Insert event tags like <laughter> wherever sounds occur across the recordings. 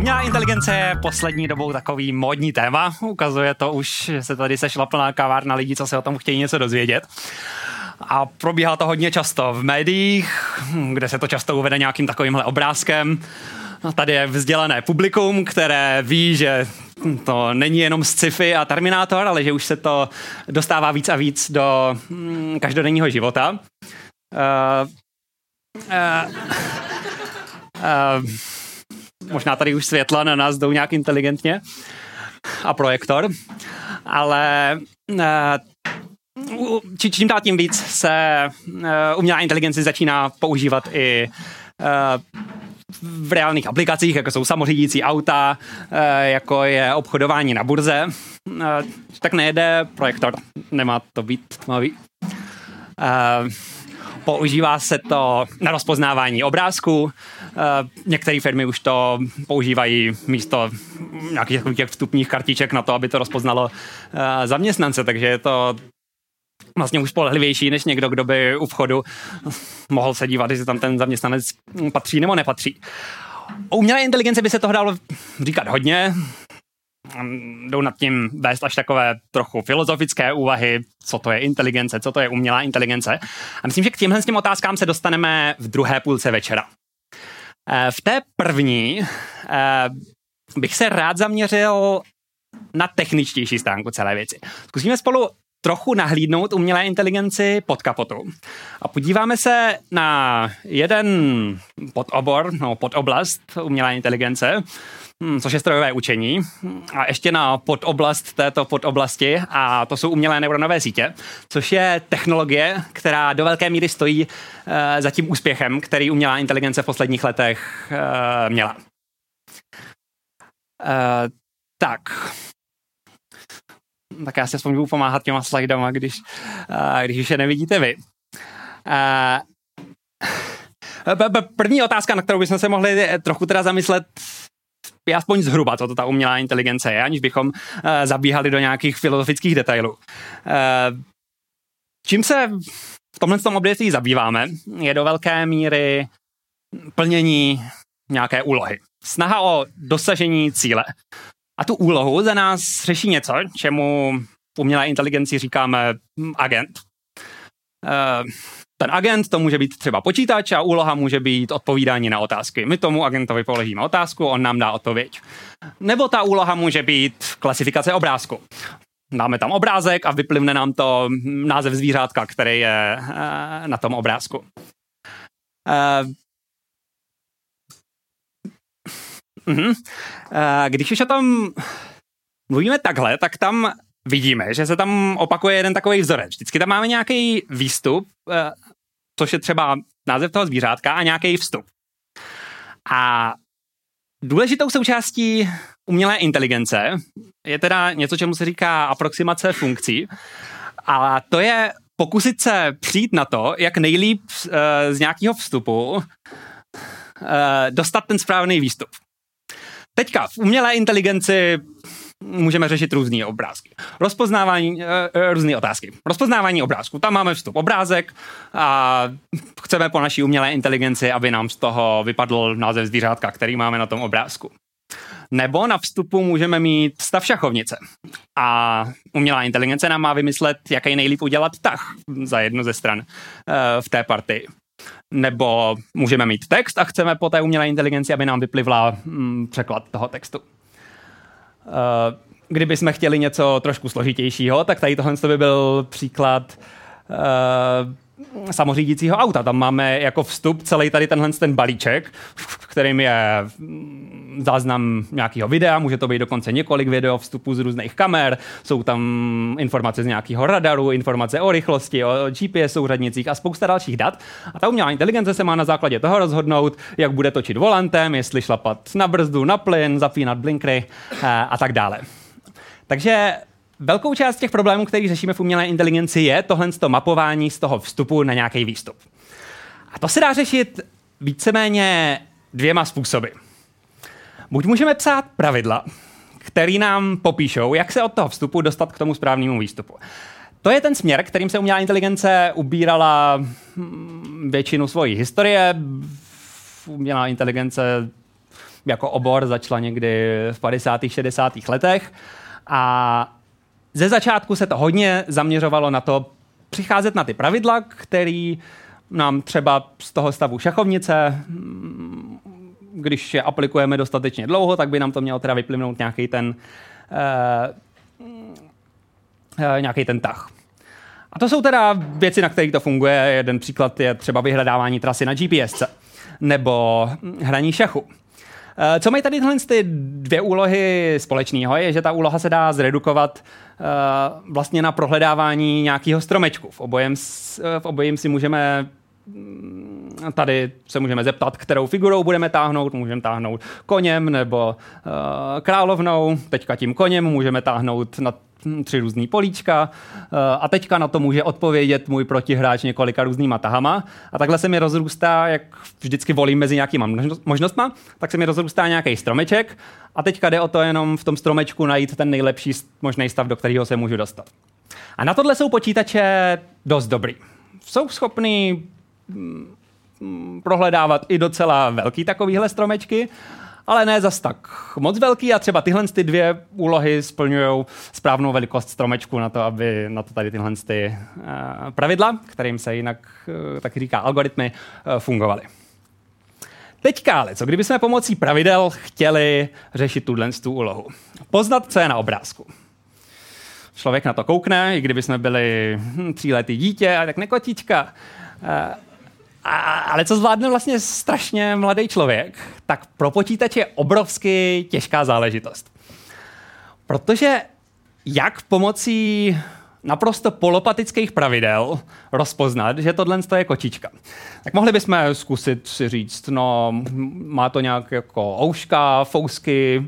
Umělá inteligence je poslední dobou takový módní téma. Ukazuje to už, že se tady sešla plná kavárna lidí, co se o tom chtějí něco dozvědět. A probíhá to hodně často v médiích, kde se to často uvede nějakým takovýmhle obrázkem. No, tady je vzdělané publikum, které ví, že to není jenom sci-fi a Terminátor, ale že už se to dostává víc a víc do mm, každodenního života. Uh, uh, uh, možná tady už světla na nás jdou nějak inteligentně a projektor, ale eh, čím dál tím víc se eh, umělá inteligence začíná používat i eh, v reálných aplikacích, jako jsou samořídící auta, jako je obchodování na burze, tak nejede projektor. Nemá to být tmavý. Používá se to na rozpoznávání obrázků. Eh, některé firmy už to používají místo nějakých takových vstupních kartiček na to, aby to rozpoznalo eh, zaměstnance, takže je to vlastně už spolehlivější než někdo, kdo by u vchodu mohl se dívat, jestli tam ten zaměstnanec patří nebo nepatří. O umělé inteligence by se toho dalo říkat hodně jdou nad tím vést až takové trochu filozofické úvahy, co to je inteligence, co to je umělá inteligence. A myslím, že k těmhle s těm otázkám se dostaneme v druhé půlce večera. Eh, v té první eh, bych se rád zaměřil na techničtější stránku celé věci. Zkusíme spolu trochu nahlídnout umělé inteligenci pod kapotu. A podíváme se na jeden podobor, no podoblast umělé inteligence, hm, což je strojové učení, a ještě na podoblast této podoblasti, a to jsou umělé neuronové sítě, což je technologie, která do velké míry stojí uh, za tím úspěchem, který umělá inteligence v posledních letech uh, měla. Uh, tak, tak já se aspoň budu pomáhat těma slidama, když, uh, když už je nevidíte vy. Uh, první otázka, na kterou bychom se mohli trochu teda zamyslet, je aspoň zhruba, co to ta umělá inteligence je, aniž bychom zabíhali do nějakých filozofických detailů. Čím se v tomhle tom odvětví zabýváme, je do velké míry plnění nějaké úlohy. Snaha o dosažení cíle. A tu úlohu za nás řeší něco, čemu umělé inteligenci říkáme agent. Uh, ten agent to může být třeba počítač a úloha může být odpovídání na otázky. My tomu agentovi položíme otázku, on nám dá odpověď. Nebo ta úloha může být klasifikace obrázku. Dáme tam obrázek a vyplivne nám to název zvířátka, který je uh, na tom obrázku. Uh, když už o tom mluvíme takhle, tak tam vidíme, že se tam opakuje jeden takový vzorec. Vždycky tam máme nějaký výstup, eh, což je třeba název toho zvířátka a nějaký vstup. A důležitou součástí umělé inteligence je teda něco, čemu se říká aproximace funkcí. A to je pokusit se přijít na to, jak nejlíp eh, z nějakého vstupu eh, dostat ten správný výstup. Teďka v umělé inteligenci můžeme řešit různé obrázky. Rozpoznávání, uh, různé otázky. Rozpoznávání obrázku. Tam máme vstup obrázek a chceme po naší umělé inteligenci, aby nám z toho vypadl název zvířátka, který máme na tom obrázku. Nebo na vstupu můžeme mít stav šachovnice. A umělá inteligence nám má vymyslet, jaký nejlíp udělat tah za jednu ze stran uh, v té partii. Nebo můžeme mít text a chceme po té umělé inteligenci, aby nám vyplivla mm, překlad toho textu. Uh, kdybychom chtěli něco trošku složitějšího, tak tady tohle by byl příklad uh, samořídícího auta. Tam máme jako vstup celý tady tenhle ten balíček, v kterým je mm, záznam nějakého videa, může to být dokonce několik video vstupů z různých kamer, jsou tam informace z nějakého radaru, informace o rychlosti, o GPS souřadnicích a spousta dalších dat. A ta umělá inteligence se má na základě toho rozhodnout, jak bude točit volantem, jestli šlapat na brzdu, na plyn, zapínat blinkry eh, a tak dále. Takže velkou část těch problémů, které řešíme v umělé inteligenci, je tohle to mapování z toho vstupu na nějaký výstup. A to se dá řešit víceméně dvěma způsoby. Buď můžeme psát pravidla, které nám popíšou, jak se od toho vstupu dostat k tomu správnému výstupu. To je ten směr, kterým se umělá inteligence ubírala hm, většinu svojí historie. Umělá inteligence jako obor začala někdy v 50. 60. letech a ze začátku se to hodně zaměřovalo na to přicházet na ty pravidla, který nám třeba z toho stavu šachovnice, mm, když je aplikujeme dostatečně dlouho, tak by nám to mělo teda vyplynout nějaký ten, uh, uh, nějaký ten tah. A to jsou teda věci, na kterých to funguje. Jeden příklad je třeba vyhledávání trasy na GPS nebo hraní šachu. Eh, co mají tady tyhle ty dvě úlohy společného, je, že ta úloha se dá zredukovat uh, vlastně na prohledávání nějakého stromečku. V obojem, v obojem si můžeme tady se můžeme zeptat, kterou figurou budeme táhnout. Můžeme táhnout koněm nebo uh, královnou. Teďka tím koněm můžeme táhnout na tři různý políčka eh, a teďka na to může odpovědět můj protihráč několika různýma tahama a takhle se mi rozrůstá, jak vždycky volím mezi nějakýma možnostma, tak se mi rozrůstá nějaký stromeček a teďka jde o to jenom v tom stromečku najít ten nejlepší možný stav, do kterého se můžu dostat. A na tohle jsou počítače dost dobrý. Jsou schopný hm, prohledávat i docela velký takovýhle stromečky ale ne zas tak moc velký a třeba tyhle ty dvě úlohy splňují správnou velikost stromečku na to, aby na to tady tyhle ty, uh, pravidla, kterým se jinak uh, taky říká algoritmy, uh, fungovaly. Teďka ale, co kdybychom pomocí pravidel chtěli řešit tuhle tu úlohu? Poznat, co je na obrázku. Člověk na to koukne, i kdyby jsme byli hm, tříletý dítě, a tak nekotička. A, ale co zvládne vlastně strašně mladý člověk, tak pro počítač je obrovsky těžká záležitost. Protože jak pomocí naprosto polopatických pravidel rozpoznat, že tohle je kočička. Tak mohli bychom zkusit si říct, no má to nějak jako ouška, fousky,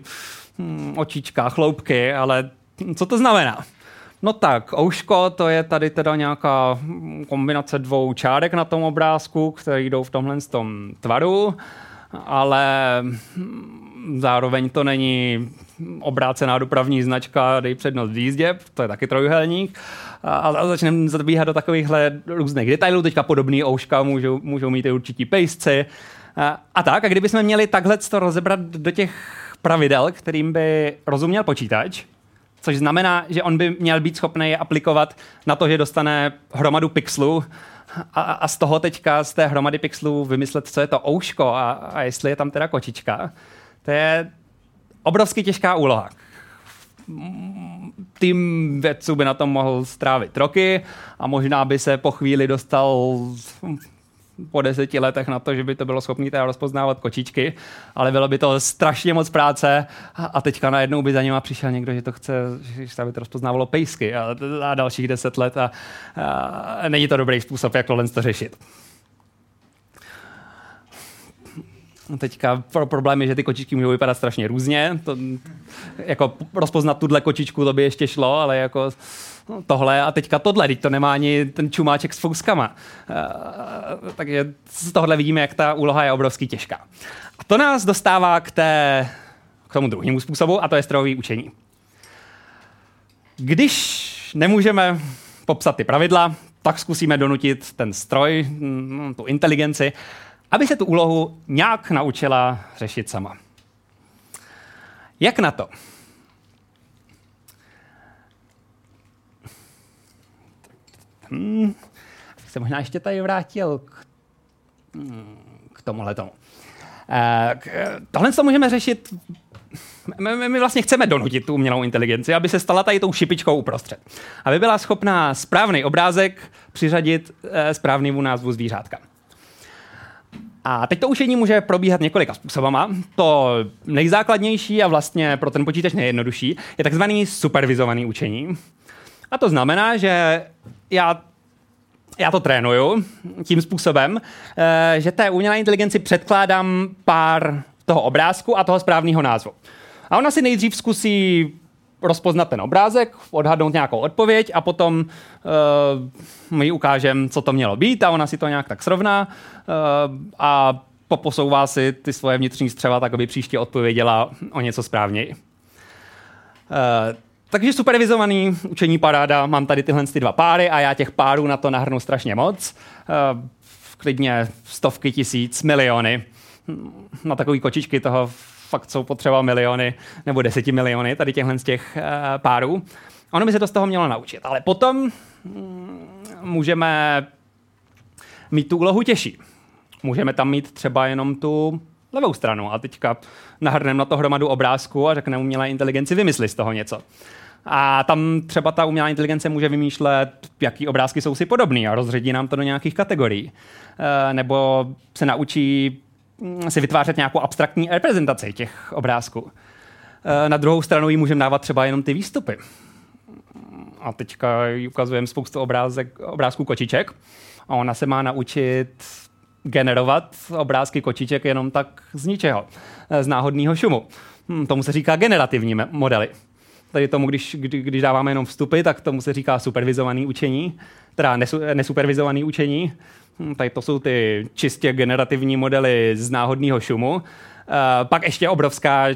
hm, očička, chloupky, ale co to znamená? No tak, ouško, to je tady teda nějaká kombinace dvou čárek na tom obrázku, které jdou v tomhle tom tvaru, ale zároveň to není obrácená dopravní značka, dej přednost v jízdě, to je taky trojuhelník. A, začneme zabíhat do takovýchhle různých detailů. Teďka podobný ouška můžou, můžou mít i určitý pejsci. A, a tak, a kdybychom měli takhle to rozebrat do těch pravidel, kterým by rozuměl počítač, což znamená, že on by měl být schopný je aplikovat na to, že dostane hromadu pixelů a, a z toho teďka, z té hromady pixelů vymyslet, co je to ouško a, a jestli je tam teda kočička. To je obrovsky těžká úloha. Tým vědců by na tom mohl strávit roky a možná by se po chvíli dostal po deseti letech na to, že by to bylo schopné teda rozpoznávat kočičky, ale bylo by to strašně moc práce a teďka najednou by za něma přišel někdo, že to chce, že by to rozpoznávalo pejsky a, a dalších deset let a, a není to dobrý způsob, jak tohle to řešit. Teďka problém je, že ty kočičky můžou vypadat strašně různě. To, jako rozpoznat tuhle kočičku, to by ještě šlo, ale jako tohle a teďka tohle, teď to nemá ani ten čumáček s fouskama. Uh, takže z tohle vidíme, jak ta úloha je obrovský těžká. A to nás dostává k, té, k tomu druhému způsobu, a to je strojové učení. Když nemůžeme popsat ty pravidla, tak zkusíme donutit ten stroj, mm, tu inteligenci, aby se tu úlohu nějak naučila řešit sama. Jak na to? Hmm, se možná ještě tady vrátil k, k tomuhle tomu. Tohle to můžeme řešit my, my vlastně chceme donutit tu umělou inteligenci, aby se stala tady tou šipičkou uprostřed. Aby byla schopná správný obrázek přiřadit eh, správnému názvu zvířátka. A teď to učení může probíhat několika způsobama. To nejzákladnější a vlastně pro ten počítač nejjednodušší je takzvaný supervizovaný učení. A to znamená, že já já to trénuju tím způsobem, eh, že té umělé inteligenci předkládám pár toho obrázku a toho správného názvu. A ona si nejdřív zkusí rozpoznat ten obrázek, odhadnout nějakou odpověď a potom uh, my ukážeme, co to mělo být a ona si to nějak tak srovná uh, a poposouvá si ty svoje vnitřní střeva, tak aby příště odpověděla o něco správněji. Uh, takže supervizovaný učení paráda, mám tady tyhle ty dva páry a já těch párů na to nahrnu strašně moc. Uh, klidně stovky tisíc, miliony. Na takové kočičky toho fakt jsou potřeba miliony nebo deseti miliony tady těchhle z těch uh, párů. Ono by se to z toho mělo naučit. Ale potom mm, můžeme mít tu úlohu těžší. Můžeme tam mít třeba jenom tu levou stranu a teďka nahrneme na to hromadu obrázku a řekneme umělé inteligenci, vymysli z toho něco. A tam třeba ta umělá inteligence může vymýšlet, jaký obrázky jsou si podobný a rozředí nám to do nějakých kategorií. E, nebo se naučí mm, si vytvářet nějakou abstraktní reprezentaci těch obrázků. E, na druhou stranu jí můžeme dávat třeba jenom ty výstupy. A teďka ukazujeme spoustu obrázek, obrázků kočiček a ona se má naučit generovat obrázky kočiček jenom tak z ničeho, z náhodného šumu. Hm, tomu se říká generativní modely. Tady tomu, když, kdy, když dáváme jenom vstupy, tak tomu se říká supervizovaný učení, teda nesu, nesupervizovaný učení. Hm, tady to jsou ty čistě generativní modely z náhodného šumu. Uh, pak ještě obrovská uh,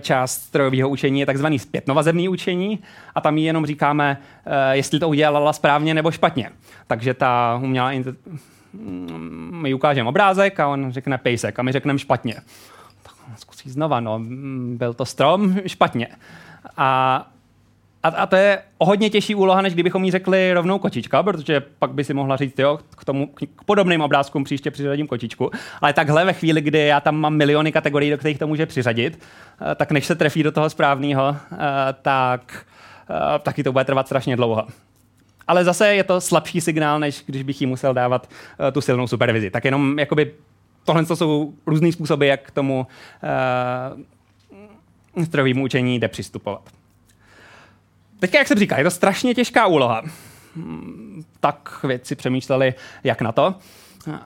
část strojového učení je takzvaný zpětnovazebný učení a tam jenom říkáme, uh, jestli to udělala správně nebo špatně. Takže ta umělá hm, my ukážeme obrázek a on řekne pejsek a my řekneme špatně. Tak zkusí znova, no, hm, byl to strom, špatně. A, a, a to je o hodně těžší úloha, než kdybychom jí řekli rovnou kočička, protože pak by si mohla říct, jo, k, tomu, k podobným obrázkům příště přiřadím kočičku. Ale takhle ve chvíli, kdy já tam mám miliony kategorií, do kterých to může přiřadit, eh, tak než se trefí do toho správného, eh, tak eh, taky to bude trvat strašně dlouho. Ale zase je to slabší signál, než když bych jí musel dávat tu silnou supervizi. Tak jenom jakoby tohle jsou různý způsoby, jak k tomu strojovým učení jde přistupovat. Teďka, jak jsem říkal, je to strašně těžká úloha. Tak věci přemýšleli, jak na to.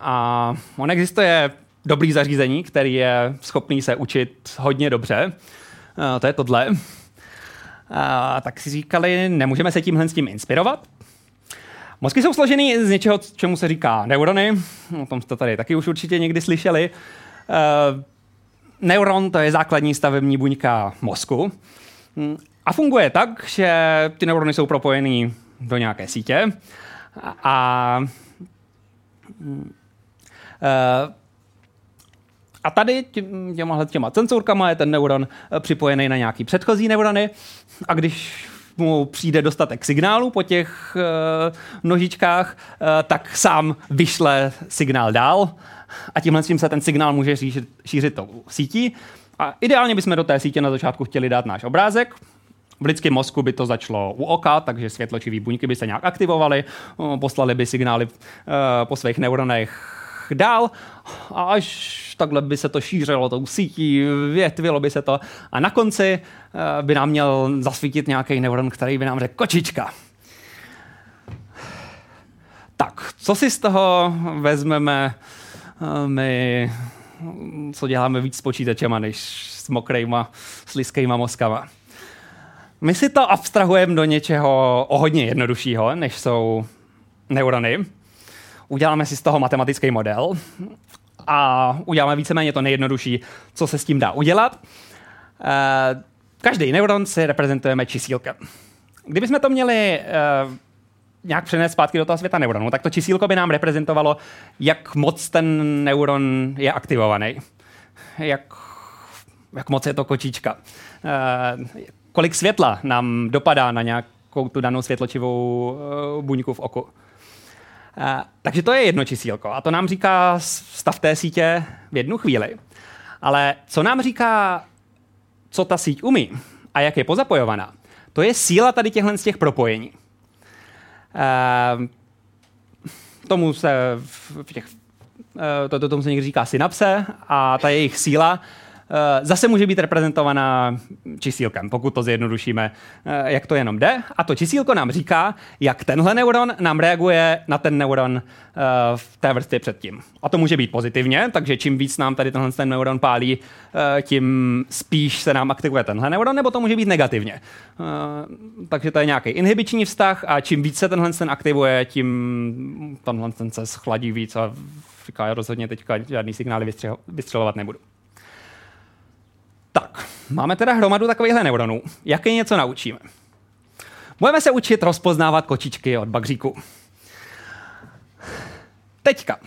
A on existuje dobrý zařízení, který je schopný se učit hodně dobře. To je tohle. A tak si říkali, nemůžeme se tímhle s tím inspirovat. Mozky jsou složeny z něčeho, čemu se říká neurony. O tom jste tady taky už určitě někdy slyšeli. Neuron to je základní stavební buňka mozku. A funguje tak, že ty neurony jsou propojený do nějaké sítě. A a tady těma, těma senzorkama je ten neuron připojený na nějaký předchozí neurony. A když mu přijde dostatek signálu po těch uh, nožičkách, tak sám vyšle signál dál a tímhle tím se ten signál může šířit, šířit tou sítí. A ideálně bychom do té sítě na začátku chtěli dát náš obrázek, v lidském mozku by to začalo u oka, takže světločivý buňky by se nějak aktivovaly, poslali by signály uh, po svých neuronech dál a až takhle by se to šířilo tou sítí, větvilo by se to a na konci uh, by nám měl zasvítit nějaký neuron, který by nám řekl kočička. Tak, co si z toho vezmeme my co děláme víc s počítačema, než s mokrejma, sliskejma mozkama. My si to abstrahujeme do něčeho o hodně jednoduššího, než jsou neurony. Uděláme si z toho matematický model a uděláme víceméně to nejjednodušší, co se s tím dá udělat. Eh, každý neuron si reprezentujeme čísílkem. Kdybychom to měli eh, nějak přenést zpátky do toho světa neuronů, tak to čísílko by nám reprezentovalo, jak moc ten neuron je aktivovaný. Jak, jak moc je to kočička. Uh, kolik světla nám dopadá na nějakou tu danou světločivou uh, buňku v oku. Uh, takže to je jedno čísílko a to nám říká stav té sítě v jednu chvíli. Ale co nám říká, co ta síť umí a jak je pozapojovaná, to je síla tady těchhle z těch propojení. Uh, tomu se v těch, uh, to, to, tomu se někdy říká synapse a ta jejich síla. Eh, zase může být reprezentovaná čísílkem, pokud to zjednodušíme, eh, jak to jenom jde. A to čísílko nám říká, jak tenhle neuron nám reaguje na ten neuron eh, v té vrstvě předtím. A to může být pozitivně, takže čím víc nám tady tenhle ten neuron pálí, tím spíš se nám aktivuje tenhle neuron, nebo to může být negativně. Takže to je nějaký inhibiční vztah a čím víc se tenhle ten aktivuje, tím tenhle ten se schladí víc a říká, já rozhodně teďka žádný signály vystřelovat nebudu. Máme teda hromadu takovýchhle neuronů. Jak je něco naučíme? Budeme se učit rozpoznávat kočičky od bagříku. Teďka,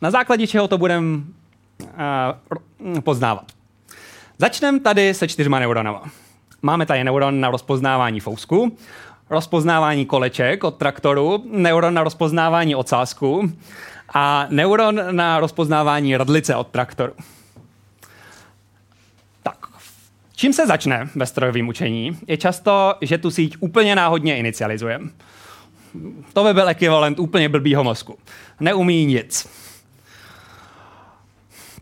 na základě čeho to budeme uh, poznávat. Začneme tady se čtyřma neuronama. Máme tady neuron na rozpoznávání fousku, rozpoznávání koleček od traktoru, neuron na rozpoznávání ocásku a neuron na rozpoznávání radlice od traktoru. Čím se začne ve strojovém učení, je často, že tu síť úplně náhodně inicializujeme. To by byl ekvivalent úplně blbýho mozku. Neumí nic.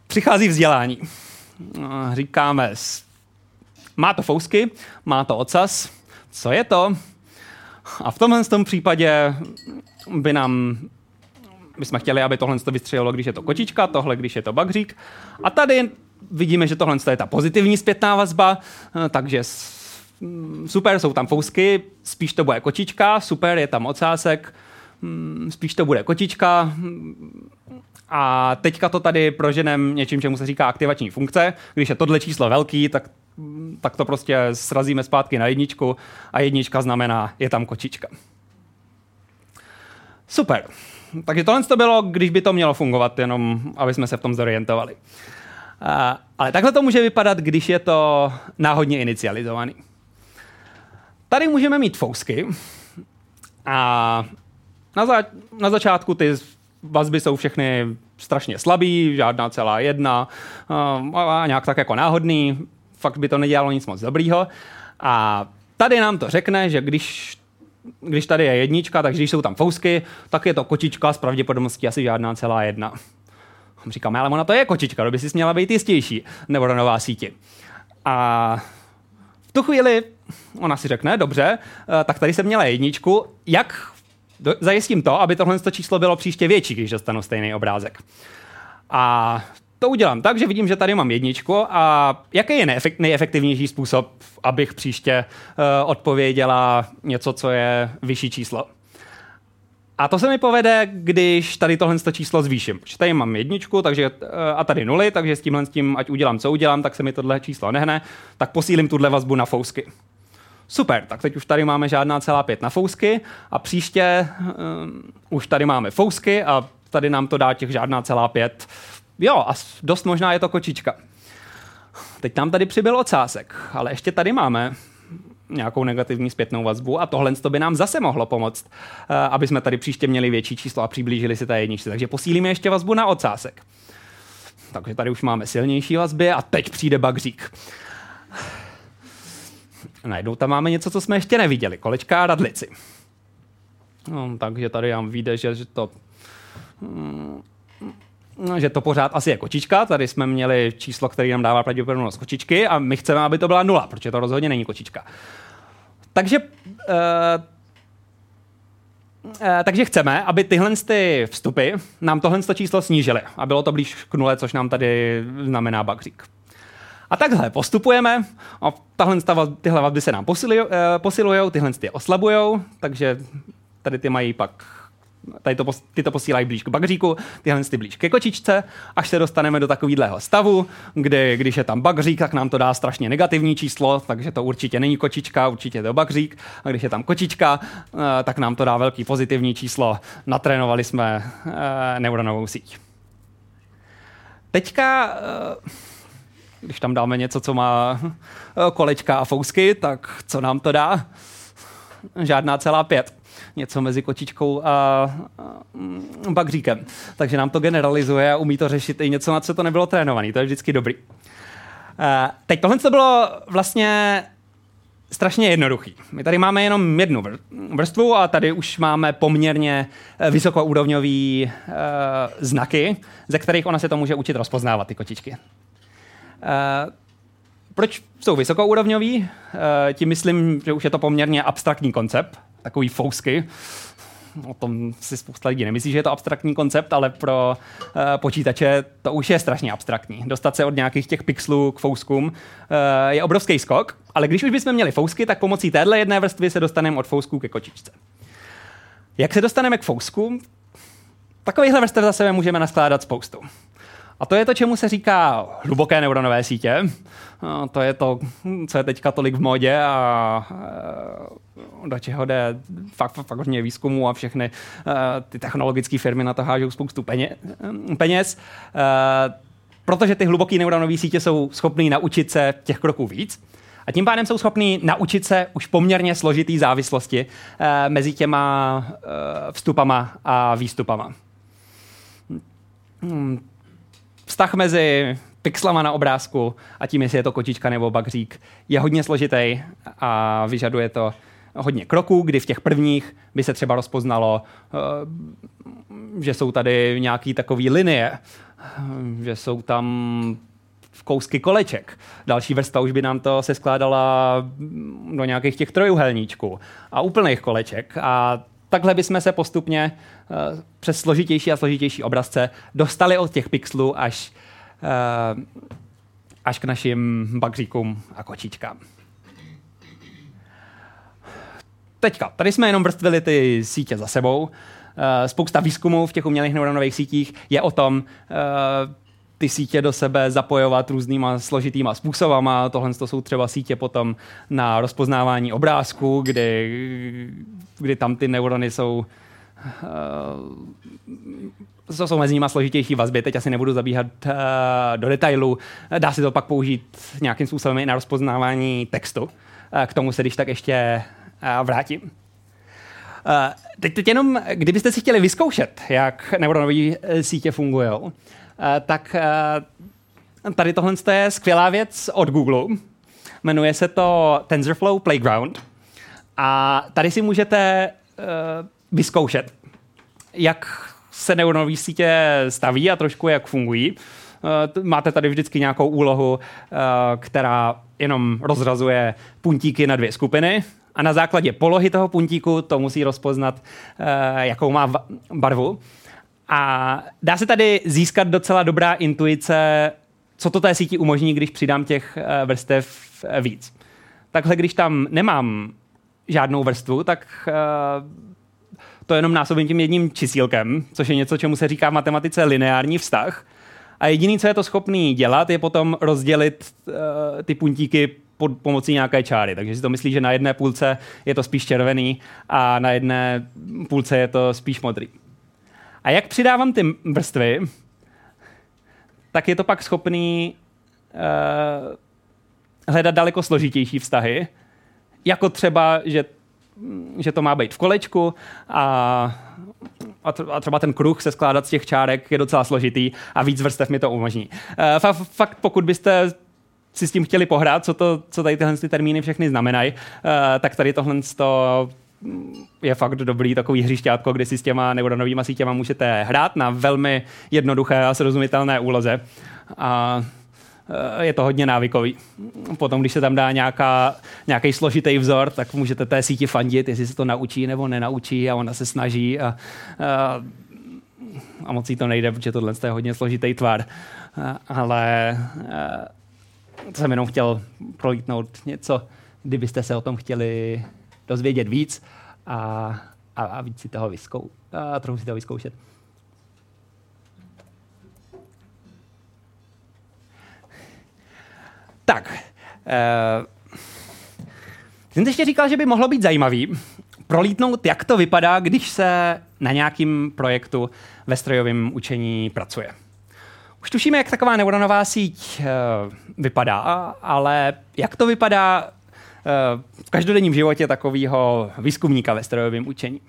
Přichází vzdělání. Říkáme, má to fousky, má to ocas, co je to? A v tomhle tom případě by nám bychom chtěli, aby tohle vystřelilo, když je to kočička, tohle, když je to bagřík. A tady vidíme, že tohle je ta pozitivní zpětná vazba, eh, takže mm, super, jsou tam fousky, spíš to bude kočička, super, je tam ocásek, mm, spíš to bude kočička. A teďka to tady proženem něčím, čemu se říká aktivační funkce. Když je tohle číslo velký, tak, tak to prostě srazíme zpátky na jedničku a jednička znamená, je tam kočička. Super. Takže tohle to bylo, když by to mělo fungovat, jenom aby jsme se v tom zorientovali ale takhle to může vypadat, když je to náhodně inicializovaný. Tady můžeme mít fousky a na, za, na začátku ty vazby jsou všechny strašně slabý, žádná celá jedna a nějak tak jako náhodný, fakt by to nedělalo nic moc dobrýho. A tady nám to řekne, že když, když tady je jednička, takže když jsou tam fousky, tak je to kočička s pravděpodobností asi žádná celá jedna. Říkáme, ale ona to je kočička, to by si měla být jistější neuronová síti. A v tu chvíli ona si řekne, dobře, eh, tak tady jsem měla jedničku, jak zajistím to, aby tohle číslo bylo příště větší, když dostanu stejný obrázek. A to udělám tak, že vidím, že tady mám jedničku a jaký je nejefektivnější způsob, abych příště uh, odpověděla něco, co je vyšší číslo. A to se mi povede, když tady tohle číslo zvýším. Protože tady mám jedničku takže, eh, a tady nuly, takže s tímhle s tím, ať udělám, co udělám, tak se mi tohle číslo nehne, tak posílím tuhle vazbu na fousky. Super, tak teď už tady máme žádná celá pět na fousky a příště um, už tady máme fousky a tady nám to dá těch žádná celá pět. Jo, a dost možná je to kočička. Teď nám tady přibyl ocásek, ale ještě tady máme nějakou negativní zpětnou vazbu a tohle to by nám zase mohlo pomoct, eh, aby jsme tady příště měli větší číslo a přiblížili si ta jedničce. Takže posílíme ještě vazbu na ocásek. Takže tady už máme silnější vazby a teď přijde bagřík. Najednou tam máme něco, co jsme ještě neviděli. Kolečka a radlici. No, takže tady vám vyjde, že, to mm, že to pořád asi je kočička. Tady jsme měli číslo, které nám dává pravděpodobnost kočičky a my chceme, aby to byla nula, protože to rozhodně není kočička. Takže uh, takže chceme, aby tyhle ty vstupy nám tohle číslo snížily a bylo to blíž k nule, což nám tady znamená bagřík. A takhle postupujeme a tahle, tyhle vazby se nám posilují, uh, tyhle ty oslabují, takže tady ty mají pak tady to, ty to posílají blíž k bagříku, tyhle ty blíž ke kočičce, až se dostaneme do takového stavu, kdy když je tam bagřík, tak nám to dá strašně negativní číslo, takže to určitě není kočička, určitě je to bagřík, a když je tam kočička, eh, tak nám to dá velký pozitivní číslo. Natrénovali jsme eh, neuronovou síť. Teďka, eh, když tam dáme něco, co má kolečka a fousky, tak co nám to dá? Žádná celá pět. Něco mezi kočičkou a, a bagříkem. Takže nám to generalizuje a umí to řešit i něco, na co to nebylo trénované. To je vždycky dobrý. Uh, teď tohle to bylo vlastně strašně jednoduchý. My tady máme jenom jednu vrstvu a tady už máme poměrně eh, vysokoúrovňový uh, znaky, ze kterých ona se to může učit rozpoznávat, ty kočičky. Uh, proč jsou vysokoúrovňový? Uh, tím myslím, že už je to poměrně abstraktní koncept, takový fousky. O tom si spousta lidí nemyslí, že je to abstraktní koncept, ale pro uh, počítače to už je strašně abstraktní. Dostat se od nějakých těch pixelů k fouskům uh, je obrovský skok, ale když už bychom měli fousky, tak pomocí téhle jedné vrstvy se dostaneme od fousků ke kočičce. Jak se dostaneme k fousku? Takovýchhle vrstev za sebe můžeme naskládat spoustu. A to je to, čemu se říká hluboké neuronové sítě. A to je to, co je teďka tolik v modě a do čeho jde fakt, fakt hodně výzkumu a všechny ty technologické firmy na to hážou spoustu peněz. Protože ty hluboké neuronové sítě jsou schopné naučit se těch kroků víc. A tím pádem jsou schopní naučit se už poměrně složitý závislosti mezi těma vstupama a výstupama. Hmm vztah mezi pixlama na obrázku a tím, jestli je to kočička nebo bagřík, je hodně složitý a vyžaduje to hodně kroků, kdy v těch prvních by se třeba rozpoznalo, eh, že jsou tady nějaký takový linie, že jsou tam kousky koleček. Další vrstva už by nám to se skládala do nějakých těch trojuhelníčků a úplných koleček. A takhle bychom se postupně uh, přes složitější a složitější obrazce dostali od těch pixelů až, až k našim bagříkům a kočičkám. Teďka, tady jsme jenom vrstvili ty sítě za sebou. Uh, spousta výzkumů v těch umělých neuronových sítích je o tom, uh, ty sítě do sebe zapojovat různýma složitýma způsobama. Tohle to jsou třeba sítě potom na rozpoznávání obrázku, kdy, kdy tam ty neurony jsou to jsou mezi nimi složitější vazby, teď asi nebudu zabíhat uh, do detailu. Dá se to pak použít nějakým způsobem i na rozpoznávání textu. Uh, k tomu se když tak ještě uh, vrátím. Uh, teď, teď jenom, kdybyste si chtěli vyzkoušet, jak neuronové sítě fungují, Eh, tak eh, tady tohle je skvělá věc od Google. Jmenuje se to TensorFlow Playground. A tady si můžete uh, vyzkoušet, jak se neuronové sítě staví a trošku jak fungují. Uh, máte tady vždycky nějakou úlohu, uh, která jenom rozrazuje puntíky na dvě skupiny a na základě polohy toho puntíku to musí rozpoznat, uh, jakou má barvu. A dá se tady získat docela dobrá intuice, co to té síti umožní, když přidám těch eh, vrstev eh, víc. Takhle, když tam nemám žádnou vrstvu, tak eh, to jenom násobím tím jedním čísílkem, což je něco, čemu se říká v matematice lineární vztah. A jediný, co je to schopný dělat, je potom rozdělit uh, ty puntíky pod pomocí nějaké čáry. Takže si to myslí, že na jedné půlce je to spíš červený a na jedné půlce je to spíš modrý. A jak přidávám ty vrstvy, tak je to pak schopný uh, hledat daleko složitější vztahy, jako třeba, že, že to má být v kolečku a, a třeba ten kruh se skládat z těch čárek je docela složitý a víc vrstev mi to umožní. Uh, fakt, pokud byste si s tím chtěli pohrát, co, to, co tady tyhle ty termíny všechny znamenají, uh, tak tady tohle to je fakt dobrý takový hřišťátko, kde si s těma neuronovými sítěma můžete hrát na velmi jednoduché a srozumitelné úloze. A eh, je to hodně návykový. Potom, když se tam dá nějaká, nějaký složitý vzor, tak můžete té síti fandit, jestli se to naučí nebo nenaučí a ona se snaží a, a, a moc jí to nejde, protože tohle je hodně složitý tvar. A, ale a, eh, to jsem jenom chtěl prolítnout něco, kdybyste se o tom chtěli dozvědět víc a, a, a víc si toho vyskou, a trochu si toho vyzkoušet. Tak. Uh, jsem ještě říkal, že by mohlo být zajímavý prolítnout, jak to vypadá, když se na nějakým projektu ve strojovém učení pracuje. Už tušíme, jak taková neuronová síť uh, vypadá, ale jak to vypadá v každodenním životě takového výzkumníka ve strojovém učení.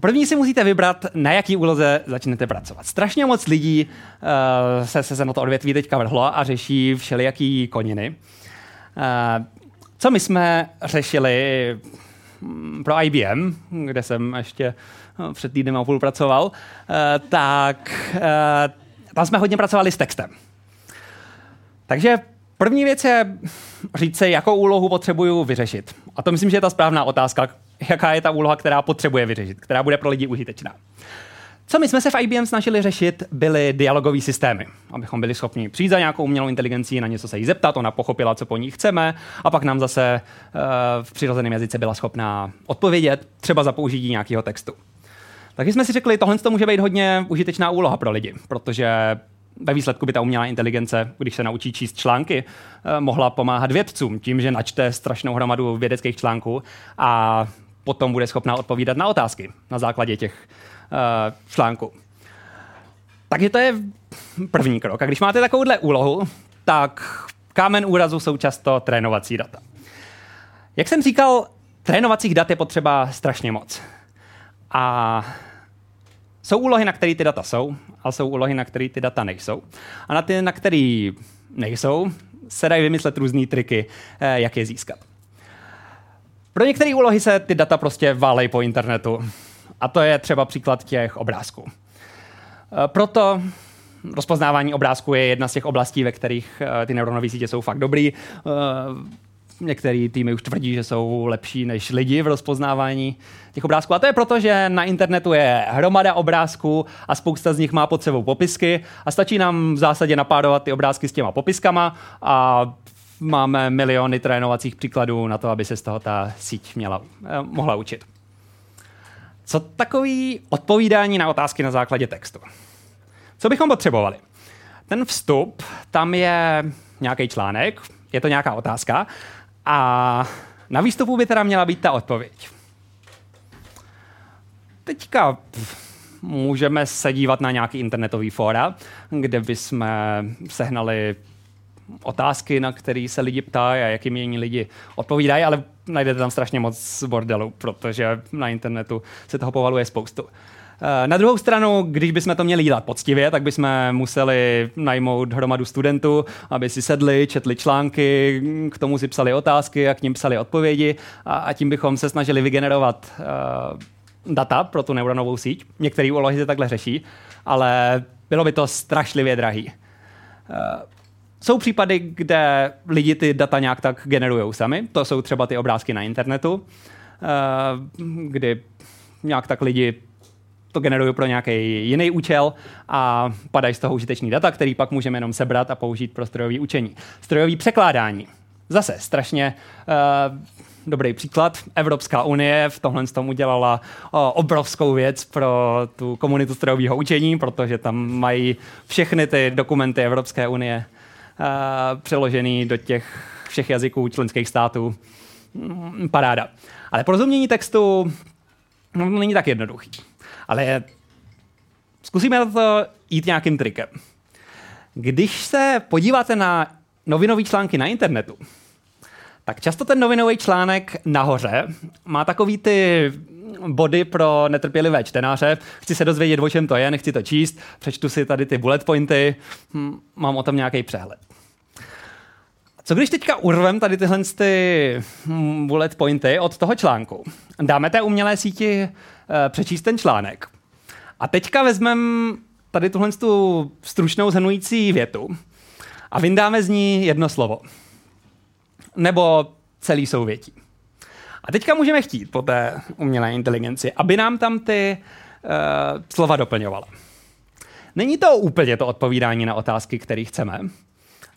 První si musíte vybrat, na jaký úloze začnete pracovat. Strašně moc lidí uh, se, se na to odvětví teďka vrhlo a řeší všelijaký koniny. Uh, co my jsme řešili mm, pro IBM, kde jsem ještě no, před týdnem a půl pracoval, uh, tak uh, tam jsme hodně pracovali s textem. Takže první věc je říct si, jakou úlohu potřebuju vyřešit. A to myslím, že je ta správná otázka, jaká je ta úloha, která potřebuje vyřešit, která bude pro lidi užitečná. Co my jsme se v IBM snažili řešit, byly dialogové systémy, abychom byli schopni přijít za nějakou umělou inteligencí, na něco se jí zeptat, ona pochopila, co po ní chceme, a pak nám zase uh, v přirozeném jazyce byla schopná odpovědět, třeba za použití nějakého textu. Takže jsme si řekli, tohle to může být hodně užitečná úloha pro lidi, protože ve výsledku by ta umělá inteligence, když se naučí číst články, eh, mohla pomáhat vědcům tím, že načte strašnou hromadu vědeckých článků a potom bude schopná odpovídat na otázky na základě těch uh, článků. Takže to je první krok. A když máte takovouhle úlohu, tak kámen úrazu jsou často trénovací data. Jak jsem říkal, trénovacích dat je potřeba strašně moc. A jsou úlohy, na které ty data jsou, a jsou úlohy, na které ty data nejsou. A na ty, na které nejsou, se dají vymyslet různé triky, eh, jak je získat. Pro některé úlohy se ty data prostě válej po internetu. A to je třeba příklad těch obrázků. E, proto rozpoznávání obrázků je jedna z těch oblastí, ve kterých e, ty neuronové sítě jsou fakt dobrý. E, některé týmy už tvrdí, že jsou lepší než lidi v rozpoznávání těch obrázků. A to je proto, že na internetu je hromada obrázků a spousta z nich má pod sebou popisky a stačí nám v zásadě napádovat ty obrázky s těma popiskama a máme miliony trénovacích příkladů na to, aby se z toho ta síť měla, eh, mohla učit. Co takový odpovídání na otázky na základě textu? Co bychom potřebovali? Ten vstup, tam je nějaký článek, je to nějaká otázka a na výstupu by teda měla být ta odpověď. Teďka můžeme se dívat na nějaký internetový fóra, kde bychom sehnali otázky, na které se lidi ptají a jakým jiní lidi odpovídají, ale najdete tam strašně moc bordelu, protože na internetu se toho povaluje spoustu. Eh, na druhou stranu, když bychom to měli dělat poctivě, tak bychom museli najmout hromadu studentů, aby si sedli, četli články, k tomu si psali otázky a k ním psali odpovědi a, a tím bychom se snažili vygenerovat uh, data pro tu neuronovou síť. Některé úlohy se takhle řeší, ale bylo by to strašlivě drahý. Uh, jsou případy, kde lidi ty data nějak tak generují sami. To jsou třeba ty obrázky na internetu, eh, kdy nějak tak lidi to generují pro nějaký jiný účel a padají z toho užitečný data, který pak můžeme jenom sebrat a použít pro strojové učení. Strojové překládání. Zase strašně uh, dobrý příklad. Evropská unie v tomhle tom udělala uh, obrovskou věc pro tu komunitu strojového učení, protože tam mají všechny ty dokumenty Evropské unie přeložený do těch všech jazyků členských států. Mm, paráda. Ale porozumění textu no, není tak jednoduchý. Ale zkusíme to jít nějakým trikem. Když se podíváte na novinové články na internetu, tak často ten novinový článek nahoře má takový ty body pro netrpělivé čtenáře. Chci se dozvědět, o čem to je, nechci to číst, přečtu si tady ty bullet pointy, hm, mám o tom nějaký přehled. Co když teďka urvem tady tyhle ty hm, bullet pointy od toho článku, dáme té umělé síti uh, přečíst ten článek a teďka vezmeme tady tuhle tu stručnou zhrnující větu a vyndáme z ní jedno slovo. Nebo celý souvětí. A teďka můžeme chtít po té umělé inteligenci, aby nám tam ty uh, slova doplňovala. Není to úplně to odpovídání na otázky, které chceme,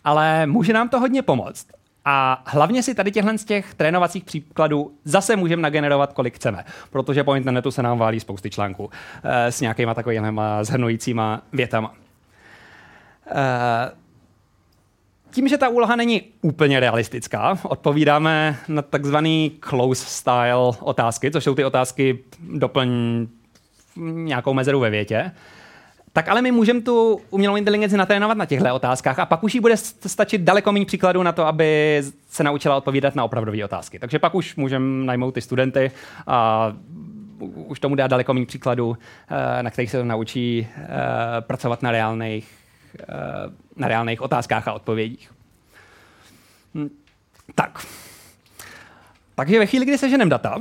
ale může nám to hodně pomoct. A hlavně si tady těchhle z těch trénovacích příkladů zase můžeme nagenerovat, kolik chceme, protože po internetu se nám válí spousty článků e, s nějakýma takovými zhrnujícíma větama. E, tím, že ta úloha není úplně realistická, odpovídáme na takzvaný close style otázky, což jsou ty otázky doplň nějakou mezeru ve větě, tak ale my můžeme tu umělou inteligenci natrénovat na těchto otázkách a pak už jí bude stačit daleko méně příkladů na to, aby se naučila odpovídat na opravdové otázky. Takže pak už můžeme najmout ty studenty a už tomu dá daleko méně příkladů, eh, na kterých se to naučí eh, pracovat na reálných, na reálných otázkách a odpovědích. Hm, tak. Takže ve chvíli, kdy seženeme data,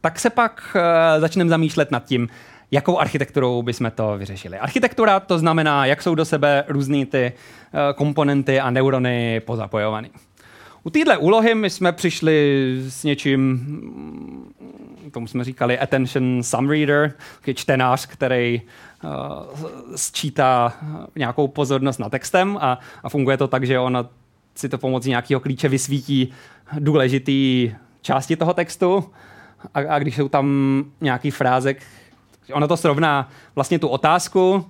tak se pak začneme zamýšlet nad tím, jakou architekturou bychom to vyřešili. Architektura to znamená, jak jsou do sebe různé ty komponenty a neurony pozapojované. U téhle úlohy my jsme přišli s něčím, tomu jsme říkali attention sum reader, čtenář, který uh, sčítá nějakou pozornost na textem a, a funguje to tak, že ona si to pomocí nějakého klíče vysvítí důležitý části toho textu. A, a když jsou tam nějaký frázek, ono to srovná vlastně tu otázku uh,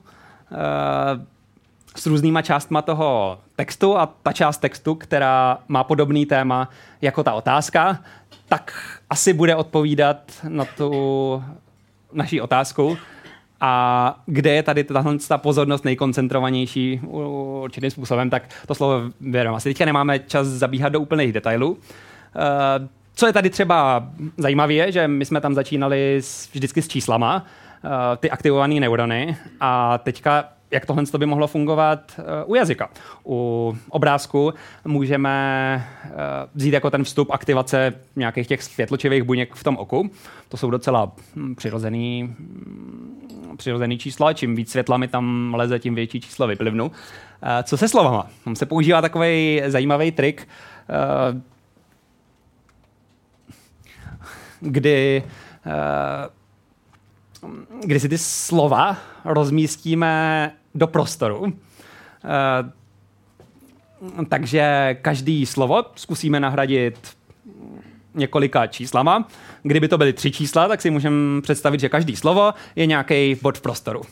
s různýma částma toho textu a ta část textu, která má podobný téma jako ta otázka, tak asi bude odpovídat na tu naší otázku. A kde je tady tahle ta pozornost nejkoncentrovanější určitým způsobem, tak to slovo vědom. Asi teďka nemáme čas zabíhat do úplných detailů. Eh, co je tady třeba zajímavé, že my jsme tam začínali vždycky s číslama, eh, ty aktivované neurony, a teďka jak tohle by mohlo fungovat uh, u jazyka. U obrázku můžeme uh, vzít jako ten vstup aktivace nějakých těch světločivých buněk v tom oku. To jsou docela hm, přirozený, hm, přirozený čísla. Čím víc světla mi tam leze, tím větší číslo vyplivnu. Uh, co se slovama? Tam se používá takový zajímavý trik, kdy kdy si ty slova rozmístíme do prostoru. Eh, takže každý slovo zkusíme nahradit několika číslama. Kdyby to byly tři čísla, tak si můžeme představit, že každý slovo je nějaký bod v prostoru.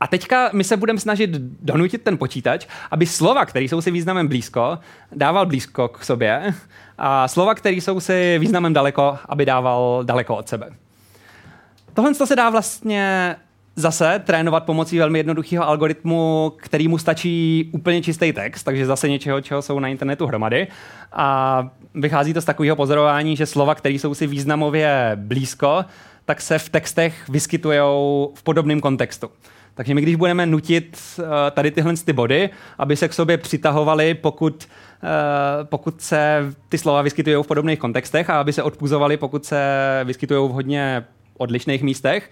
A teďka my se budeme snažit donutit ten počítač, aby slova, které jsou si významem blízko, dával blízko k sobě a slova, které jsou si významem daleko, aby dával daleko od sebe. Tohle se dá vlastně zase trénovat pomocí velmi jednoduchého algoritmu, který mu stačí úplně čistý text, takže zase něčeho, čeho jsou na internetu hromady. A vychází to z takového pozorování, že slova, které jsou si významově blízko, tak se v textech vyskytují v podobném kontextu. Takže my, když budeme nutit uh, tady tyhle ty body, aby se k sobě přitahovali, pokud, uh, pokud se ty slova vyskytují v podobných kontextech a aby se odpuzovali, pokud se vyskytují v hodně odlišných místech,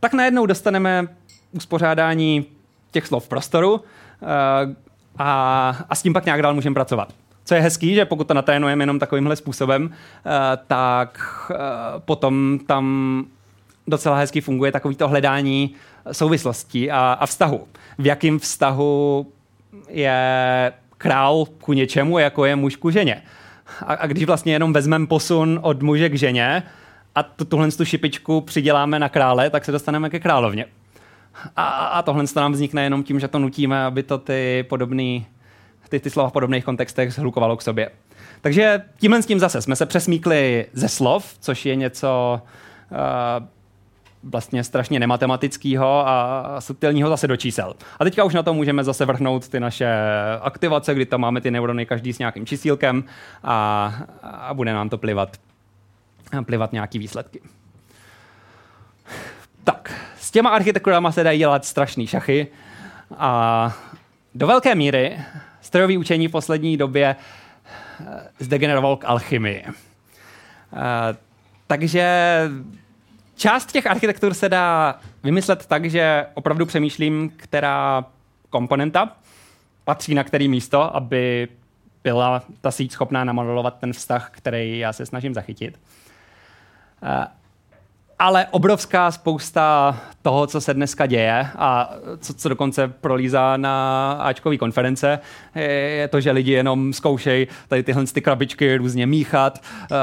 tak najednou dostaneme uspořádání těch slov v prostoru uh, a, a s tím pak nějak dál můžeme pracovat. Co je hezký, že pokud to natrénujeme jenom takovýmhle způsobem, uh, tak uh, potom tam docela hezky funguje takovýto hledání souvislostí a, a vztahu. V jakém vztahu je král ku něčemu, jako je muž ku ženě. A, a když vlastně jenom vezmeme posun od muže k ženě, a tu, tuhle tu šipičku přiděláme na krále, tak se dostaneme ke královně. A, a tohle nám vznikne jenom tím, že to nutíme, aby to ty podobný, ty, ty slova v podobných kontextech zhlukovalo k sobě. Takže tímhle s tím zase jsme se přesmíkli ze slov, což je něco uh, vlastně strašně nematematického a subtilního zase do čísel. A teďka už na to můžeme zase vrhnout ty naše aktivace, kdy tam máme ty neurony každý s nějakým čísílkem a, a bude nám to plivat plivat nějaký výsledky. Tak, s těma architekturama se dají dělat strašný šachy a do velké míry strojové učení v poslední době eh, zdegeneroval k alchymii. Eh, takže část těch architektur se dá vymyslet tak, že opravdu přemýšlím, která komponenta patří na který místo, aby byla ta síť schopná namodelovat ten vztah, který já se snažím zachytit. Eh, ale obrovská spousta toho, co se dneska děje a co, co dokonce prolízá na Ačkový konference, je to, že lidi jenom zkoušejí tady tyhle ty krabičky různě míchat, uh,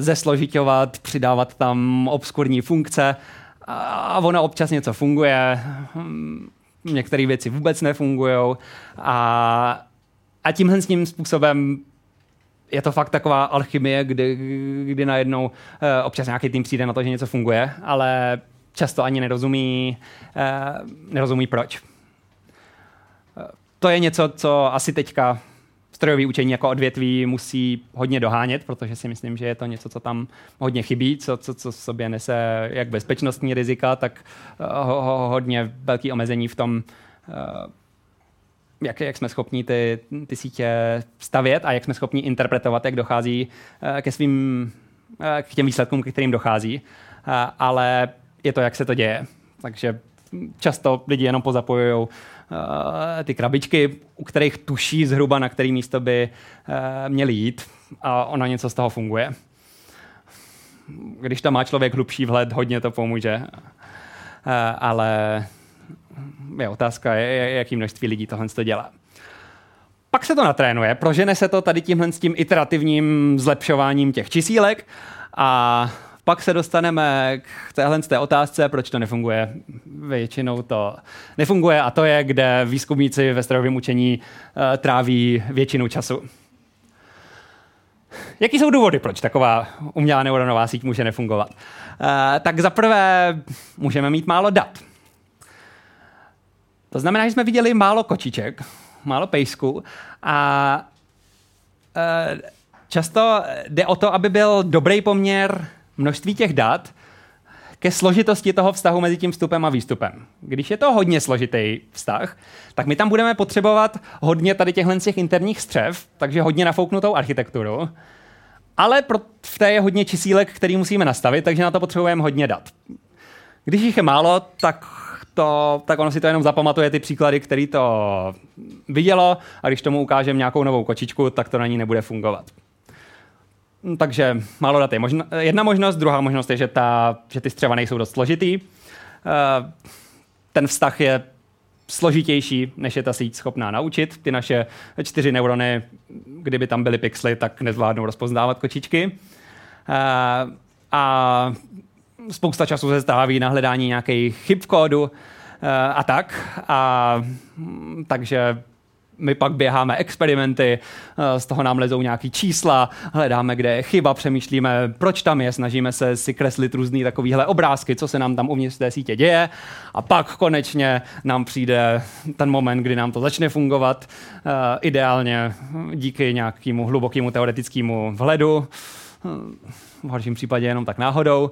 zesložitovat, přidávat tam obskurní funkce a ono občas něco funguje, hm, některé věci vůbec nefungují a, a tímhle s tím způsobem je to fakt taková alchymie, kdy, kdy najednou uh, občas nějaký tým přijde na to, že něco funguje, ale často ani nerozumí, nerozumí proč. To je něco, co asi teďka strojové učení jako odvětví musí hodně dohánět, protože si myslím, že je to něco, co tam hodně chybí, co, co, co sobě nese jak bezpečnostní rizika, tak ho, ho, hodně velký omezení v tom, jak, jak jsme schopni ty, ty sítě stavět a jak jsme schopni interpretovat, jak dochází ke svým, k těm výsledkům, ke kterým dochází. Ale je to, jak se to děje. Takže často lidi jenom pozapojují ty krabičky, u kterých tuší zhruba, na který místo by měli jít a ono něco z toho funguje. Když tam má člověk hlubší vhled, hodně to pomůže. Ale je otázka, jaký množství lidí tohle to dělá. Pak se to natrénuje, prožene se to tady tímhle s tím iterativním zlepšováním těch čísílek a pak se dostaneme k téhle té otázce, proč to nefunguje. Většinou to nefunguje a to je, kde výzkumníci ve strojovém učení uh, tráví většinu času. Jaký jsou důvody, proč taková umělá neuronová síť může nefungovat? Uh, tak zaprvé můžeme mít málo dat. To znamená, že jsme viděli málo kočiček, málo pejsku a uh, často jde o to, aby byl dobrý poměr množství těch dat ke složitosti toho vztahu mezi tím vstupem a výstupem. Když je to hodně složitý vztah, tak my tam budeme potřebovat hodně tady těchhle těch interních střev, takže hodně nafouknutou architekturu, ale pro, v té je hodně čísílek, který musíme nastavit, takže na to potřebujeme hodně dat. Když jich je málo, tak to, tak ono si to jenom zapamatuje ty příklady, který to vidělo a když tomu ukážeme nějakou novou kočičku, tak to na ní nebude fungovat. Hm, takže málo dat je možno, jedna možnost, druhá možnost je, že, ta, že ty střeva nejsou dost složitý. Eh, ten vztah je složitější, než je ta síť schopná naučit. Ty naše čtyři neurony, kdyby tam byly pixely, tak nezvládnou rozpoznávat kočičky. Eh, a spousta času se stáví na hledání nějakých chyb v kódu eh, a tak. A, hm, takže my pak běháme experimenty, eh, z toho nám lezou nějaký čísla, hledáme, kde je chyba, přemýšlíme, proč tam je, snažíme se si kreslit různé takovéhle obrázky, co se nám tam uvnitř té sítě děje a pak konečně nám přijde ten moment, kdy nám to začne fungovat, eh, ideálně díky nějakému hlubokému teoretickému vhledu, v horším případě jenom tak náhodou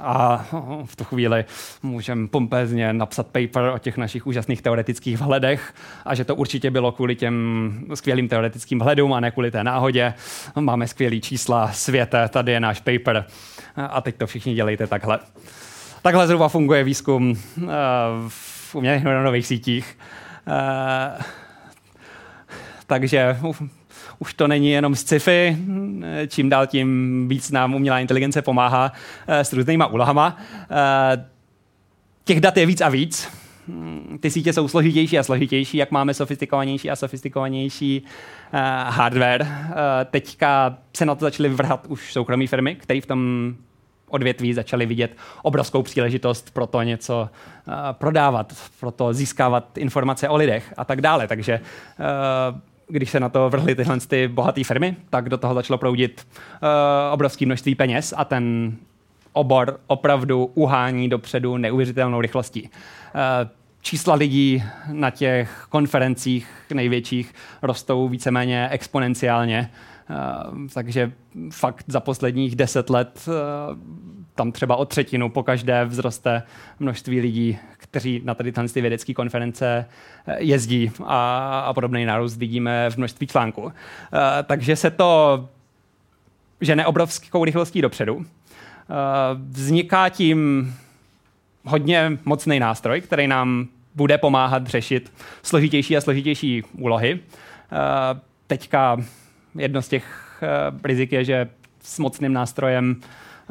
a v tu chvíli můžeme pompézně napsat paper o těch našich úžasných teoretických vhledech a že to určitě bylo kvůli těm skvělým teoretickým vhledům a ne kvůli té náhodě. Máme skvělý čísla, světe, tady je náš paper a teď to všichni dělejte takhle. Takhle zhruba funguje výzkum uh, v umělých neuronových sítích. Uh, takže už to není jenom sci-fi, čím dál tím víc nám umělá inteligence pomáhá eh, s různýma úlohama. Eh, těch dat je víc a víc. Ty sítě jsou složitější a složitější, jak máme sofistikovanější a sofistikovanější uh, hardware. Teďka se na to začaly vrhat už soukromé firmy, které v tom odvětví začaly vidět obrovskou příležitost pro to něco prodávat, pro to získávat informace o lidech a tak dále. Takže když se na to vrhly tyhle ty bohaté firmy, tak do toho začalo proudit uh, obrovské množství peněz a ten obor opravdu uhání dopředu neuvěřitelnou rychlostí. Uh, čísla lidí na těch konferencích největších rostou víceméně exponenciálně. Uh, takže fakt za posledních deset let tam třeba o třetinu po každé vzroste množství lidí, kteří na tady ty vědecké konference eh, jezdí a, a podobný nárůst vidíme v množství článků. Uh, takže se to žene obrovskou rychlostí dopředu. Uh, vzniká tím hodně mocný nástroj, který nám bude pomáhat řešit složitější a složitější úlohy. Teďka jedno z těch rizik je, že s mocným nástrojem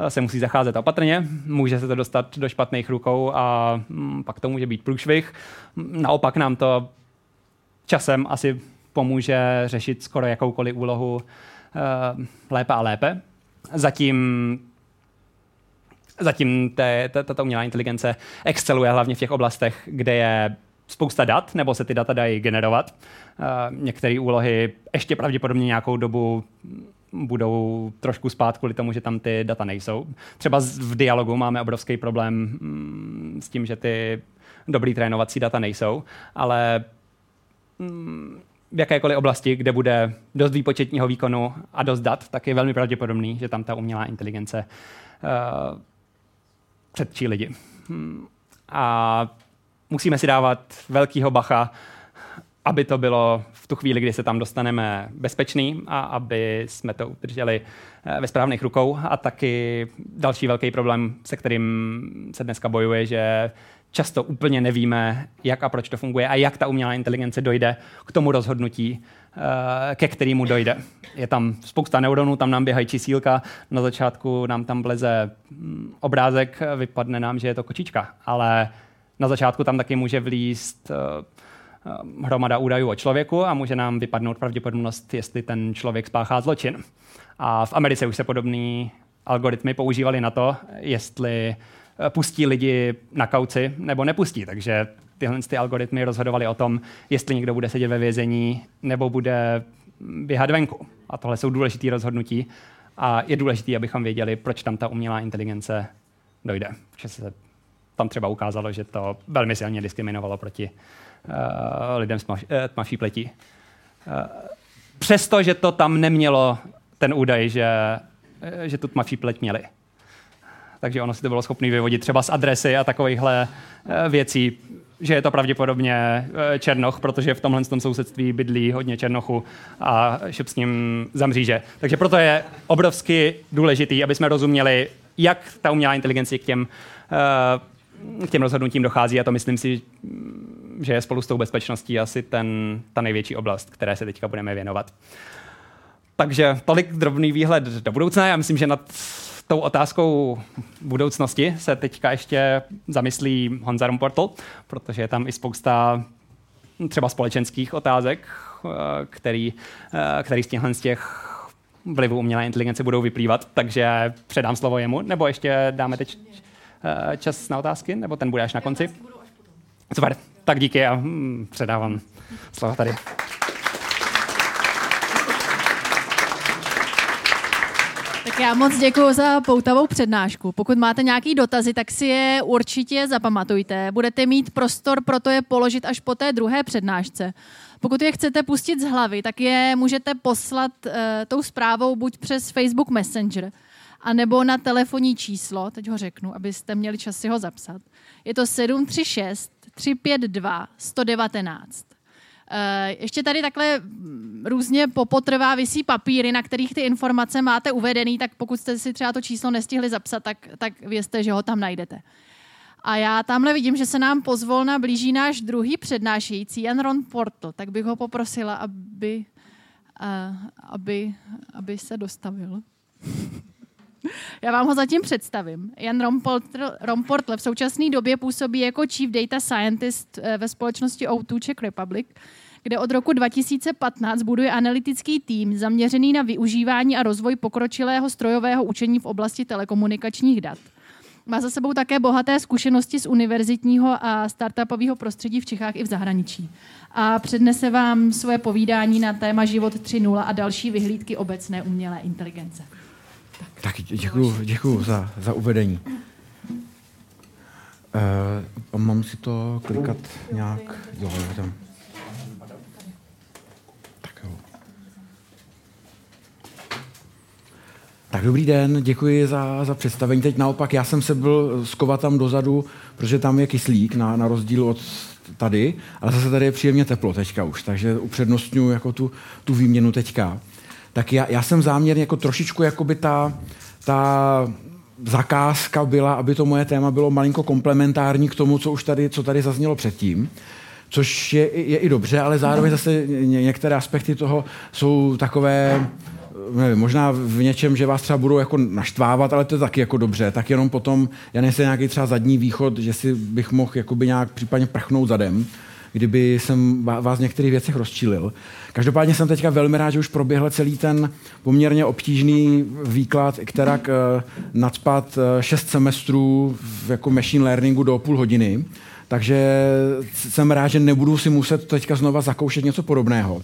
se musí zacházet opatrně, může se to dostat do špatných rukou a mm, pak to může být průšvih. Naopak nám to časem asi pomůže řešit skoro jakoukoliv úlohu eh, lépe a lépe. Zatím Zatím tato umělá inteligence exceluje hlavně v těch oblastech, kde je spousta dat, nebo se ty data dají generovat. Uh, některé úlohy ještě pravděpodobně nějakou dobu budou trošku spát kvůli tomu, že tam ty data nejsou. Třeba v dialogu máme obrovský problém mm, s tím, že ty dobrý trénovací data nejsou, ale mm, v jakékoliv oblasti, kde bude dost výpočetního výkonu a dost dat, tak je velmi pravděpodobný, že tam ta umělá inteligence uh, předčí lidi. Hmm. A musíme si dávat velkýho bacha, aby to bylo v tu chvíli, kdy se tam dostaneme bezpečný a aby jsme to udrželi eh, ve správných rukou. A taky další velký problém, se kterým se dneska bojuje, že často úplně nevíme, jak a proč to funguje a jak ta umělá inteligence dojde k tomu rozhodnutí, eh, ke kterému dojde. Je tam spousta neuronů, tam nám běhají čísílka, na začátku nám tam vleze hm, obrázek, vypadne nám, že je to kočička, ale na začátku tam taky může vlíst eh, hromada údajů o člověku a může nám vypadnout pravděpodobnost, jestli ten člověk spáchá zločin. A v Americe už se podobné algoritmy používaly na to, jestli Eh, pustí lidi na kauci nebo nepustí. Takže tyhle ty algoritmy rozhodovaly o tom, jestli někdo bude sedět ve vězení nebo bude běhat venku. A tohle jsou důležité rozhodnutí. A je důležité, abychom věděli, proč tam ta umělá inteligence dojde. Že se tam třeba ukázalo, že to velmi silně diskriminovalo proti lidem s uh, tmavší pletí. Uh, přesto, že to tam nemělo ten údaj, že, že tu tmavší pleť měli takže ono si to bylo schopné vyvodit třeba z adresy a takovýchhle eh, věcí, že je to pravděpodobně eh, Černoch, protože v tomhle tom sousedství bydlí hodně Černochu a šup s ním za mříže. Takže proto je obrovsky důležitý, aby jsme rozuměli, jak ta umělá inteligence k těm, eh, k těm rozhodnutím dochází a to myslím si, že je spolu s tou bezpečností asi ten, ta největší oblast, které se teďka budeme věnovat. Takže tolik drobný výhled do budoucna. Já myslím, že nad tou otázkou budoucnosti se teďka ještě zamyslí Honza Rumportl, protože je tam i spousta třeba společenských otázek, eh, který, eh, který z těchhle z těch vlivů umělé inteligence budou vyplývat, takže předám slovo jemu, nebo ještě dáme teď eh, čas na otázky, nebo ten bude až na konci? Super, tak díky a hm, předávám slovo tady. Já moc děkuji za poutavou přednášku. Pokud máte nějaký dotazy, tak si je určitě zapamatujte. Budete mít prostor pro to je položit až po té druhé přednášce. Pokud je chcete pustit z hlavy, tak je můžete poslat uh, tou zprávou buď přes Facebook Messenger, anebo na telefonní číslo, teď ho řeknu, abyste měli čas si ho zapsat. Je to 736 352 119. Eh, ještě tady takhle různě popotrvá vysí papíry, na kterých ty informace máte uvedený, tak pokud jste si třeba to číslo nestihli zapsat, tak, tak vězte, že ho tam najdete. A já tamhle vidím, že se nám pozvolna blíží náš druhý přednášející, Jan Ron Porto, tak bych ho poprosila, aby, uh, aby, aby se dostavil. <laughs> Já vám ho zatím představím. Jan Romportle v současné době působí jako Chief Data Scientist eh, ve společnosti O2 Czech Republic, kde od roku 2015 buduje analytický tým zaměřený na využívání a rozvoj pokročilého strojového učení v oblasti telekomunikačních dat. Má za sebou také bohaté zkušenosti z univerzitního a startupového prostředí v Čechách i v zahraničí. A přednese vám svoje povídání na téma Život 3.0 a další vyhlídky obecné umělé inteligence. Tak, děkuji, děkuji za, za uvedení. Uh, mám si to klikat nějak? Jo, tam. Tak jo. Tak dobrý den, děkuji za, za představení. Teď naopak, já jsem se byl skovat tam dozadu, protože tam je kyslík, na, na rozdíl od tady, ale zase tady je příjemně teplo teďka už, takže upřednostňuji jako tu, tu výměnu teďka tak já, já jsem záměrně jako trošičku jakoby ta, ta zakázka byla, aby to moje téma bylo malinko komplementární k tomu, co už tady, co tady zaznělo předtím. Což je, je i dobře, ale zároveň zase některé aspekty toho jsou takové, nevím, možná v něčem, že vás třeba budou jako naštvávat, ale to je taky jako dobře. Tak jenom potom, já nejsem nějaký třeba zadní východ, že si bych mohl jakoby nějak případně prchnout zadem, kdyby jsem vás v některých věcech rozčílil. Každopádně jsem teďka velmi rád, že už proběhl celý ten poměrně obtížný výklad, která eh, nadspat uh, šest semestrů v jako machine learningu do půl hodiny. Takže jsem rád, že nebudu si muset teďka znova zakoušet něco podobného.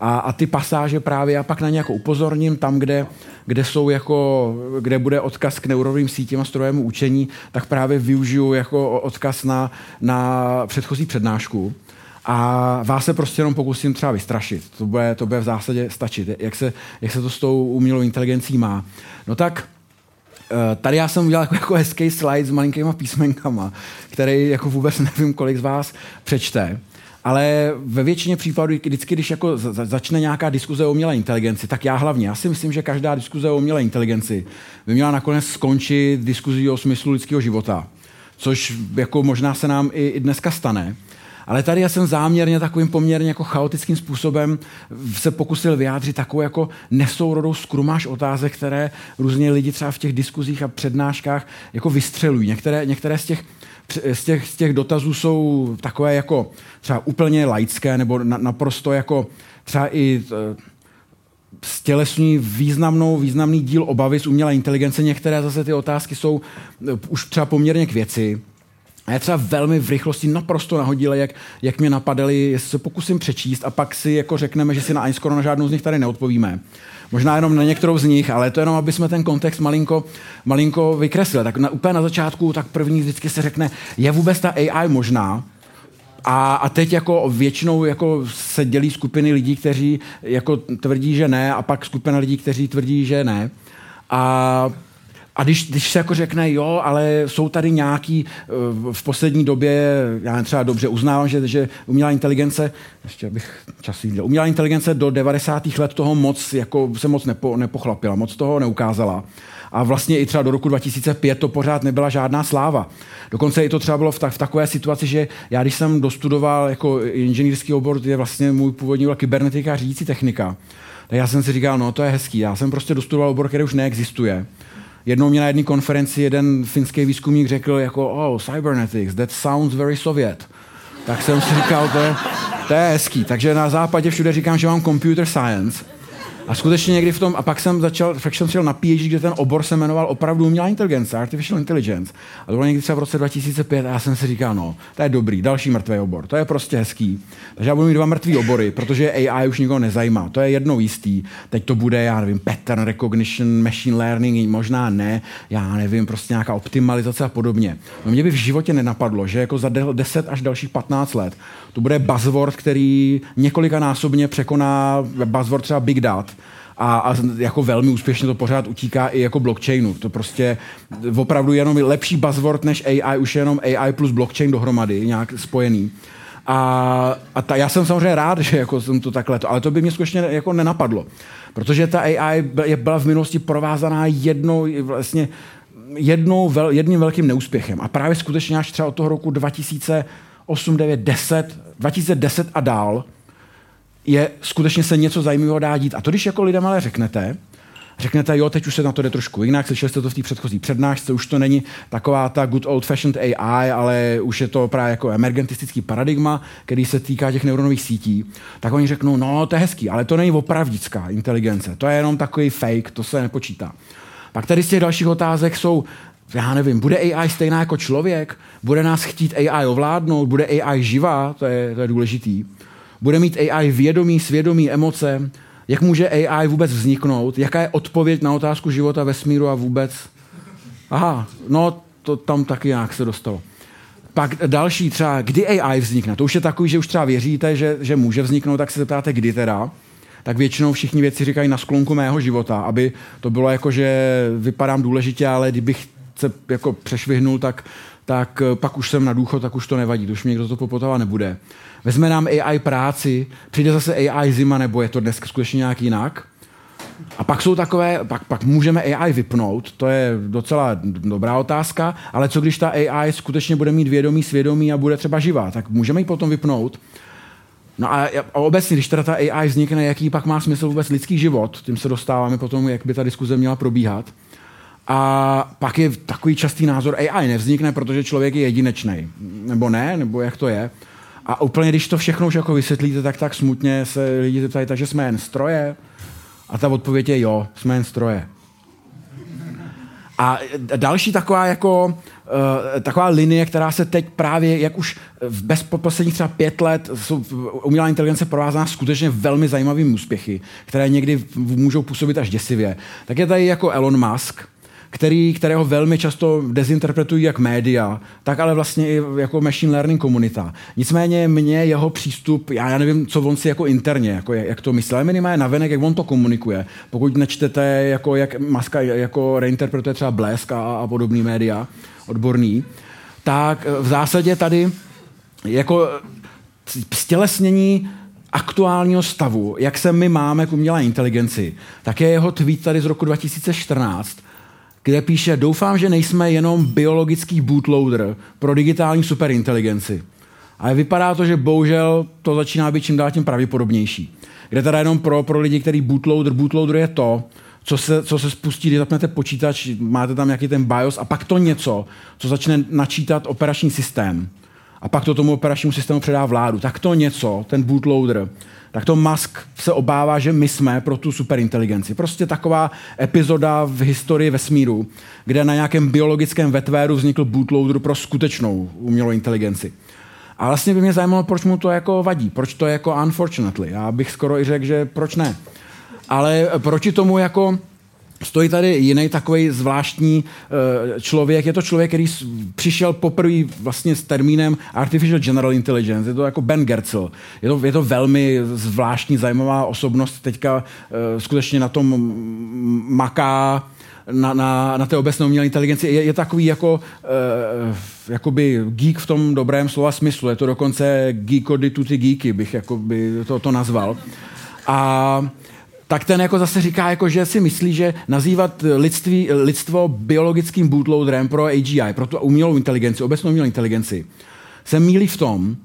A, a ty pasáže právě já pak na ně jako upozorním tam, kde, kde, jsou jako, kde bude odkaz k neurovým sítím a strojovému učení, tak právě využiju jako odkaz na, na předchozí přednášku. A vás se prostě jenom pokusím třeba vystrašit. To bude, to bude v zásadě stačit. Jak se, jak se to s tou umělou inteligencí má. No tak Eh, tady já jsem udělal jako, jako hezký slide s malinkýma písmenkama, který jako vůbec nevím, kolik z vás přečte. Ale ve většině případů, vždycky, když jako začne nějaká diskuze o umělé inteligenci, tak já hlavně, já si myslím, že každá diskuze o umělé inteligenci by měla nakonec skončit diskuzí o smyslu lidského života. Což jako možná se nám i, dneska stane. Ale tady já jsem záměrně takovým poměrně jako chaotickým způsobem se pokusil vyjádřit takovou jako nesourodou skrumáž otázek, které různě lidi třeba v těch diskuzích a přednáškách jako vystřelují. Některé, některé z těch z těch, z těch dotazů jsou takové jako třeba úplně laické nebo na, naprosto jako třeba i e, stělesní významnou, významný díl obavy z umělé inteligence. Některé zase ty otázky jsou e, už třeba poměrně k věci. A já třeba velmi v rychlosti naprosto nahodile, jak, jak mě napadali, jestli se pokusím přečíst a pak si jako řekneme, že si na ani skoro na žádnou z nich tady neodpovíme. Možná jenom na některou z nich, ale to jenom, aby jsme ten kontext malinko, malinko vykreslili. Tak na, úplně na začátku, tak první vždycky se řekne, je vůbec ta AI možná? A, a teď jako většinou jako se dělí skupiny lidí, kteří jako tvrdí, že ne, a pak skupina lidí, kteří tvrdí, že ne. A a když, když se jako řekne, jo, ale jsou tady nějaký eh, v poslední době, já třeba dobře uznávám, že, že umělá inteligence, ještě bych čas viděl, umělá inteligence do 90. let toho moc, jako se moc nepo, nepochlapila, moc toho neukázala. A vlastně i třeba do roku 2005 to pořád nebyla žádná sláva. Dokonce i to třeba bylo v, ta, v takové situaci, že já když jsem dostudoval jako inženýrský obor, je vlastně můj původní kybernetika a řídící technika, tak já jsem si říkal, no to je hezký, já jsem prostě dostudoval obor, který už neexistuje jednou mě na jedné konferenci jeden finský výzkumník řekl jako, oh, cybernetics, that sounds very Soviet. Tak jsem si říkal, to je, to je hezký. Takže na západě všude říkám, že mám computer science. A skutečně někdy v tom, a pak jsem začal, pak jsem šel na PhD, kde ten obor se jmenoval opravdu umělá inteligence, artificial intelligence. A to bylo někdy třeba v roce 2005 a já jsem si říkal, no, to je dobrý, další mrtvý obor, to je prostě hezký. Takže já budu mít dva mrtvý obory, protože AI už nikoho nezajímá, to je jednou jistý. Teď to bude, já nevím, pattern recognition, machine learning, možná ne, já nevím, prostě nějaká optimalizace a podobně. No mě by v životě nenapadlo, že jako za 10 až dalších 15 let to bude buzzword, který několikanásobně překoná buzzword třeba Big Data a, a jako velmi úspěšně to pořád utíká i jako blockchainu. To prostě opravdu jenom lepší buzzword než AI, už jenom AI plus blockchain dohromady, nějak spojený. A, a ta, já jsem samozřejmě rád, že jako jsem to takhle, ale to by mě skutečně jako nenapadlo. Protože ta AI byla v minulosti provázaná jednou, vlastně jednou, vel, jedním velkým neúspěchem. A právě skutečně až třeba od toho roku 2008, 9, 10, 2010 a dál, je skutečně se něco zajímavého dá dít. A to, když jako lidem ale řeknete, řeknete, jo, teď už se na to jde trošku jinak, slyšeli jste to v té předchozí přednášce, už to není taková ta good old fashioned AI, ale už je to právě jako emergentistický paradigma, který se týká těch neuronových sítí, tak oni řeknou, no, to je hezký, ale to není opravdická inteligence, to je jenom takový fake, to se nepočítá. Pak tady z těch dalších otázek jsou, já nevím, bude AI stejná jako člověk? Bude nás chtít AI ovládnout? Bude AI živá? To je, to je důležitý. Bude mít AI vědomí, svědomí, emoce? Jak může AI vůbec vzniknout? Jaká je odpověď na otázku života, vesmíru a vůbec? Aha, no to tam taky nějak se dostalo. Pak další třeba, kdy AI vznikne? To už je takový, že už třeba věříte, že, že může vzniknout, tak se zeptáte, kdy teda. Tak většinou všichni věci říkají na sklonku mého života, aby to bylo jako, že vypadám důležitě, ale kdybych se jako přešvihnul, tak, tak pak už jsem na důchod, tak už to nevadí, to už mě někdo to popotava nebude. Vezme nám AI práci, přijde zase AI zima, nebo je to dneska skutečně nějak jinak? A pak jsou takové, pak, pak můžeme AI vypnout, to je docela dobrá otázka, ale co když ta AI skutečně bude mít vědomí, svědomí a bude třeba živá, tak můžeme ji potom vypnout. No a, a obecně, když teda ta AI vznikne, jaký pak má smysl vůbec lidský život, tím se dostáváme potom, jak by ta diskuze měla probíhat. A pak je takový častý názor, AI nevznikne, protože člověk je jedinečný. Nebo ne, nebo jak to je. A úplně, když to všechno už jako vysvětlíte, tak tak smutně se lidi zeptají, takže jsme jen stroje? A ta odpověď je jo, jsme jen stroje. A další taková jako uh, taková linie, která se teď právě, jak už v bez posledních třeba pět let jsou umělá inteligence provázána skutečně velmi zajímavými úspěchy, které někdy můžou působit až děsivě, tak je tady jako Elon Musk, který, kterého velmi často dezinterpretují jak média, tak ale vlastně i jako machine learning komunita. Nicméně mě jeho přístup, já, já nevím, co on si jako interně, jako jak to myslí, ale minimálně navenek, jak on to komunikuje. Pokud nečtete, jako jak Maska jako reinterpretuje třeba Blesk a, a podobný média, odborný, tak v zásadě tady jako stělesnění aktuálního stavu, jak se my máme k umělé inteligenci, tak je jeho tweet tady z roku 2014, kde píše, doufám, že nejsme jenom biologický bootloader pro digitální superinteligenci. Ale vypadá to, že bohužel to začíná být čím dál tím pravděpodobnější. Kde teda jenom pro, pro lidi, který bootloader, bootloader je to, co se, co se spustí, když zapnete počítač, máte tam nějaký ten BIOS a pak to něco, co začne načítat operační systém. A pak to tomu operačnímu systému předá vládu. Tak to něco, ten bootloader, tak to Musk se obává, že my jsme pro tu superinteligenci. Prostě taková epizoda v historii vesmíru, kde na nějakém biologickém vetvéru vznikl bootloader pro skutečnou umělou inteligenci. A vlastně by mě zajímalo, proč mu to jako vadí, proč to je jako unfortunately. Já bych skoro i řekl, že proč ne. Ale proti tomu jako stojí tady jiný takový zvláštní uh, člověk. Je to člověk, který přišel poprvé vlastně s termínem Artificial General Intelligence. Je to jako Ben Gerzel. Je to, je to velmi zvláštní, zajímavá osobnost. Teďka uh, skutečně na tom maká na, na, na té obecné umělé inteligenci. Je, je takový jako uh, jakoby geek v tom dobrém slova smyslu. Je to dokonce geekody tuty geeky, bych jakoby to, to nazval. A tak ten jako zase říká, jako, že si myslí, že nazývat lidství, lidstvo biologickým bootloaderem pro AGI, pro tu umělou inteligenci, obecnou umělou inteligenci, se mílí v tom,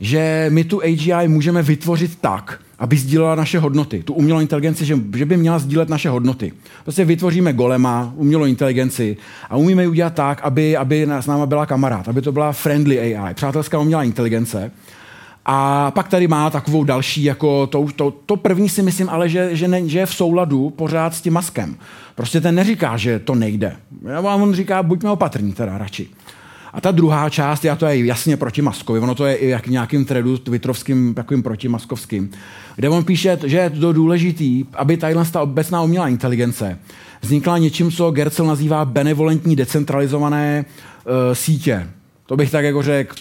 že my tu AGI můžeme vytvořit tak, aby sdílela naše hodnoty. Tu umělou inteligenci, že, že by měla sdílet naše hodnoty. Prostě vytvoříme golema, umělou inteligenci a umíme ji udělat tak, aby, aby s náma byla kamarád, aby to byla friendly AI, přátelská umělá inteligence, a pak tady má takovou další, jako to, to, to první si myslím, ale že, že, ne, že je v souladu pořád s tím maskem. Prostě ten neříká, že to nejde. A on říká, buďme opatrní teda radši. A ta druhá část, já to je jasně proti Maskovi, ono to je i jak nějakým threadu twitterovským, takovým protimaskovským, kde on píše, že je to důležitý, aby tadyhle ta obecná umělá inteligence vznikla něčím, co Gercel nazývá benevolentní decentralizované uh, sítě. To bych tak jako řekl,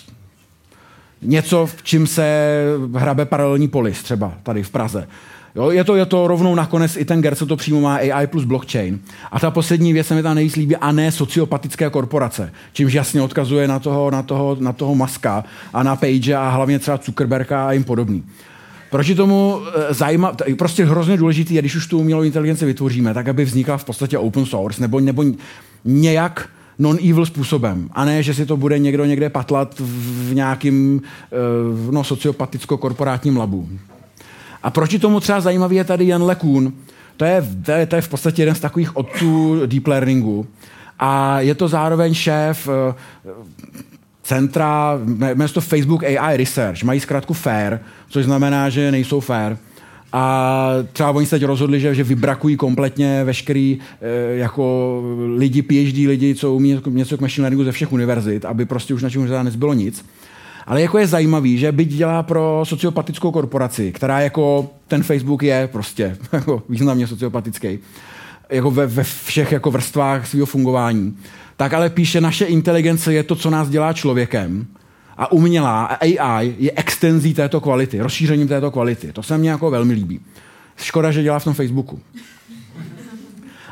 něco, v čím se hrabe paralelní polis, třeba tady v Praze. Jo, je, to, je to rovnou nakonec, i ten Gerce to přímo má AI plus blockchain. A ta poslední věc se mi tam nejvíc líbí, a ne sociopatické korporace, čímž jasně odkazuje na toho, na toho, na toho Maska a na Page a hlavně třeba Zuckerberga a jim podobný. Proti tomu eh, zajímá, prostě hrozně důležitý je, když už tu umělou inteligenci vytvoříme, tak aby vznikla v podstatě open source, nebo, nebo nějak non-evil způsobem. A ne, že si to bude někdo někde patlat v nějakým eh, no, sociopaticko-korporátním labu. A proti tomu třeba zajímavý je tady Jan LeCun. To je, to, je, to je v podstatě jeden z takových otců deep learningu. A je to zároveň šéf eh, centra, jmenuje to Facebook AI Research. Mají zkrátku FAIR, což znamená, že nejsou fair. A třeba oni se teď rozhodli, že, že vybrakují kompletně veškerý e, jako lidi, PhD lidi, co umí něco k machine learningu ze všech univerzit, aby prostě už na čem nezbylo nic. Ale jako je zajímavý, že byť dělá pro sociopatickou korporaci, která jako ten Facebook je prostě <laughs> jako významně sociopatický, jako ve, ve všech jako vrstvách svého fungování, tak ale píše, naše inteligence je to, co nás dělá člověkem a umělá AI je extenzí této kvality, rozšířením této kvality. To se mně jako velmi líbí. Škoda, že dělá v tom Facebooku.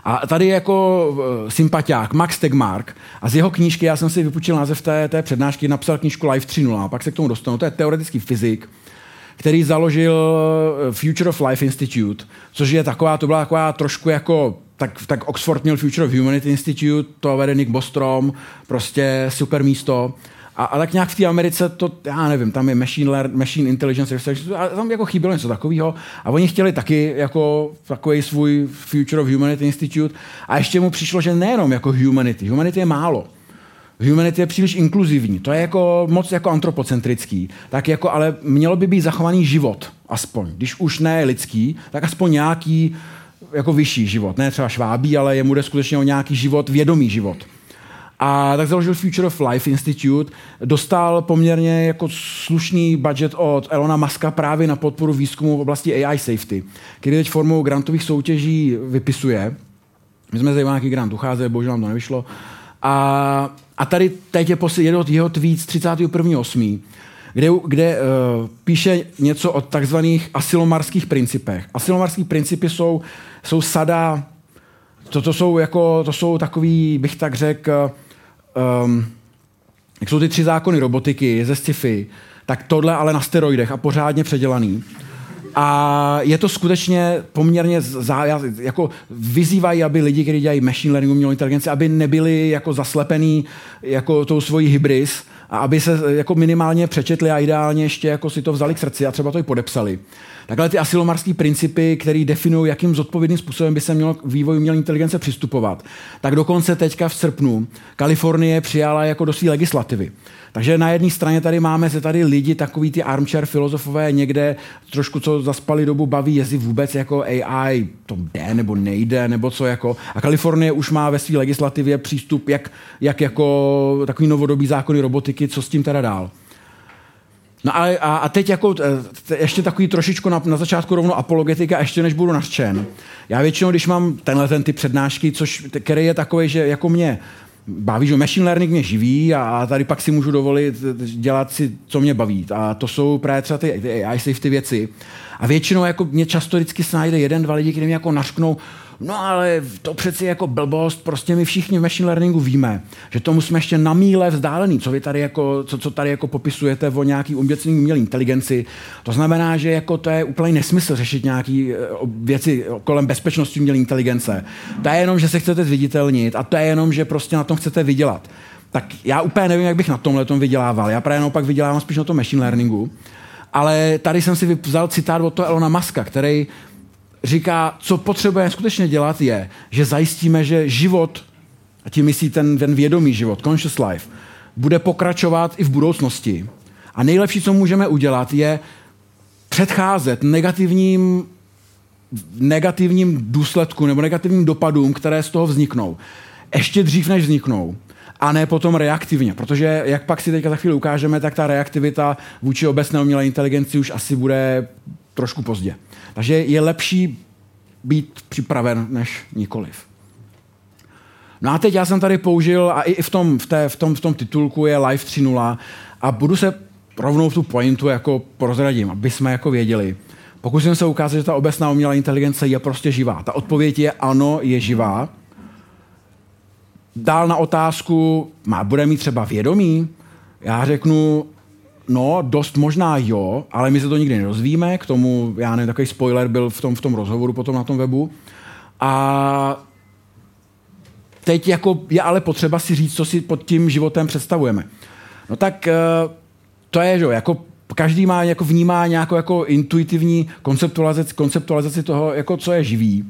A tady jako uh, sympatiák Max Tegmark a z jeho knížky, já jsem si vypučil název té, té přednášky, napsal knížku Life 3.0 a pak se k tomu dostanu. To je teoretický fyzik, který založil eh, Future of Life Institute, což je taková, to byla taková trošku jako tak, tak Oxford měl Future of Humanity Institute, to vede Nick Bostrom, prostě super místo. A, a tak nějak v té Americe to, já nevím, tam je machine, learn, machine intelligence research, a tam jako chybělo něco takového. A oni chtěli taky jako takový svůj Future of Humanity Institute. A ještě mu přišlo, že nejenom jako humanity. Humanity je málo. Humanity je příliš inkluzivní, to je jako moc jako antropocentrický, tak jako, ale mělo by být zachovaný život, aspoň. Když už ne lidský, tak aspoň nějaký jako vyšší život. Ne třeba švábí, ale jemu jde skutečně o nějaký život, vědomý život. A tak založil Future of Life Institute, dostal poměrně jako slušný budget od Elona Muska právě na podporu výzkumu v oblasti AI safety, který teď formou grantových soutěží vypisuje. My jsme zajímali, nějaký grant ucházeli, bohužel nám to nevyšlo. A, a tady teď je jeho, jeho tweet z 31.8., kde, kde uh, píše něco o takzvaných asilomarských principech. Asilomarský principy jsou, jsou sada, to, to, jsou jako, to jsou takový, bych tak řekl, um, jak jsou ty tři zákony robotiky ze sci-fi, tak tohle ale na steroidech a pořádně předělaný. A je to skutečně poměrně zá, jako vyzývají, aby lidi, kteří dělají machine learning, umělou inteligenci, aby nebyli jako zaslepený jako tou svojí hybris a aby se jako minimálně přečetli a ideálně ještě jako si to vzali k srdci a třeba to i podepsali. Takhle ty asilomarské principy, které definují, jakým zodpovědným způsobem by se mělo k vývoji umělé inteligence přistupovat, tak dokonce teďka v srpnu Kalifornie přijala jako do své legislativy. Takže na jedné straně tady máme se tady lidi, takový ty armchair filozofové někde trošku, co zaspali dobu baví, jestli vůbec jako AI to jde nebo nejde, nebo co jako. A Kalifornie už má ve své legislativě přístup, jak, jak jako takový novodobý zákony robotiky, co s tím teda dál. No a, a, a teď jako te, ještě takový trošičku na, na začátku rovno apologetika, ještě než budu nařčen. Já většinou, když mám tenhle ten ty přednášky, což, který je takový, že jako mě baví, že machine learning mě živí a tady pak si můžu dovolit dělat si, co mě baví. A to jsou právě třeba ty, ty AI safety věci. A většinou jako mě často vždycky se najde jeden, dva lidi, kteří mě jako našknou, no ale to přeci jako blbost, prostě my všichni v machine learningu víme, že tomu jsme ještě na míle vzdálený, co vy tady jako, co, co tady jako popisujete o nějaký umělé umělé inteligenci. To znamená, že jako to je úplný nesmysl řešit nějaké eh, věci kolem bezpečnosti umělé inteligence. To je jenom, že se chcete zviditelnit a to je jenom, že prostě na tom chcete vydělat. Tak já úplně nevím, jak bych na tomhle tom vydělával. Já právě naopak vydělávám spíš na tom machine learningu. Ale tady jsem si vzal citát od toho Elona Muska, který říká, co potřebujeme skutečně dělat je, že zajistíme, že život, a tím myslí ten, ten vědomý život, conscious life, bude pokračovat i v budoucnosti. A nejlepší, co můžeme udělat, je předcházet negativním, negativním důsledkům nebo negativním dopadům, které z toho vzniknou. Ještě dřív, než vzniknou. A ne potom reaktivně, protože jak pak si teďka za chvíli ukážeme, tak ta reaktivita vůči obecné umělé inteligenci už asi bude trošku pozdě. Takže je lepší být připraven než nikoliv. No a teď já jsem tady použil, a i v tom, v té, v tom, v tom titulku je Live 3.0 a budu se rovnou v tu pointu jako prozradím, aby jsme jako věděli. Pokusím se ukázat, že ta obecná umělá inteligence je prostě živá. Ta odpověď je ano, je živá. Dál na otázku, má, bude mít třeba vědomí? Já řeknu, No, dost možná jo, ale my se to nikdy nerozvíme. K tomu, já nevím, takový spoiler byl v tom, v tom rozhovoru potom na tom webu. A teď jako je ale potřeba si říct, co si pod tím životem představujeme. No tak eh, to je, že jako každý má jako vnímá nějakou jako intuitivní konceptualizaci, konceptualizaci toho, jako co je živý.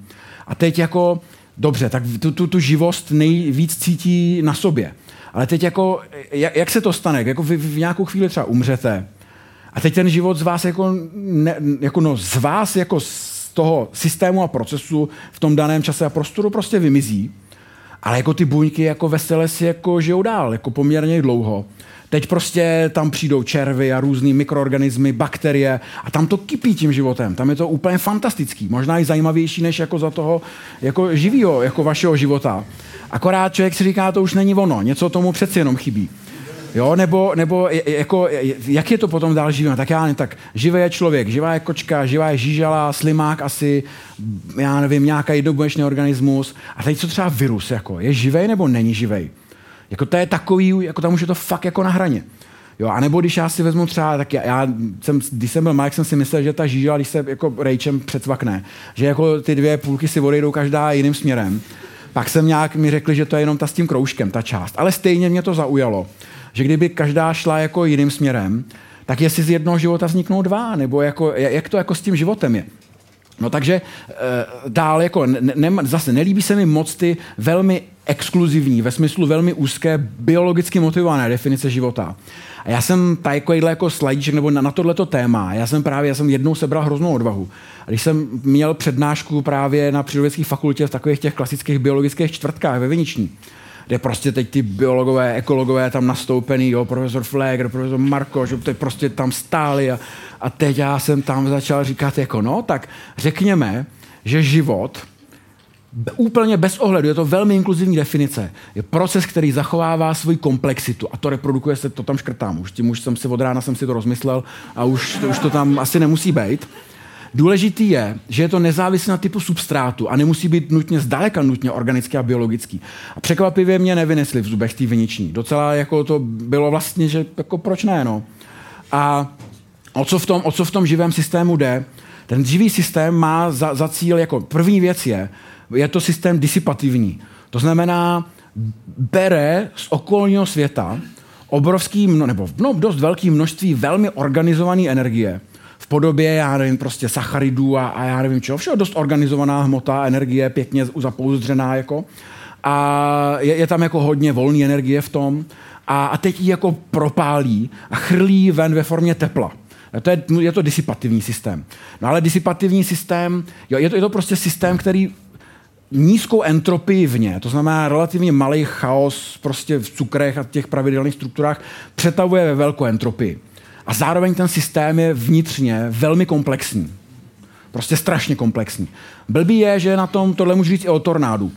A teď jako, dobře, tak tu, tu, tu živost nejvíc cítí na sobě. Ale teď jako, jak, jak se to stane? Jako vy v nějakou chvíli třeba umřete a teď ten život z vás jako, ne, jako no, z vás jako z toho systému a procesu v tom daném čase a prostoru prostě vymizí. Ale jako ty buňky jako veselé si jako žijou dál, jako poměrně dlouho. Teď prostě tam přijdou červy a různý mikroorganismy, bakterie a tam to kypí tím životem. Tam je to úplně fantastický. Možná i zajímavější než jako za toho jako živého, jako vašeho života. Akorát člověk si říká, to už není ono, něco tomu přeci jenom chybí. Jo, nebo, nebo jako, jak je to potom dál živé? Tak já tak živý je člověk, živá je kočka, živá je žížala, slimák asi, já nevím, nějaký jednobuněčný organismus. A teď co třeba virus, jako, je živý nebo není živý? Jako to je takový, jako tam už je to fakt jako na hraně. Jo, a nebo když já si vezmu třeba, tak já, já jsem, když jsem byl Mike, jsem si myslel, že ta žížela, když se jako rejčem přecvakne, že jako ty dvě půlky si odejdou každá jiným směrem. Pak jsem nějak mi řekli, že to je jenom ta s tím kroužkem, ta část. Ale stejně mě to zaujalo, že kdyby každá šla jako jiným směrem, tak jestli z jednoho života vzniknou dva, nebo jako, jak to jako s tím životem je. No takže e, dál jako ne, ne, zase nelíbí se mi moc ty velmi exkluzivní, ve smyslu velmi úzké, biologicky motivované definice života. A já jsem takovýhle jako slajdíček nebo na, na tohleto téma, já jsem právě, já jsem jednou sebral hroznou odvahu. A když jsem měl přednášku právě na přírodovědské fakultě v takových těch klasických biologických čtvrtkách ve Viniční, kde prostě teď ty biologové, ekologové tam nastoupený, jo, profesor Flegr, profesor Marko, že teď prostě tam stáli a, a teď já jsem tam začal říkat jako no, tak řekněme, že život úplně bez ohledu, je to velmi inkluzivní definice, je proces, který zachovává svoji komplexitu a to reprodukuje se, to tam škrtám. Už tím už jsem si od rána jsem si to rozmyslel a už, už to tam asi nemusí být. Důležitý je, že je to nezávislé na typu substrátu a nemusí být nutně zdaleka nutně organický a biologický. A překvapivě mě nevynesli v zubech té viniční. Docela jako to bylo vlastně, že jako proč ne, no. A o co v tom, o co v tom živém systému jde? Ten živý systém má za, za cíl, jako první věc je, je to systém disipativní. To znamená, bere z okolního světa obrovský, nebo no, dost velké množství velmi organizované energie v podobě, já nevím, prostě sacharidů a, a já nevím čeho, všeho dost organizovaná hmota, energie, pěkně zapouzdřená jako. A je, je tam jako hodně volné energie v tom a, a teď ji jako propálí a chrlí ven ve formě tepla. To je, je to disipativní systém. No ale disipativní systém, jo, je, to, je to prostě systém, který nízkou entropii vně, to znamená relativně malý chaos prostě v cukrech a těch pravidelných strukturách, přetavuje ve velkou entropii. A zároveň ten systém je vnitřně velmi komplexní. Prostě strašně komplexní. Blbý je, že na tom tohle můžu říct i o tornádu.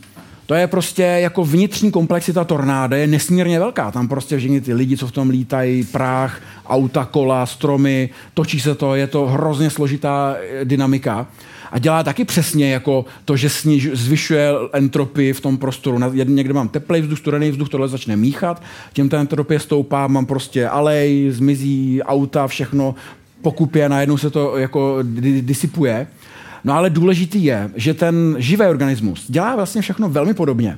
To je prostě jako vnitřní komplexita tornáda je nesmírně velká. Tam prostě všichni ty lidi, co v tom lítají, práh, auta, kola, stromy, točí se to, je to hrozně složitá eh, dynamika a dělá taky přesně jako to, že sniž, zvyšuje entropii v tom prostoru. Někde mám teplý vzduch, studený vzduch, tohle začne míchat, tím ta entropie stoupá, mám prostě alej, zmizí auta, všechno pokupě, najednou se to jako disipuje. No ale důležitý je, že ten živý organismus dělá vlastně všechno velmi podobně,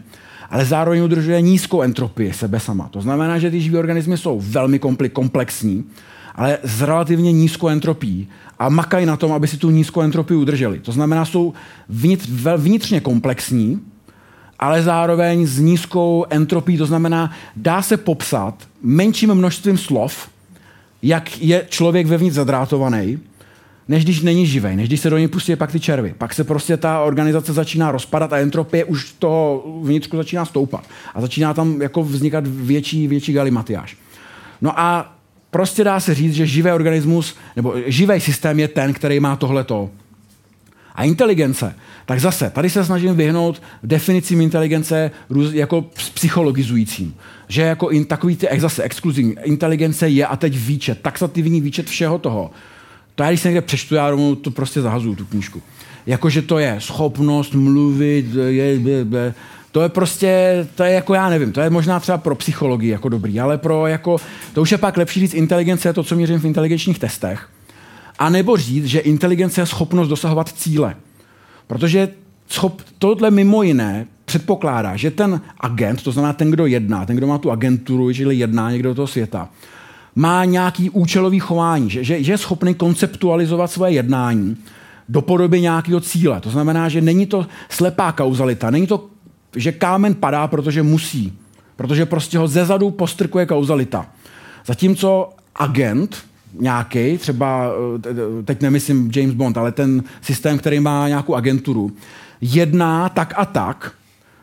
ale zároveň udržuje nízkou entropii sebe sama. To znamená, že ty živé organismy jsou velmi komplexní, ale s relativně nízkou entropií a makají na tom, aby si tu nízkou entropii udrželi. To znamená, jsou vnitř, vnitřně komplexní, ale zároveň s nízkou entropií. To znamená, dá se popsat menším množstvím slov, jak je člověk vevnitř zadrátovaný, než když není živý, než když se do něj pustí pak ty červy. Pak se prostě ta organizace začíná rozpadat a entropie už toho vnitřku začíná stoupat. A začíná tam jako vznikat větší, větší galimatiáž. No a prostě dá se říct, že živý organismus nebo živý systém je ten, který má tohleto. A inteligence, tak zase, tady se snažím vyhnout definicím inteligence jako psychologizujícím. Že jako in, takový ty, zase exkluzivní, inteligence je a teď výčet, taxativní výčet všeho toho. To já, když se někde přečtu, já rovnou to prostě zahazuju, tu knížku. Jakože to je schopnost mluvit, je, je, je, to je prostě, to je jako já nevím, to je možná třeba pro psychologii jako dobrý, ale pro jako, to už je pak lepší říct inteligence je to, co měřím v inteligenčních testech. A nebo říct, že inteligence je schopnost dosahovat cíle. Protože schop, tohle mimo jiné předpokládá, že ten agent, to znamená ten, kdo jedná, ten, kdo má tu agenturu, čili jedná někdo do toho světa, má nějaký účelový chování, že, že, že je schopný konceptualizovat své jednání do podoby nějakého cíle. To znamená, že není to slepá kauzalita, není to že kámen padá, protože musí. Protože prostě ho zezadu postrkuje kauzalita. Zatímco agent nějaký, třeba, eh, teď nemyslím James Bond, ale ten systém, který má nějakou agenturu, jedná tak a tak,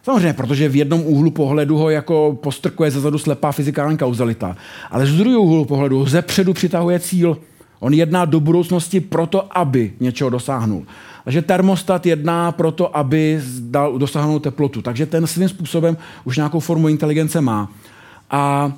Samozřejmě, protože v jednom úhlu pohledu ho jako postrkuje zezadu slepá fyzikální kauzalita, ale z druhého úhlu pohledu ho zepředu přitahuje cíl. On jedná do budoucnosti proto, aby něčeho dosáhnul. Takže termostat jedná proto, aby dal dosáhnout teplotu. Takže ten svým způsobem už nějakou formu inteligence má. A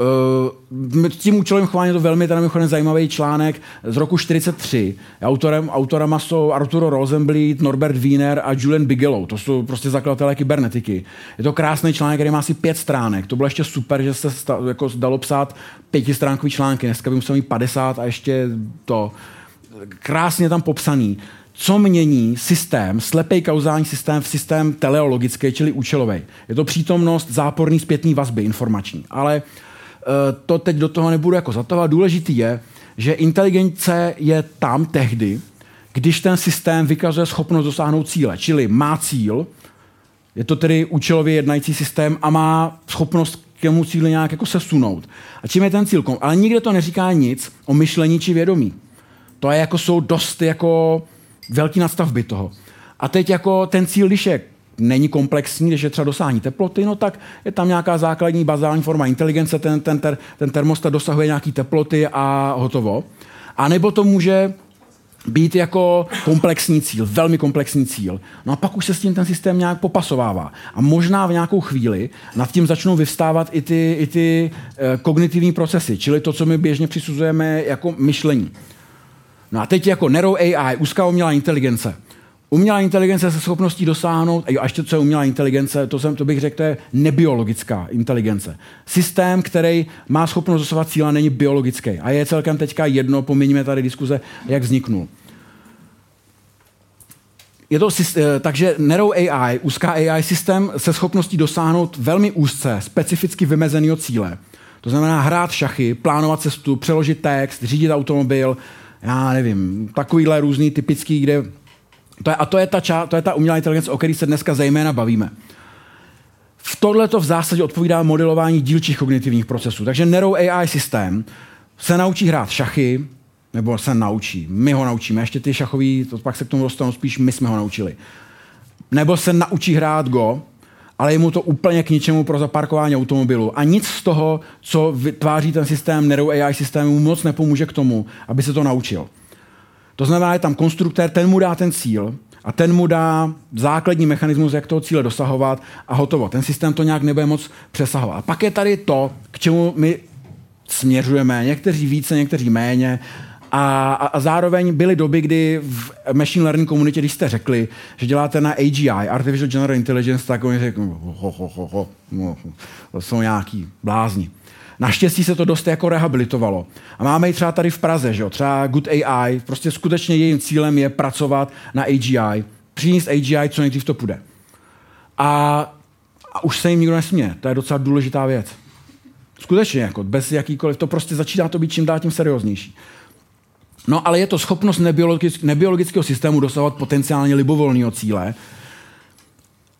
Uh, tím chováním je to velmi teda mimochodem zajímavý článek z roku 43. Autorem, autorama jsou Arturo Rosenblit, Norbert Wiener a Julian Bigelow. To jsou prostě zakladatelé kybernetiky. Je to krásný článek, který má asi pět stránek. To bylo ještě super, že se sta, jako dalo psát pětistránkový články. Dneska by musel mít 50 a ještě to krásně tam popsaný co mění systém, slepý kauzální systém v systém teleologický, čili účelový. Je to přítomnost záporný zpětný vazby informační. Ale uh, to teď do toho nebudu jako zatovat. Důležitý je, že inteligence je tam tehdy, když ten systém vykazuje schopnost dosáhnout cíle. Čili má cíl, je to tedy účelově jednající systém a má schopnost k tomu cíli nějak jako se sunout. A čím je ten cíl? Ale nikde to neříká nic o myšlení či vědomí. To je jako, jsou dost jako velký nadstavby toho. A teď jako ten cíl, když je není komplexní, když je třeba dosáhní teploty, no tak je tam nějaká základní bazální forma inteligence, ten, ten, ter, ten termostat dosahuje nějaký teploty a hotovo. A nebo to může být jako komplexní cíl, velmi komplexní cíl. No a pak už se s tím ten systém nějak popasovává. A možná v nějakou chvíli nad tím začnou vyvstávat i ty, i ty e, kognitivní procesy, čili to, co my běžně přisuzujeme jako myšlení. No a teď jako Nero AI, úzká umělá inteligence. Umělá inteligence se schopností dosáhnout, a ještě co je umělá inteligence, to, jsem, to bych řekl, to je nebiologická inteligence. Systém, který má schopnost dosahovat cíle, není biologický. A je celkem teďka jedno, poměníme tady diskuze, jak vzniknul. Je to, eh, takže Nero AI, úzká AI systém se schopností dosáhnout velmi úzce, specificky vymezeného cíle. To znamená hrát šachy, plánovat cestu, přeložit text, řídit automobil, já nevím, takovýhle různý typický, kde to je, a to je, ta ča, to je ta umělá inteligence, o které se dneska zejména bavíme. V tohle to v zásadě odpovídá modelování dílčích kognitivních procesů. Takže Nero AI systém se naučí hrát šachy, nebo se naučí. My ho naučíme. Ještě ty šachový, to pak se k tomu dostanu spíš, my jsme ho naučili. Nebo se naučí hrát Go, ale je mu to úplně k ničemu pro zaparkování automobilu. A nic z toho, co vytváří ten systém Nero AI systému, moc nepomůže k tomu, aby se to naučil. To znamená, je tam konstruktér, ten mu dá ten cíl a ten mu dá základní mechanismus, jak toho cíle dosahovat a hotovo. Ten systém to nějak nebude moc přesahovat. A pak je tady to, k čemu my směřujeme, někteří více, někteří méně. A, a, a zároveň byly doby, kdy v machine learning komunitě, když jste řekli, že děláte na AGI, Artificial General Intelligence, tak oni řekli, ho, ho, ho, ho, no, to jsou nějaký blázni. Naštěstí se to dost jako rehabilitovalo. A máme i třeba tady v Praze, že jo? třeba Good AI, prostě skutečně jejím cílem je pracovat na AGI, přinést AGI, co nejdřív to půjde. A, a už se jim nikdo nesměje. To je docela důležitá věc. Skutečně, jako bez jakýkoliv, to prostě začíná to být čím dál tím serióznější. No ale je to schopnost nebiologick, nebiologického systému dosahovat potenciálně libovolného cíle.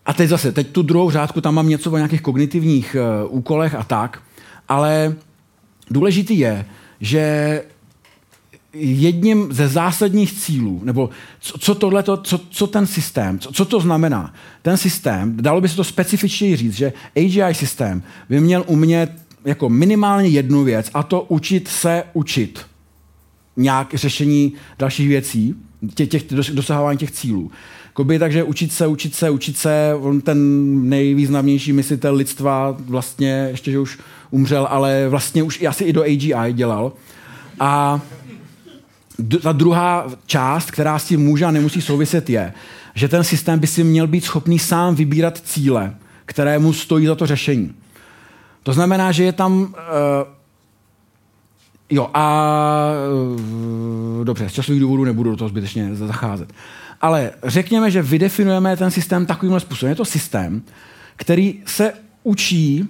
A teď zase, teď tu druhou řádku, tam mám něco o nějakých kognitivních uh, úkolech a tak. Ale důležitý je, že jedním ze zásadních cílů, nebo co, co tohleto, co, co ten systém, co, co to znamená? Ten systém, dalo by se to specifičněji říct, že AGI systém by měl umět jako minimálně jednu věc, a to učit se učit nějak řešení dalších věcí, těch, těch dosahování těch cílů. Koby, takže učit se, učit se, učit se, on ten nejvýznamnější myslitel lidstva vlastně, ještě že už umřel, ale vlastně už asi i do AGI dělal. A ta druhá část, která s tím může a nemusí souviset, je, že ten systém by si měl být schopný sám vybírat cíle, které mu stojí za to řešení. To znamená, že je tam... Uh, jo, a... Uh, dobře, z časových důvodů nebudu do toho zbytečně zacházet. Ale řekněme, že vydefinujeme ten systém takovýmhle způsobem. Je to systém, který se učí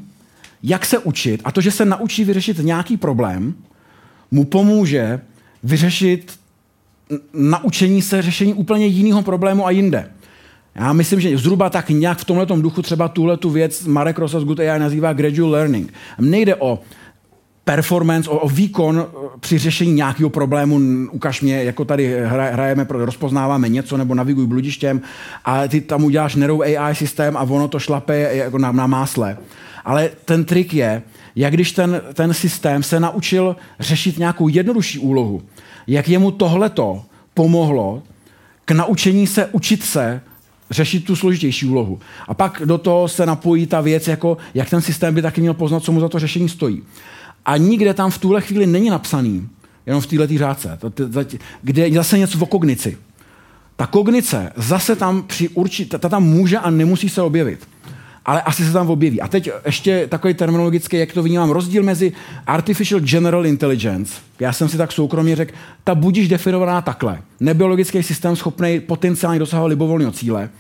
jak se učit a to, že se naučí vyřešit nějaký problém, mu pomůže vyřešit naučení se řešení úplně jiného problému a jinde. Já myslím, že zhruba tak nějak v tomhle duchu třeba tuhle tu věc Marek Rosas Good AI nazývá gradual learning. Nejde o performance, o, o výkon eh, při řešení nějakého problému, ukaž mě, jako tady hrajeme, rozpoznáváme něco nebo naviguj bludištěm a ty tam uděláš Nero AI systém a ono to šlape jako na, na másle. Ale ten trik je, jak když ten, ten systém se naučil řešit nějakou jednodušší úlohu, jak jemu tohleto pomohlo k naučení se učit se řešit tu složitější úlohu. A pak do toho se napojí ta věc, jako jak ten systém by taky měl poznat, co mu za to řešení stojí. A nikde tam v tuhle chvíli není napsaný, jenom v této řádce, kde je zase něco o kognici. Ta kognice zase tam při určitě, ta tam může a nemusí se objevit ale asi se tam objeví. A teď ještě takový terminologický, jak to vnímám, rozdíl mezi Artificial General Intelligence, já jsem si tak soukromně řekl, ta budíš definovaná takhle. Nebiologický systém schopný potenciálně dosahovat libovolného cíle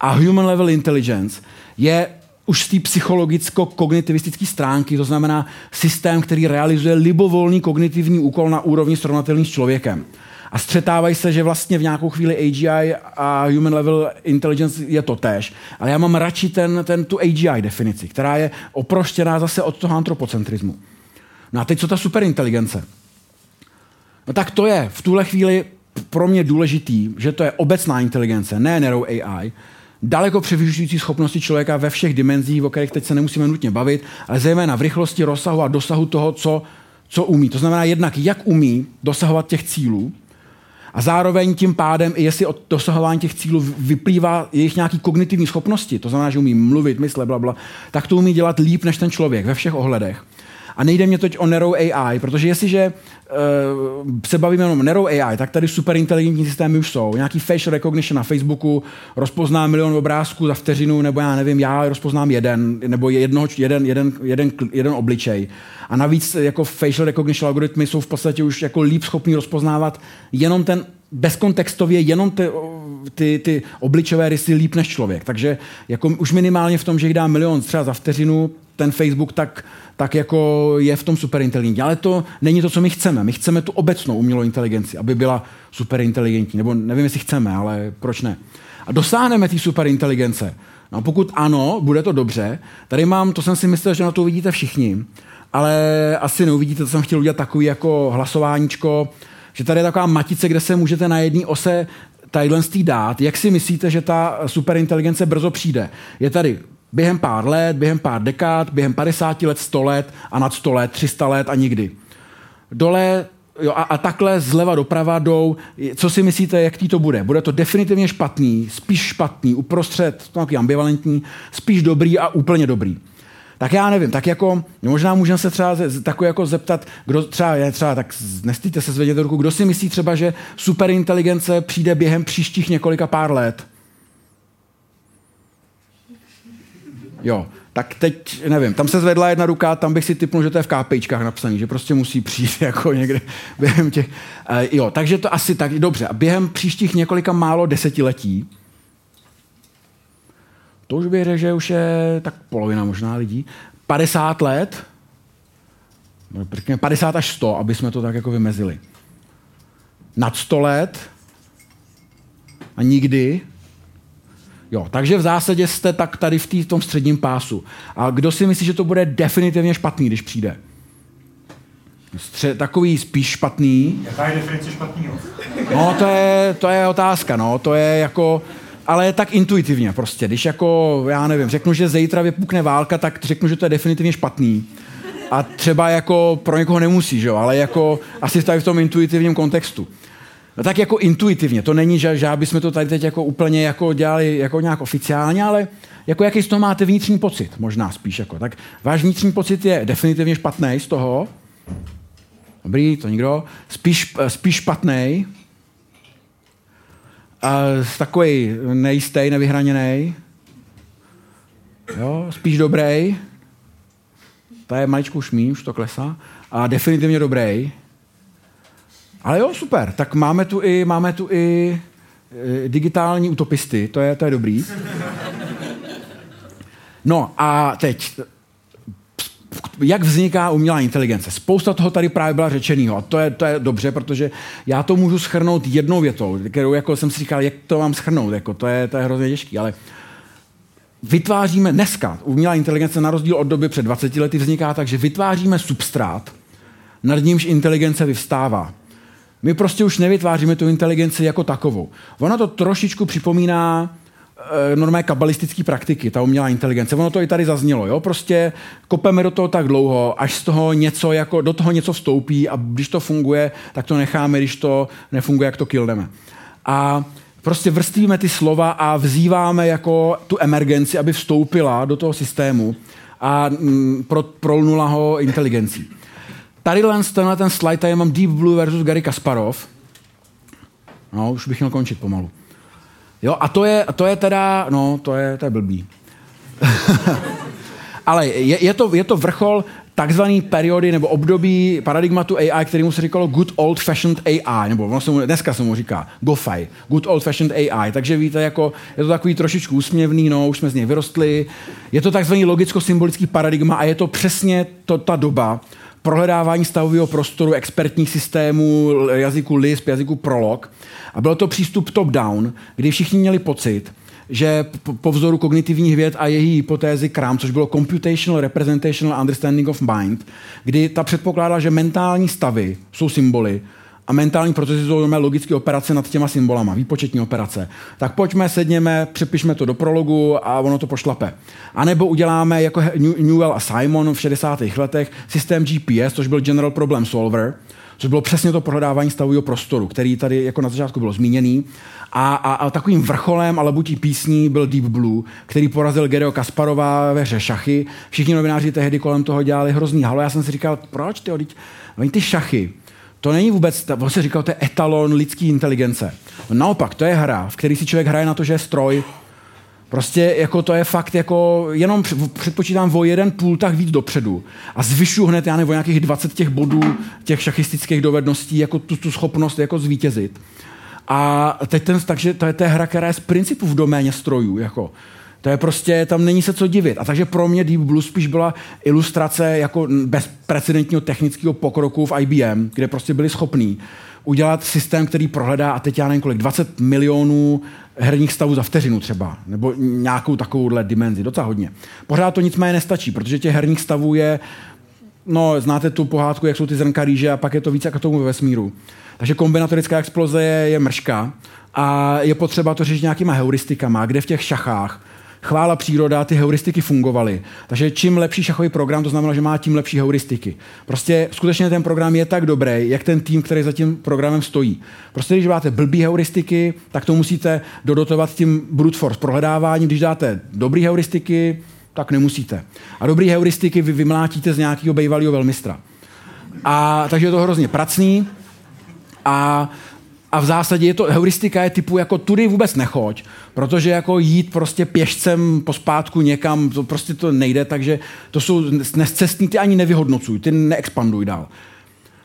a Human Level Intelligence je už z té psychologicko-kognitivistické stránky, to znamená systém, který realizuje libovolný kognitivní úkol na úrovni srovnatelný s člověkem. A střetávají se, že vlastně v nějakou chvíli AGI a Human Level Intelligence je to tež. Ale já mám radši ten, ten, tu AGI definici, která je oproštěná zase od toho antropocentrismu. No a teď co ta superinteligence? No tak to je v tuhle chvíli pro mě důležitý, že to je obecná inteligence, ne narrow AI, daleko převyšující schopnosti člověka ve všech dimenzích, o kterých teď se nemusíme nutně bavit, ale zejména v rychlosti, rozsahu a dosahu toho, co, co umí. To znamená jednak, jak umí dosahovat těch cílů, a zároveň tím pádem, i jestli od dosahování těch cílů vyplývá jejich nějaký kognitivní schopnosti, to znamená, že umí mluvit, myslet, bla, bla, tak to umí dělat líp než ten člověk ve všech ohledech. A nejde mě teď o Narrow AI, protože jestliže uh, se bavíme jenom Narrow AI, tak tady super inteligentní systémy už jsou. Nějaký facial recognition na Facebooku rozpozná milion obrázků za vteřinu, nebo já nevím, já rozpoznám jeden, nebo jednoho, jeden, jeden, jeden, jeden obličej. A navíc jako facial recognition algoritmy jsou v podstatě už jako líp schopní rozpoznávat jenom ten bezkontextově jenom ty, ty, ty obličové rysy líp než člověk. Takže jako už minimálně v tom, že jich dá milion třeba za vteřinu, ten Facebook tak, tak jako je v tom superinteligentní. Ale to není to, co my chceme. My chceme tu obecnou umělou inteligenci, aby byla superinteligentní. Nebo nevím, jestli chceme, ale proč ne. A dosáhneme té superinteligence. No pokud ano, bude to dobře. Tady mám, to jsem si myslel, že na to uvidíte všichni, ale asi neuvidíte, to jsem chtěl udělat takový jako hlasováníčko, že tady je taková matice, kde se můžete na jedné ose tadyhle dát. Jak si myslíte, že ta superinteligence brzo přijde? Je tady během pár let, během pár dekád, během 50 let, 100 let a nad 100 let, 300 let a nikdy. Dole Jo, a, a takhle zleva doprava jdou. Co si myslíte, jak tý to bude? Bude to definitivně špatný, spíš špatný, uprostřed, takový ambivalentní, spíš dobrý a úplně dobrý. Tak já nevím, tak jako, možná můžeme se třeba takový jako zeptat, kdo třeba je třeba, tak nestýte se zvědět ruku, kdo si myslí třeba, že superinteligence přijde během příštích několika pár let? Jo, tak teď, nevím, tam se zvedla jedna ruka, tam bych si typnul, že to je v KPIčkách napsaný, že prostě musí přijít <laughs> jako někde během těch... Uh, jo, takže to asi tak, dobře. A během příštích několika málo desetiletí, to už bych že už je tak polovina možná lidí, 50 let, 50 až 100, aby jsme to tak jako vymezili. Nad 100 let a nikdy Jo, takže v zásadě jste tak tady v, tý, v tom středním pásu. A kdo si myslí, že to bude definitivně špatný, když přijde? Stře- takový spíš špatný. Jaká je definice špatného? No, to je, to je otázka, no. To je jako, ale tak intuitivně prostě. Když jako, já nevím, řeknu, že zítra vypukne válka, tak řeknu, že to je definitivně špatný. A třeba jako pro někoho nemusí, že jo, ale jako asi tady v tom intuitivním kontextu. No tak jako intuitivně, to není, že, že aby jsme to tady teď jako úplně jako dělali jako nějak oficiálně, ale jako jaký z toho máte vnitřní pocit, možná spíš jako. Tak váš vnitřní pocit je definitivně špatný z toho. Dobrý, to nikdo. Spíš, spíš špatný. A takový nejistý, nevyhraněný. Jo, spíš dobrý. To je maličkou šmí, už to klesá. A definitivně dobrý. Ale jo, super. Tak máme tu i, máme tu i e, digitální utopisty, to je, to je dobrý. No a teď, jak vzniká umělá inteligence? Spousta toho tady právě byla řečeného a to je, to je dobře, protože já to můžu schrnout jednou větou, kterou jako jsem si říkal, jak to mám schrnout, jako to, je, to je hrozně těžké, ale vytváříme dneska, umělá inteligence na rozdíl od doby před 20 lety vzniká tak, že vytváříme substrát, nad nímž inteligence vyvstává. My prostě už nevytváříme tu inteligenci jako takovou. Ono to trošičku připomíná e, normální kabalistické praktiky, ta umělá inteligence. Ono to i tady zaznělo, jo? Prostě kopeme do toho tak dlouho, až z toho něco jako, do toho něco vstoupí a když to funguje, tak to necháme, když to nefunguje, jak to killneme. A prostě vrstvíme ty slova a vzýváme jako tu emergenci, aby vstoupila do toho systému a mm, pro, prolnula ho inteligencí. Tady tenhle ten slide, tady mám Deep Blue versus Gary Kasparov. No, už bych měl končit pomalu. Jo, a to je, to je teda, no, to je, to je blbý. <laughs> Ale je, je, to, je to vrchol takzvaný periody nebo období paradigmatu AI, kterému se říkalo good old fashioned AI, nebo ono se mu, dneska se mu říká GoFi, good old fashioned AI. Takže víte, jako, je to takový trošičku úsměvný, no, už jsme z něj vyrostli. Je to takzvaný logicko-symbolický paradigma a je to přesně to, ta doba, prohledávání stavového prostoru, expertních systémů, jazyku Lisp, jazyku Prolog. A byl to přístup top-down, kdy všichni měli pocit, že po vzoru kognitivních věd a její hypotézy KRAM, což bylo Computational Representational Understanding of Mind, kdy ta předpokládá, že mentální stavy jsou symboly a mentální procesy jsou logické operace nad těma symbolama, výpočetní operace. Tak pojďme, sedněme, přepišme to do prologu a ono to pošlape. A nebo uděláme jako Newell a Simon v 60. letech systém GPS, což byl General Problem Solver, což bylo přesně to prohledávání stavového prostoru, který tady jako na začátku bylo zmíněný. A, a, a takovým vrcholem a labutí písní byl Deep Blue, který porazil Gereo Kasparova ve hře šachy. Všichni novináři tehdy kolem toho dělali hrozný halo. Já jsem si říkal, proč ty, ty šachy, to není vůbec, to se říkal, to je etalon lidské inteligence. Naopak, to je hra, v který si člověk hraje na to, že je stroj, Prostě jako to je fakt jako, jenom předpočítám o jeden půl tak víc dopředu a zvyšu hned, já nevím, o nějakých 20 těch bodů těch šachistických dovedností, jako tu, tu schopnost jako zvítězit. A teď ten, takže to je ta hra, která je z principu v doméně strojů. Jako. To je prostě, tam není se co divit. A takže pro mě Deep Blue spíš byla ilustrace jako bezprecedentního technického pokroku v IBM, kde prostě byli schopní udělat systém, který prohledá, a teď já nevím kolik, 20 milionů herních stavů za vteřinu třeba, nebo nějakou takovouhle dimenzi, docela hodně. Pořád to nicméně nestačí, protože těch herních stavů je, no znáte tu pohádku, jak jsou ty zrnka rýže a pak je to více jako tomu ve vesmíru. Takže kombinatorická exploze je, je mrška a je potřeba to řešit nějakýma heuristikama, kde v těch šachách chvála příroda, ty heuristiky fungovaly. Takže čím lepší šachový program, to znamená, že má tím lepší heuristiky. Prostě skutečně ten program je tak dobrý, jak ten tým, který za tím programem stojí. Prostě když máte blbý heuristiky, tak to musíte dodotovat tím brute force prohledáváním. Když dáte dobrý heuristiky, tak nemusíte. A dobrý heuristiky vy vymlátíte z nějakého bývalého velmistra. A takže je to hrozně pracný a a v zásadě je to, heuristika je typu jako tudy vůbec nechoď, protože jako jít prostě pěšcem pospátku někam, to prostě to nejde, takže to jsou nescestní, ty ani nevyhodnocuj, ty neexpanduj dál.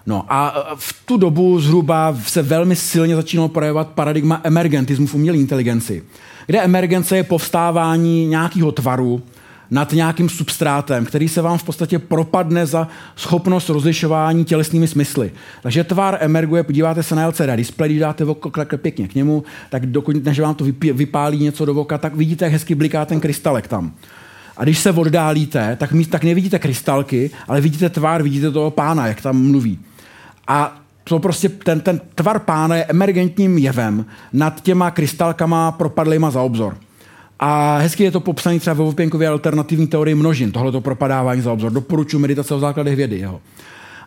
No a v tu dobu zhruba se velmi silně začínalo projevovat paradigma emergentismu v umělé inteligenci, kde emergence je povstávání nějakého tvaru, nad nějakým substrátem, který se vám v podstatě propadne za schopnost rozlišování tělesnými smysly. Takže tvar emerguje, podíváte se na LCD display, když dáte oko pěkně k němu, tak dokud, než vám to vypálí něco do oka, tak vidíte, jak hezky bliká ten krystalek tam. A když se oddálíte, tak, tak nevidíte krystalky, ale vidíte tvar, vidíte toho pána, jak tam mluví. A to prostě ten, ten tvar pána je emergentním jevem nad těma krystalkama propadlýma za obzor. A hezky je to popsané třeba ve Vopěnkově alternativní teorii množin, tohle propadávání za obzor. Doporučuji meditace o základech vědy. Jo.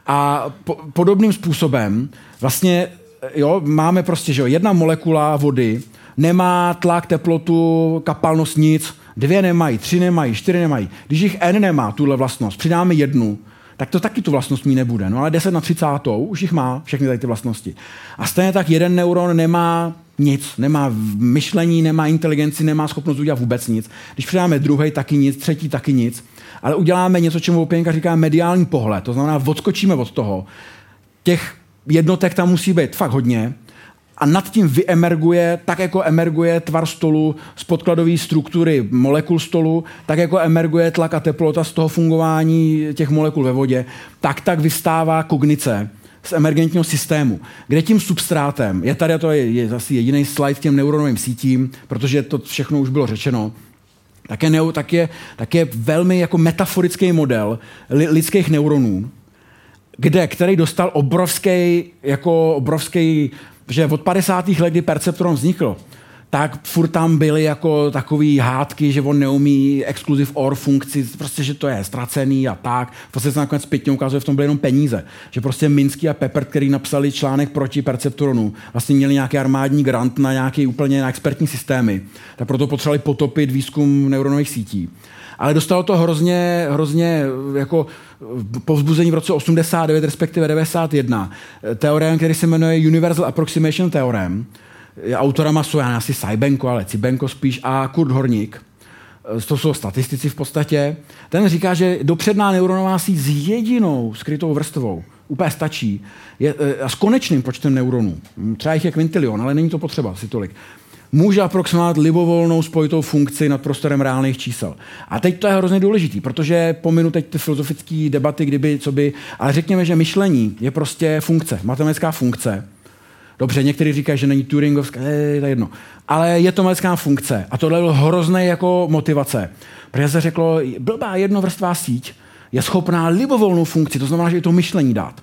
A po, podobným způsobem vlastně jo, máme prostě, že jo, jedna molekula vody nemá tlak, teplotu, kapalnost, nic. Dvě nemají, tři nemají, čtyři nemají. Když jich N nemá, tuhle vlastnost, přidáme jednu, tak to taky tu vlastnost mít nebude. No ale 10 na 30 už jich má, všechny tady ty vlastnosti. A stejně tak jeden neuron nemá nic, nemá myšlení, nemá inteligenci, nemá schopnost udělat vůbec nic. Když přidáme druhý, taky nic, třetí, taky nic. Ale uděláme něco, čemu Opěnka říká mediální pohled. To znamená, odskočíme od toho. Těch jednotek tam musí být fakt hodně a nad tím vyemerguje, tak jako emerguje tvar stolu z podkladové struktury molekul stolu, tak jako emerguje tlak a teplota z toho fungování těch molekul ve vodě, tak tak vystává kognice z emergentního systému, kde tím substrátem, je tady to je, je zase jediný slide těm neuronovým sítím, protože to všechno už bylo řečeno, tak je, neu, tak je, tak je velmi jako metaforický model li, lidských neuronů, kde, který dostal obrovský, jako obrovský, že od 50. let, kdy perceptron vznikl, tak furt tam byly jako takový hádky, že on neumí exclusive OR funkci, prostě, že to je ztracený a tak. Prostě se nakonec zpětně ukazuje, v tom byly jenom peníze. Že prostě Minsky a Pepper, který napsali článek proti Perceptronu, vlastně měli nějaký armádní grant na nějaký úplně na expertní systémy. Tak proto potřebovali potopit výzkum neuronových sítí. Ale dostalo to hrozně, hrozně jako povzbuzení v roce 89, respektive 91. Teorem, který se jmenuje Universal Approximation Theorem, autorama jsou já asi Sajbenko, ale Cibenko spíš a Kurt Horník. E, to jsou statistici v podstatě. Ten říká, že dopředná neuronová síť s jedinou skrytou vrstvou úplně stačí. Je, e, a s konečným počtem neuronů. Třeba jich je kvintilion, ale není to potřeba si tolik. může aproximovat libovolnou spojitou funkci nad prostorem reálných čísel. A teď to je hrozně důležitý, protože pominu teď ty filozofické debaty, kdyby, co by, ale řekněme, že myšlení je prostě funkce, matematická funkce. Dobře, někteří říkají, že není Turingovská, je to jedno. Ale je to matematická funkce a tohle bylo hrozné jako motivace. Protože se řeklo, blbá jednovrstvá síť je schopná libovolnou funkci, to znamená, že je to myšlení dát.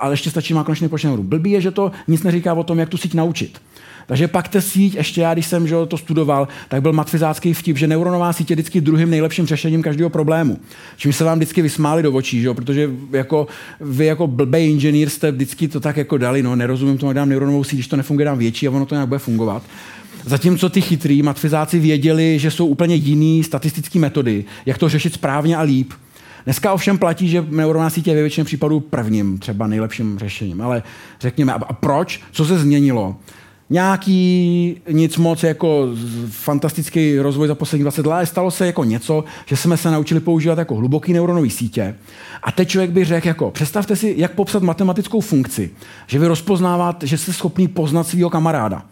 Ale ještě stačí má konečně počne Blbý je, že to nic neříká o tom, jak tu síť naučit. Takže pak ta síť, ještě já, když jsem že to studoval, tak byl matfizácký vtip, že neuronová síť je vždycky druhým nejlepším řešením každého problému. Čím se vám vždycky vysmáli do očí, že? protože jako, vy jako blbý inženýr jste vždycky to tak jako dali, no nerozumím tomu, dám neuronovou síť, když to nefunguje, dám větší a ono to nějak bude fungovat. Zatímco ty chytrý matfizáci věděli, že jsou úplně jiný statistické metody, jak to řešit správně a líp. Dneska ovšem platí, že neuronová sítě je ve většině případů prvním, třeba nejlepším řešením. Ale řekněme, a proč? Co se změnilo? Nějaký nic moc jako fantastický rozvoj za poslední 20 let, stalo se jako něco, že jsme se naučili používat jako hluboký neuronové sítě. A teď člověk by řekl, jako, představte si, jak popsat matematickou funkci, že vy rozpoznáváte, že jste schopný poznat svého kamaráda.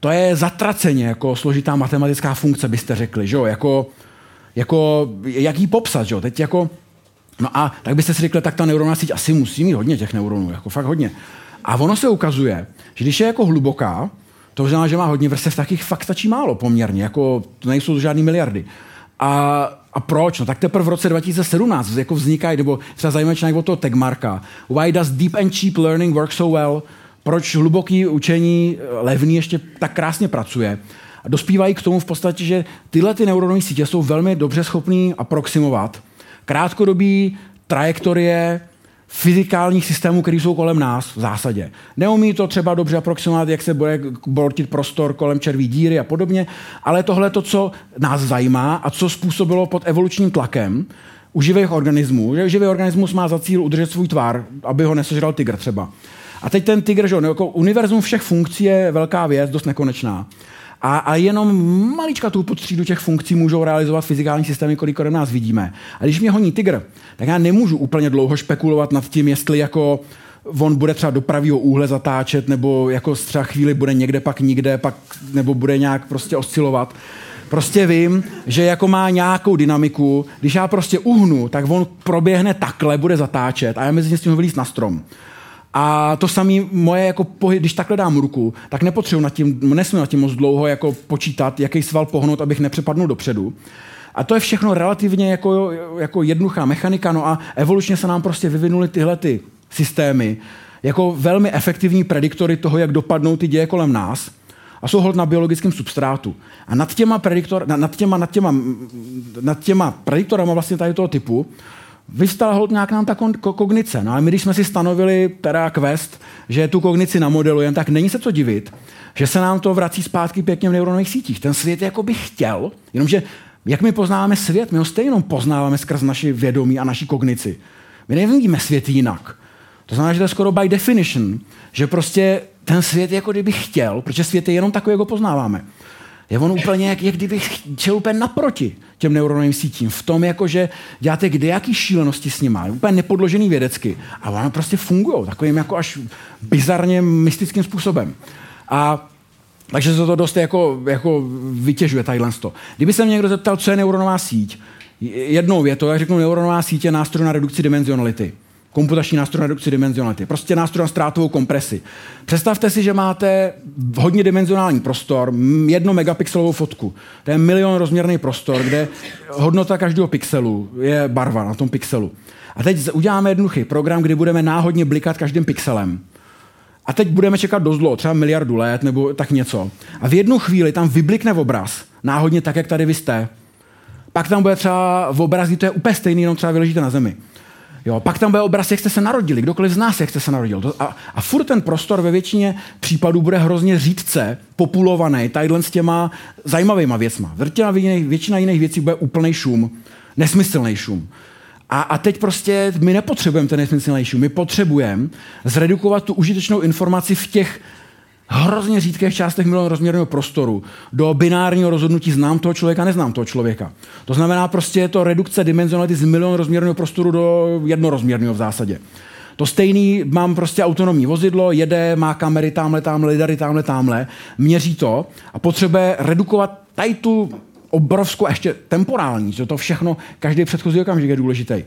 To je zatraceně jako složitá matematická funkce, byste řekli, že jo? Jako, jako, jak jí popsat, že jo? Teď jako, no a tak byste si řekli, tak ta neuronová síť asi musí mít hodně těch neuronů, jako fakt hodně. A ono se ukazuje, že když je jako hluboká, to znamená, že má hodně vrstev, tak jich fakt stačí málo poměrně, jako to nejsou to žádný miliardy. A, a proč? No tak teprve v roce 2017 jako vznikají, nebo třeba zajímavé článek od toho Tegmarka. Why does deep and cheap learning work so well? Proč hluboký učení eh, levný ještě tak krásně pracuje? A dospívají k tomu v podstatě, že tyhle ty neuronové sítě jsou velmi dobře schopný aproximovat krátkodobý trajektorie fyzikálních systémů, které jsou kolem nás v zásadě. Neumí to třeba dobře aproximovat, jak se bude bortit prostor kolem červí díry a podobně, ale tohle to, co nás zajímá a co způsobilo pod evolučním tlakem u živých organismů, že živý organismus má za cíl udržet svůj tvar, aby ho nesežral tygr třeba. A teď ten tygr, že jako univerzum všech funkcí je velká věc, dost nekonečná. A, a jenom malička tu podstřídu těch funkcí můžou realizovat fyzikální systémy, kolik kolem nás vidíme. A když mě honí tygr, tak já nemůžu úplně dlouho spekulovat nad tím, jestli jako on bude třeba do pravého úhle zatáčet, nebo jako třeba chvíli bude někde, pak nikde, pak, nebo bude nějak prostě oscilovat. Prostě vím, že jako má nějakou dynamiku, když já prostě uhnu, tak on proběhne takhle, bude zatáčet a já mezi tím vylíst na strom. A to samé moje jako pohyb, když takhle dám ruku, tak nepotřebuji nad tím, nesmím nad tím moc dlouho jako počítat, jaký sval pohnout, abych nepřepadnul dopředu. A to je všechno relativně jako, jako jednoduchá mechanika, no a evolučně se nám prostě vyvinuly tyhle ty systémy jako velmi efektivní prediktory toho, jak dopadnou ty děje kolem nás a jsou hod na biologickém substrátu. A nad těma, prediktor, nad těma, nad těma, nad těma prediktorama vlastně tady toho typu vystala hod nějak nám ta kognice. No a my, když jsme si stanovili teda quest, že tu kognici namodelujeme, tak není se co divit, že se nám to vrací zpátky pěkně v neuronových sítích. Ten svět jako by chtěl, jenomže jak my poznáváme svět, my ho stejně poznáváme skrz naši vědomí a naši kognici. My nevidíme svět jinak. To znamená, že to je skoro by definition, že prostě ten svět jako kdyby chtěl, protože svět je jenom takový, jak ho poznáváme je on úplně, jak, jak kdyby chtěl úplně naproti těm neuronovým sítím. V tom, jako, že děláte kde jaký šílenosti s nimi, úplně nepodložený vědecky. A ono prostě fungují takovým jako až bizarně mystickým způsobem. A takže se to dost jako, jako vytěžuje tadyhle to. Kdyby se mě někdo zeptal, co je neuronová síť, jednou větou, jak řeknu, neuronová síť je nástroj na redukci dimenzionality komputační nástroj na redukci dimenzionality. Prostě nástroj na ztrátovou kompresi. Představte si, že máte hodně dimenzionální prostor, jedno megapixelovou fotku. To je milion rozměrný prostor, kde hodnota každého pixelu je barva na tom pixelu. A teď uděláme jednoduchý program, kdy budeme náhodně blikat každým pixelem. A teď budeme čekat dost dlouho, třeba miliardu let nebo tak něco. A v jednu chvíli tam vyblikne obraz, náhodně tak, jak tady vy jste. Pak tam bude třeba v obraz, to je úplně stejný, jenom třeba vyležíte na zemi. Jo, pak tam bude obraz, jak jste se narodili, kdokoliv z nás, jak jste se narodil. A, a furt ten prostor ve většině případů bude hrozně řídce populovaný tadyhle s těma zajímavýma věcma. Většina jiných, většina jiných věcí bude úplný šum, nesmyslný šum. A, a teď prostě my nepotřebujeme ten nesmyslný šum, my potřebujeme zredukovat tu užitečnou informaci v těch hrozně řídkých částech milion rozměrného prostoru do binárního rozhodnutí znám toho člověka, neznám toho člověka. To znamená prostě je to redukce dimenzionality z milion rozměrného prostoru do jednorozměrného v zásadě. To stejný, mám prostě autonomní vozidlo, jede, má kamery tamhle, tamhle, lidary tamhle, tamhle, měří to a potřebuje redukovat tady tu obrovskou, ještě temporální, že to všechno, každý předchozí okamžik je důležitý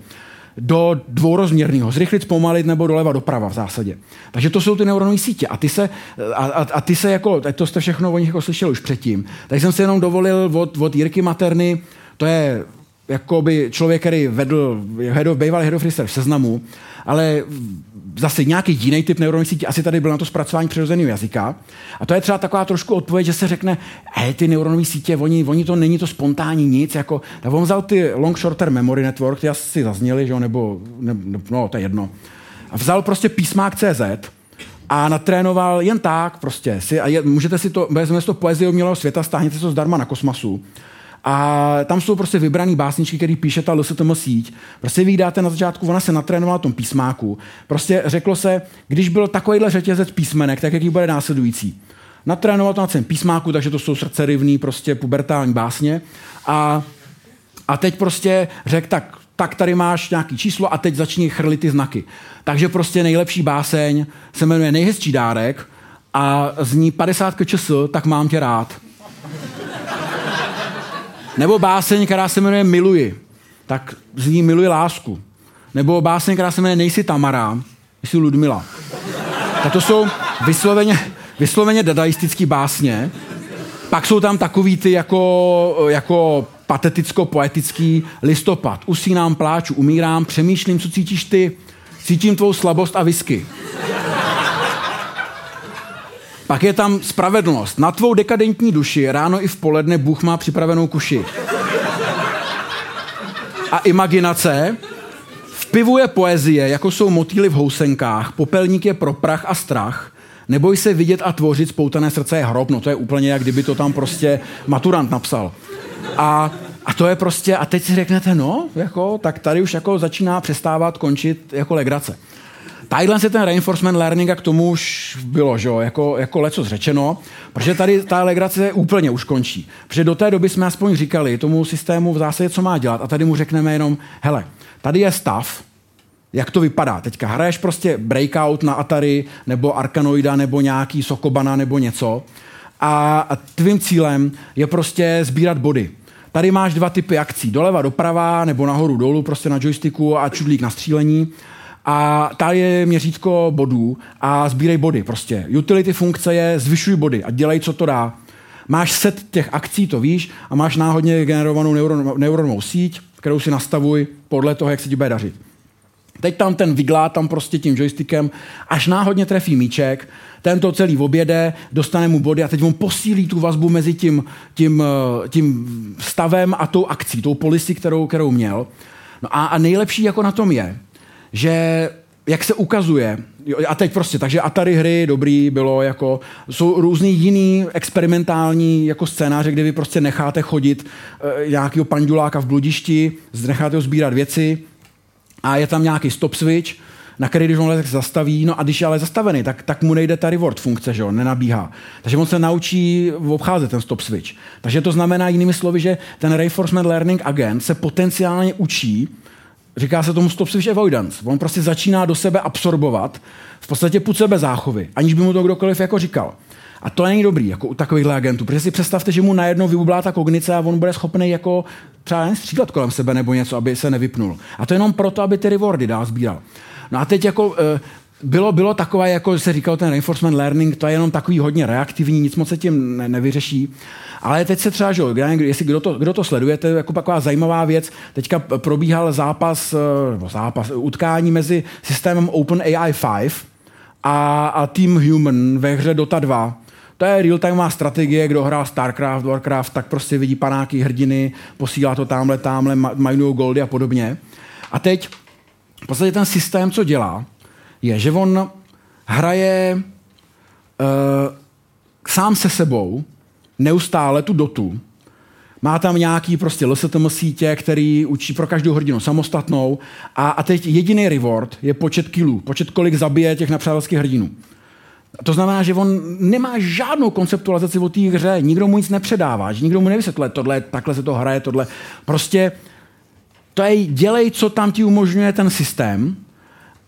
do dvourozměrného, zrychlit, zpomalit nebo doleva doprava v zásadě. Takže to jsou ty neuronové sítě. A ty se, a, a, a ty se jako, to jste všechno o nich jako slyšeli už předtím, tak jsem si jenom dovolil od, od Jirky Materny, to je by člověk, který vedl, head of, bývalý head of research v seznamu, ale zase nějaký jiný typ neuronové sítě, asi tady byl na to zpracování přirozeného jazyka. A to je třeba taková trošku odpověď, že se řekne, hej, ty neuronové sítě, oni, oni to není to spontánní nic, jako, tak on vzal ty long shorter memory network, ty asi zazněli, že, nebo, ne, no, to je jedno. A vzal prostě písmák CZ, a natrénoval jen tak prostě. Si, a je, můžete si to, vezmeme to poezie umělého světa, stáhněte to zdarma na kosmasu a tam jsou prostě vybraný básničky, který píše ta LSTM síť. Prostě vy dáte na začátku, ona se natrénovala tom písmáku. Prostě řeklo se, když byl takovýhle řetězec písmenek, tak jaký bude následující. Natrénoval to na celém písmáku, takže to jsou srdcerivný, prostě pubertální básně. A, a teď prostě řekl, tak tak tady máš nějaký číslo a teď začni chrlit ty znaky. Takže prostě nejlepší báseň se jmenuje Nejhezčí dárek a zní 50 kčs, tak mám tě rád. Nebo báseň, která se jmenuje Miluji, tak zní Miluji lásku. Nebo báseň, která se jmenuje Nejsi Tamara, jsi Ludmila. Tak to jsou vysloveně, vysloveně dadaistický básně. Pak jsou tam takový ty jako, jako pateticko-poetický listopad. Usínám, pláču, umírám, přemýšlím, co cítíš ty. Cítím tvou slabost a whisky. Pak je tam spravedlnost. Na tvou dekadentní duši ráno i v poledne Bůh má připravenou kuši. A imaginace. V pivu je poezie, jako jsou motýly v housenkách, popelník je pro prach a strach, Neboj se vidět a tvořit, spoutané srdce je hrob. No to je úplně, jak kdyby to tam prostě maturant napsal. A, a to je prostě, a teď si řeknete, no, jako, tak tady už jako začíná přestávat končit jako legrace. Tadyhle se ten reinforcement learning a k tomu už bylo, že jo, jako, jako leco zřečeno, protože tady ta legrace úplně už končí. Protože do té doby jsme aspoň říkali tomu systému v zásadě, co má dělat a tady mu řekneme jenom, hele, tady je stav, jak to vypadá. Teďka hraješ prostě breakout na Atari nebo Arkanoida nebo nějaký Sokobana nebo něco a tvým cílem je prostě sbírat body. Tady máš dva typy akcí, doleva, doprava nebo nahoru, dolů, prostě na joysticku a čudlík na střílení a tady je měřítko bodů a sbírej body prostě. Utility funkce je zvyšuj body a dělej, co to dá. Máš set těch akcí, to víš, a máš náhodně generovanou neuron, neuronovou síť, kterou si nastavuj podle toho, jak se ti bude dařit. Teď tam ten vyglá tam prostě tím joystickem, až náhodně trefí míček, ten to celý objede, dostane mu body a teď on posílí tu vazbu mezi tím, tím, eh, tím stavem a tou akcí, tou polisy, kterou, kterou měl. No a, a nejlepší jako na tom je, že jak se ukazuje, a teď prostě, takže Atari hry dobrý bylo jako, jsou různý jiný experimentální jako scénáře, kde vy prostě necháte chodit e, nějakého panduláka v bludišti, necháte ho sbírat věci a je tam nějaký stop switch, na který když on zastaví, no a když je ale zastavený, tak, tak mu nejde ta reward funkce, že on nenabíhá. Takže on se naučí obcházet ten stop switch. Takže to znamená jinými slovy, že ten reinforcement learning agent se potenciálně učí Říká se tomu stop switch avoidance. On prostě začíná do sebe absorbovat v podstatě půd sebe záchovy, aniž by mu to kdokoliv jako říkal. A to není dobrý, jako u takovýchhle agentů, protože si představte, že mu najednou vybublá ta kognice a on bude schopný jako třeba střílet kolem sebe nebo něco, aby se nevypnul. A to jenom proto, aby ty rewardy dál sbíral. No a teď jako eh, bylo, bylo takové, jako se říkal ten reinforcement learning, to je jenom takový hodně reaktivní, nic moc se tím ne, nevyřeší. Ale teď se třeba, že, jestli kdo to, kdo to sleduje, to je jako taková zajímavá věc. Teďka probíhal zápas, eh, nebo zápas, utkání mezi systémem OpenAI 5 a, a Team Human ve hře Dota 2. To je real-timeová strategie, kdo hrál StarCraft, Warcraft, tak prostě vidí panáky, hrdiny, posílá to tamhle, tamhle, minují goldy a podobně. A teď v podstatě ten systém, co dělá, je, že on hraje uh, sám se sebou neustále tu dotu, má tam nějaký prostě LSTM sítě, který učí pro každou hrdinu samostatnou a, a teď jediný reward je počet kilů, počet kolik zabije těch nepřátelských hrdinů. To znamená, že on nemá žádnou konceptualizaci o té hře, nikdo mu nic nepředává, že nikdo mu nevysvětluje, tohle, takhle se to hraje, tohle. Prostě to je dělej, co tam ti umožňuje ten systém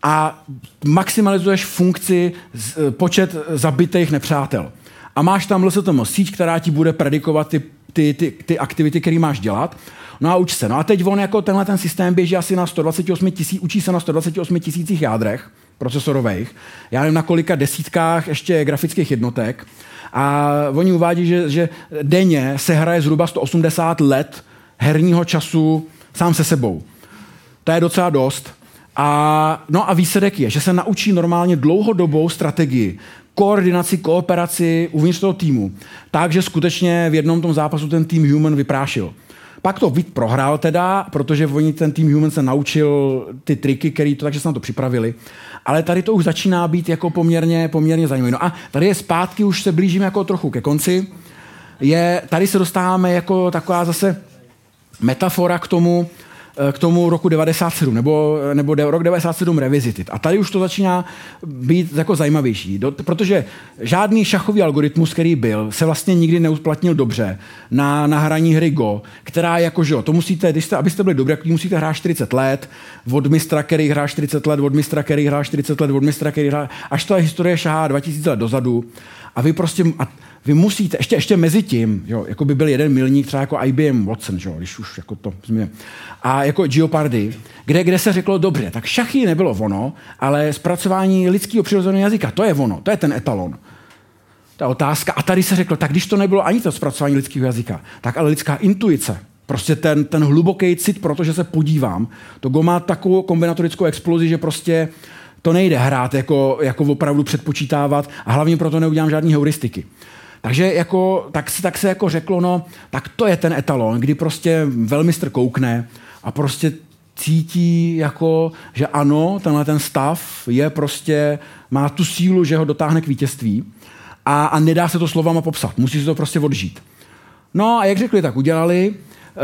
a maximalizuješ funkci eh, počet zabitých nepřátel. A máš tam LSTM síť, která ti bude predikovat ty, ty, ty, ty aktivity, které máš dělat. No a uč se. No a teď on jako tenhle ten systém běží asi na 128 tisíc, učí se na 128 tisících jádrech procesorových. Já nevím na kolika desítkách ještě grafických jednotek. A oni uvádí, že, že denně se hraje zhruba 180 let herního času sám se sebou. To je docela dost. A, no a výsledek je, že se naučí normálně dlouhodobou strategii, koordinaci, kooperaci uvnitř toho týmu. Takže skutečně v jednom tom zápasu ten tým Human vyprášil. Pak to Vít prohrál teda, protože oni ten tým Human se naučil ty triky, které to, takže se na to připravili. Ale tady to už začíná být jako poměrně, poměrně zajímavé. No a tady je zpátky, už se blížíme jako trochu ke konci. Je, tady se dostáváme jako taková zase metafora k tomu, k tomu roku 97, nebo, nebo rok 97 Revisited. A tady už to začíná být jako zajímavější, do, protože žádný šachový algoritmus, který byl, se vlastně nikdy neuplatnil dobře na, na hraní hry Go, která jako, že jo, to musíte, když jste, abyste byli dobří, musíte hrát 40 let, od mistra, který hrá 40 let, od mistra, který hrá 40 let, od mistra, který hrá, až ta historie šahá 2000 let dozadu. A vy prostě, a vy musíte, ještě, ještě mezi tím, jo, jako by byl jeden milník, třeba jako IBM Watson, jo, když už jako to změ. A jako Geopardy, kde, kde se řeklo, dobře, tak šachy nebylo ono, ale zpracování lidského přirozeného jazyka, to je ono, to je ten etalon. Ta otázka. A tady se řeklo, tak když to nebylo ani to zpracování lidského jazyka, tak ale lidská intuice, prostě ten, ten hluboký cit, protože se podívám, to Go má takovou kombinatorickou explozi, že prostě to nejde hrát jako, jako opravdu předpočítávat a hlavně proto neudělám žádný heuristiky. Takže jako, tak, se, tak se jako řeklo, no, tak to je ten etalon, kdy prostě velmistr koukne a prostě cítí, jako, že ano, tenhle ten stav je prostě, má tu sílu, že ho dotáhne k vítězství a, a nedá se to slovama popsat. Musí se to prostě odžít. No a jak řekli, tak udělali. Uh,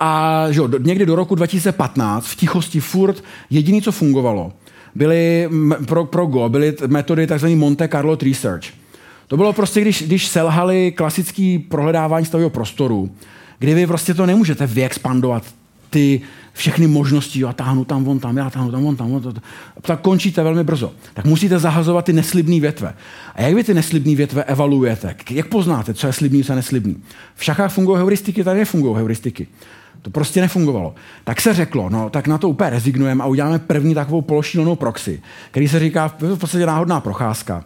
a že, někdy do roku 2015 v tichosti furt jediné, co fungovalo, byly pro, pro Go, byly metody tzv. Monte Carlo Research. To bylo prostě, když, když selhali klasický prohledávání stavého prostoru, kdy vy prostě to nemůžete vyexpandovat ty všechny možnosti, a táhnu tam, von tam, já táhnu tam, von tam, tam. Tak končíte velmi brzo. Tak musíte zahazovat ty neslibné větve. A jak vy ty neslibné větve evaluujete? Jak poznáte, co je slibný, co je neslibný? V šachách fungují heuristiky, tady nefungují heuristiky. To prostě nefungovalo. Tak se řeklo, no tak na to úplně rezignujeme a uděláme první takovou pološílenou proxy, který se říká v podstatě náhodná procházka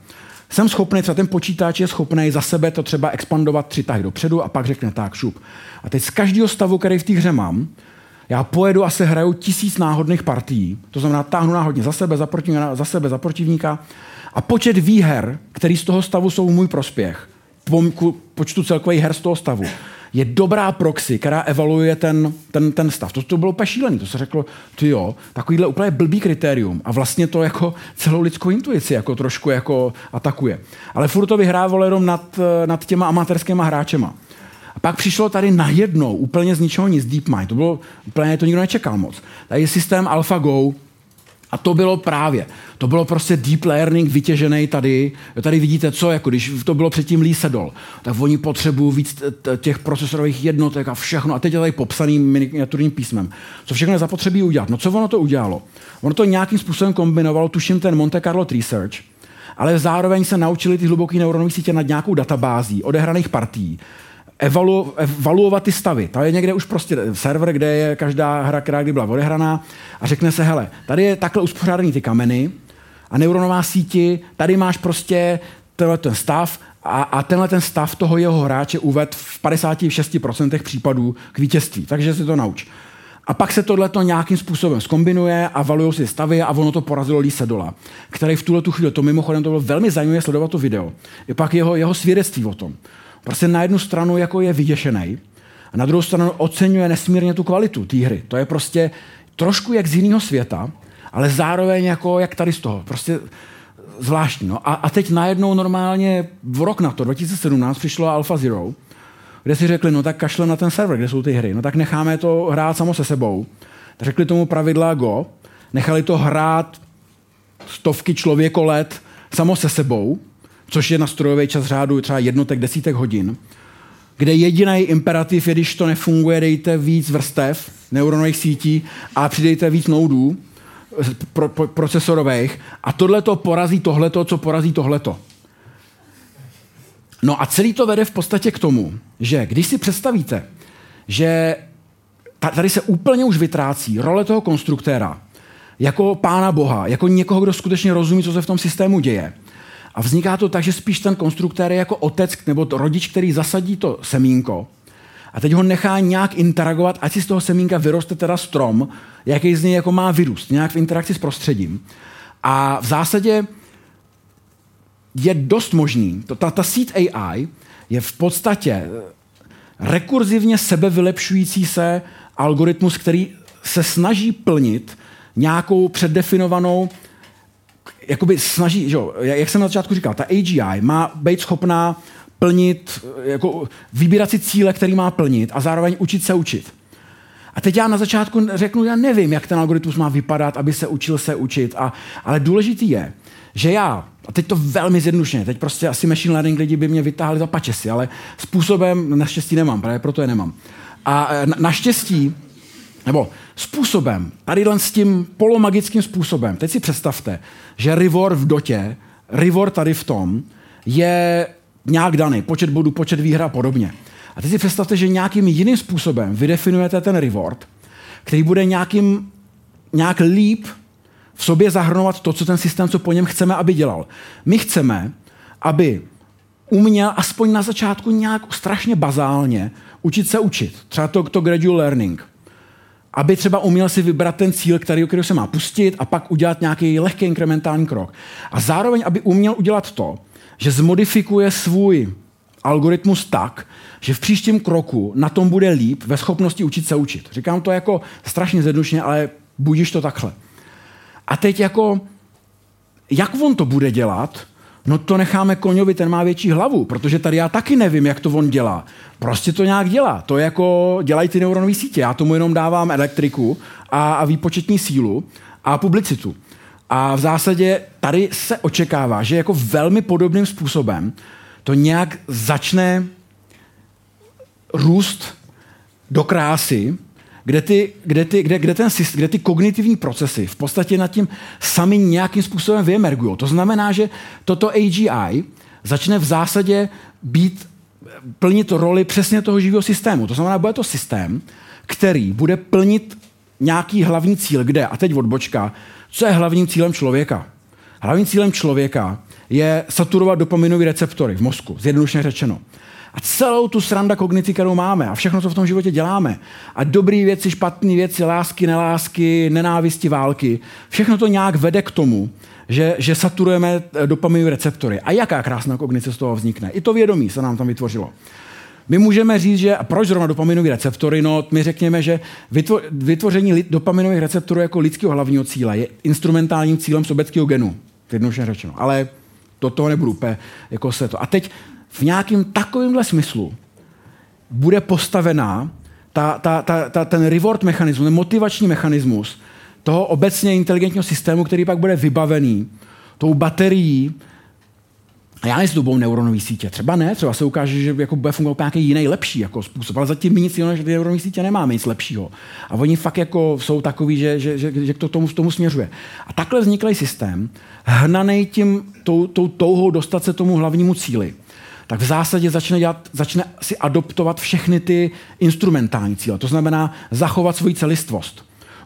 jsem schopný, třeba ten počítač je schopný za sebe to třeba expandovat tři tahy dopředu a pak řekne tak, šup. A teď z každého stavu, který v té hře mám, já pojedu a se hraju tisíc náhodných partií, to znamená táhnu náhodně za sebe, za protivníka, za sebe, za protivníka a počet výher, který z toho stavu jsou můj prospěch, po počtu celkových her z toho stavu, je dobrá proxy, která evaluuje ten, ten, ten stav. To, to bylo úplně šílený, to se řeklo, ty jo, takovýhle úplně blbý kritérium a vlastně to jako celou lidskou intuici jako trošku jako atakuje. Ale furt to vyhrávalo jenom nad, nad těma amatérskýma hráčema. A pak přišlo tady najednou, úplně z ničeho nic, DeepMind. To bylo úplně, to nikdo nečekal moc. Tady je systém AlphaGo, a to bylo právě, to bylo prostě deep learning vytěžený tady. Tady vidíte, co, jako když to bylo předtím Lee Sedol, tak oni potřebují víc těch procesorových jednotek a všechno. A teď je tady popsaný miniaturním písmem. Co všechno je zapotřebí udělat? No co ono to udělalo? Ono to nějakým způsobem kombinovalo, tuším ten Monte Carlo Research, ale zároveň se naučili ty hluboké neuronové sítě nad nějakou databází odehraných partí evalu, evaluovat ty stavy. To je někde už prostě server, kde je každá hra, která kdy byla odehraná a řekne se, hele, tady je takhle uspořádaný ty kameny a neuronová síti, tady máš prostě tenhle ten stav a, a tenhle ten stav toho jeho hráče uved v 56% případů k vítězství. Takže si to nauč. A pak se tohle nějakým způsobem skombinuje a valují si stavy a ono to porazilo Lise Dola, který v tuhle tu chvíli, to mimochodem to bylo velmi zajímavé sledovat to video, je pak jeho, jeho svědectví o tom prostě na jednu stranu jako je vyděšený a na druhou stranu oceňuje nesmírně tu kvalitu té hry. To je prostě trošku jak z jiného světa, ale zároveň jako jak tady z toho. Prostě zvláštní. No. A, a teď najednou normálně v rok na to, 2017, přišlo Alpha Zero, kde si řekli, no tak kašle na ten server, kde jsou ty hry, no tak necháme to hrát samo se sebou. Řekli tomu pravidla Go, nechali to hrát stovky člověkolet samo se sebou, což je na strojový čas řádu třeba jednotek, desítek hodin, kde jediný imperativ je, když to nefunguje, dejte víc vrstev neuronových sítí a přidejte víc noudů, pro, pro, procesorových a tohle to porazí tohleto, co porazí tohleto. No a celý to vede v podstatě k tomu, že když si představíte, že tady se úplně už vytrácí role toho konstruktéra jako pána boha, jako někoho, kdo skutečně rozumí, co se v tom systému děje. A vzniká to tak, že spíš ten konstruktér je jako otec nebo to rodič, který zasadí to semínko a teď ho nechá nějak interagovat, ať si z toho semínka vyroste teda strom, jaký z něj jako má vyrůst, nějak v interakci s prostředím. A v zásadě je dost možný, to, ta, ta síť AI je v podstatě eh, rekurzivně sebevylepšující se algoritmus, který se snaží plnit nějakou předdefinovanou jakoby snaží, že, jak jsem na začátku říkal, ta AGI má být schopná plnit, jako vybírat si cíle, který má plnit a zároveň učit se učit. A teď já na začátku řeknu, já nevím, jak ten algoritmus má vypadat, aby se učil se učit, a, ale důležitý je, že já, a teď to velmi zjednodušeně, teď prostě asi machine learning lidi by mě vytáhli za pačesy, ale způsobem naštěstí nemám, právě proto je nemám. A e, na, naštěstí, nebo způsobem, tady s tím polomagickým způsobem, teď si představte, že reward v dotě, reward tady v tom, je nějak daný, počet bodů, počet výher a podobně. A teď si představte, že nějakým jiným způsobem vydefinujete ten reward, který bude nějakým, nějak líp v sobě zahrnovat to, co ten systém, co po něm chceme, aby dělal. My chceme, aby uměl aspoň na začátku nějak strašně bazálně učit se učit. Třeba to, to gradual learning. Aby třeba uměl si vybrat ten cíl, který, který se má pustit a pak udělat nějaký lehký inkrementální krok. A zároveň, aby uměl udělat to, že zmodifikuje svůj algoritmus tak, že v příštím kroku na tom bude líp ve schopnosti učit se učit. Říkám to jako strašně zjednodušeně, ale budíš to takhle. A teď jako, jak on to bude dělat, no to necháme koňovi, ten má větší hlavu, protože tady já taky nevím, jak to on dělá. Prostě to nějak dělá. To je jako dělají ty neuronové sítě. Já tomu jenom dávám elektriku a, a výpočetní sílu a publicitu. A v zásadě tady se očekává, že jako velmi podobným způsobem to nějak začne růst do krásy, kde ty, kde, ty, kde, kde, ten, kde ty kognitivní procesy v podstatě nad tím sami nějakým způsobem vyemergují. To znamená, že toto AGI začne v zásadě být, plnit roli přesně toho živého systému. To znamená, bude to systém, který bude plnit nějaký hlavní cíl, kde, a teď odbočka, co je hlavním cílem člověka? Hlavním cílem člověka je saturovat dopaminové receptory v mozku, zjednodušeně řečeno. A celou tu sranda kognici, kterou máme a všechno, co v tom životě děláme, a dobré věci, špatné věci, lásky, nelásky, nenávisti, války, všechno to nějak vede k tomu, že, že saturujeme dopaminové receptory. A jaká krásná kognice z toho vznikne? I to vědomí se nám tam vytvořilo. My můžeme říct, že a proč zrovna dopaminové receptory? No, my řekněme, že vytvo, vytvoření dopaminových receptorů jako lidského hlavního cíle je instrumentálním cílem sobeckého genu. Jednoduše řečeno. Ale do toho nebudu úplně jako se to. A teď v nějakém takovémhle smyslu bude postavená ta, ta, ta, ta, ten reward mechanismus, ten motivační mechanismus toho obecně inteligentního systému, který pak bude vybavený tou baterií a já nejsem dobou neuronové sítě. Třeba ne, třeba se ukáže, že jako bude fungovat nějaký jiný lepší jako způsob, ale zatím nic jiného, že ty neuronové sítě nemáme nic lepšího. A oni fakt jako jsou takový, že, že, že, že to tomu, tomu směřuje. A takhle vzniklý systém, hnaný tím tou, tou touhou dostat se tomu hlavnímu cíli, tak v zásadě začne, dělat, začne si adoptovat všechny ty instrumentální cíle. To znamená zachovat svoji celistvost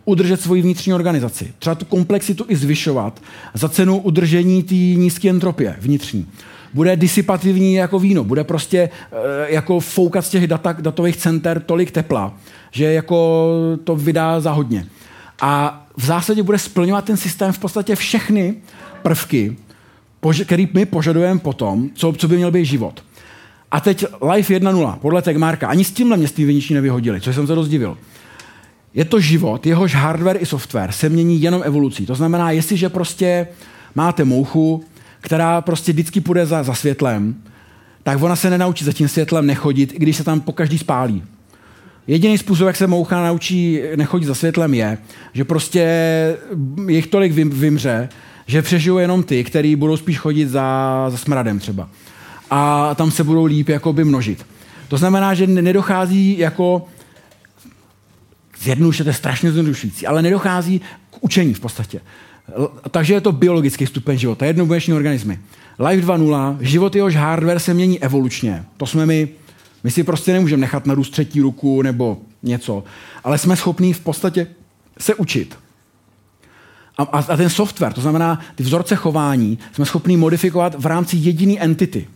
udržet svoji vnitřní organizaci. Třeba tu komplexitu i zvyšovat za cenu udržení té nízké entropie vnitřní. Bude disipativní jako víno, bude prostě e, jako foukat z těch data, datových center tolik tepla, že jako to vydá za hodně. A v zásadě bude splňovat ten systém v podstatě všechny prvky, který my požadujeme potom, co, co by měl být život. A teď Life 1.0, podle Tegmarka. Ani s tímhle mě viniční nevyhodili, což jsem se dost divil. Je to život, jehož hardware i software se mění jenom evolucí. To znamená, jestliže prostě máte mouchu, která prostě vždycky půjde za, za světlem, tak ona se nenaučí za tím světlem nechodit, i když se tam po každý spálí. Jediný způsob, jak se moucha naučí nechodit za světlem, je, že prostě jich tolik vymře, že přežijou jenom ty, který budou spíš chodit za, za smradem třeba. A tam se budou líp jakoby množit. To znamená, že nedochází jako Zjednodušuje, to je strašně zjednodušující, ale nedochází k učení v podstatě. Takže je to biologický stupeň života, jednobuněční organismy. Life 2.0, život jehož hardware se mění evolučně. To jsme my, my si prostě nemůžeme nechat narůst třetí ruku nebo něco, ale jsme schopní v podstatě se učit. A, a, ten software, to znamená ty vzorce chování, jsme schopni modifikovat v rámci jediné entity,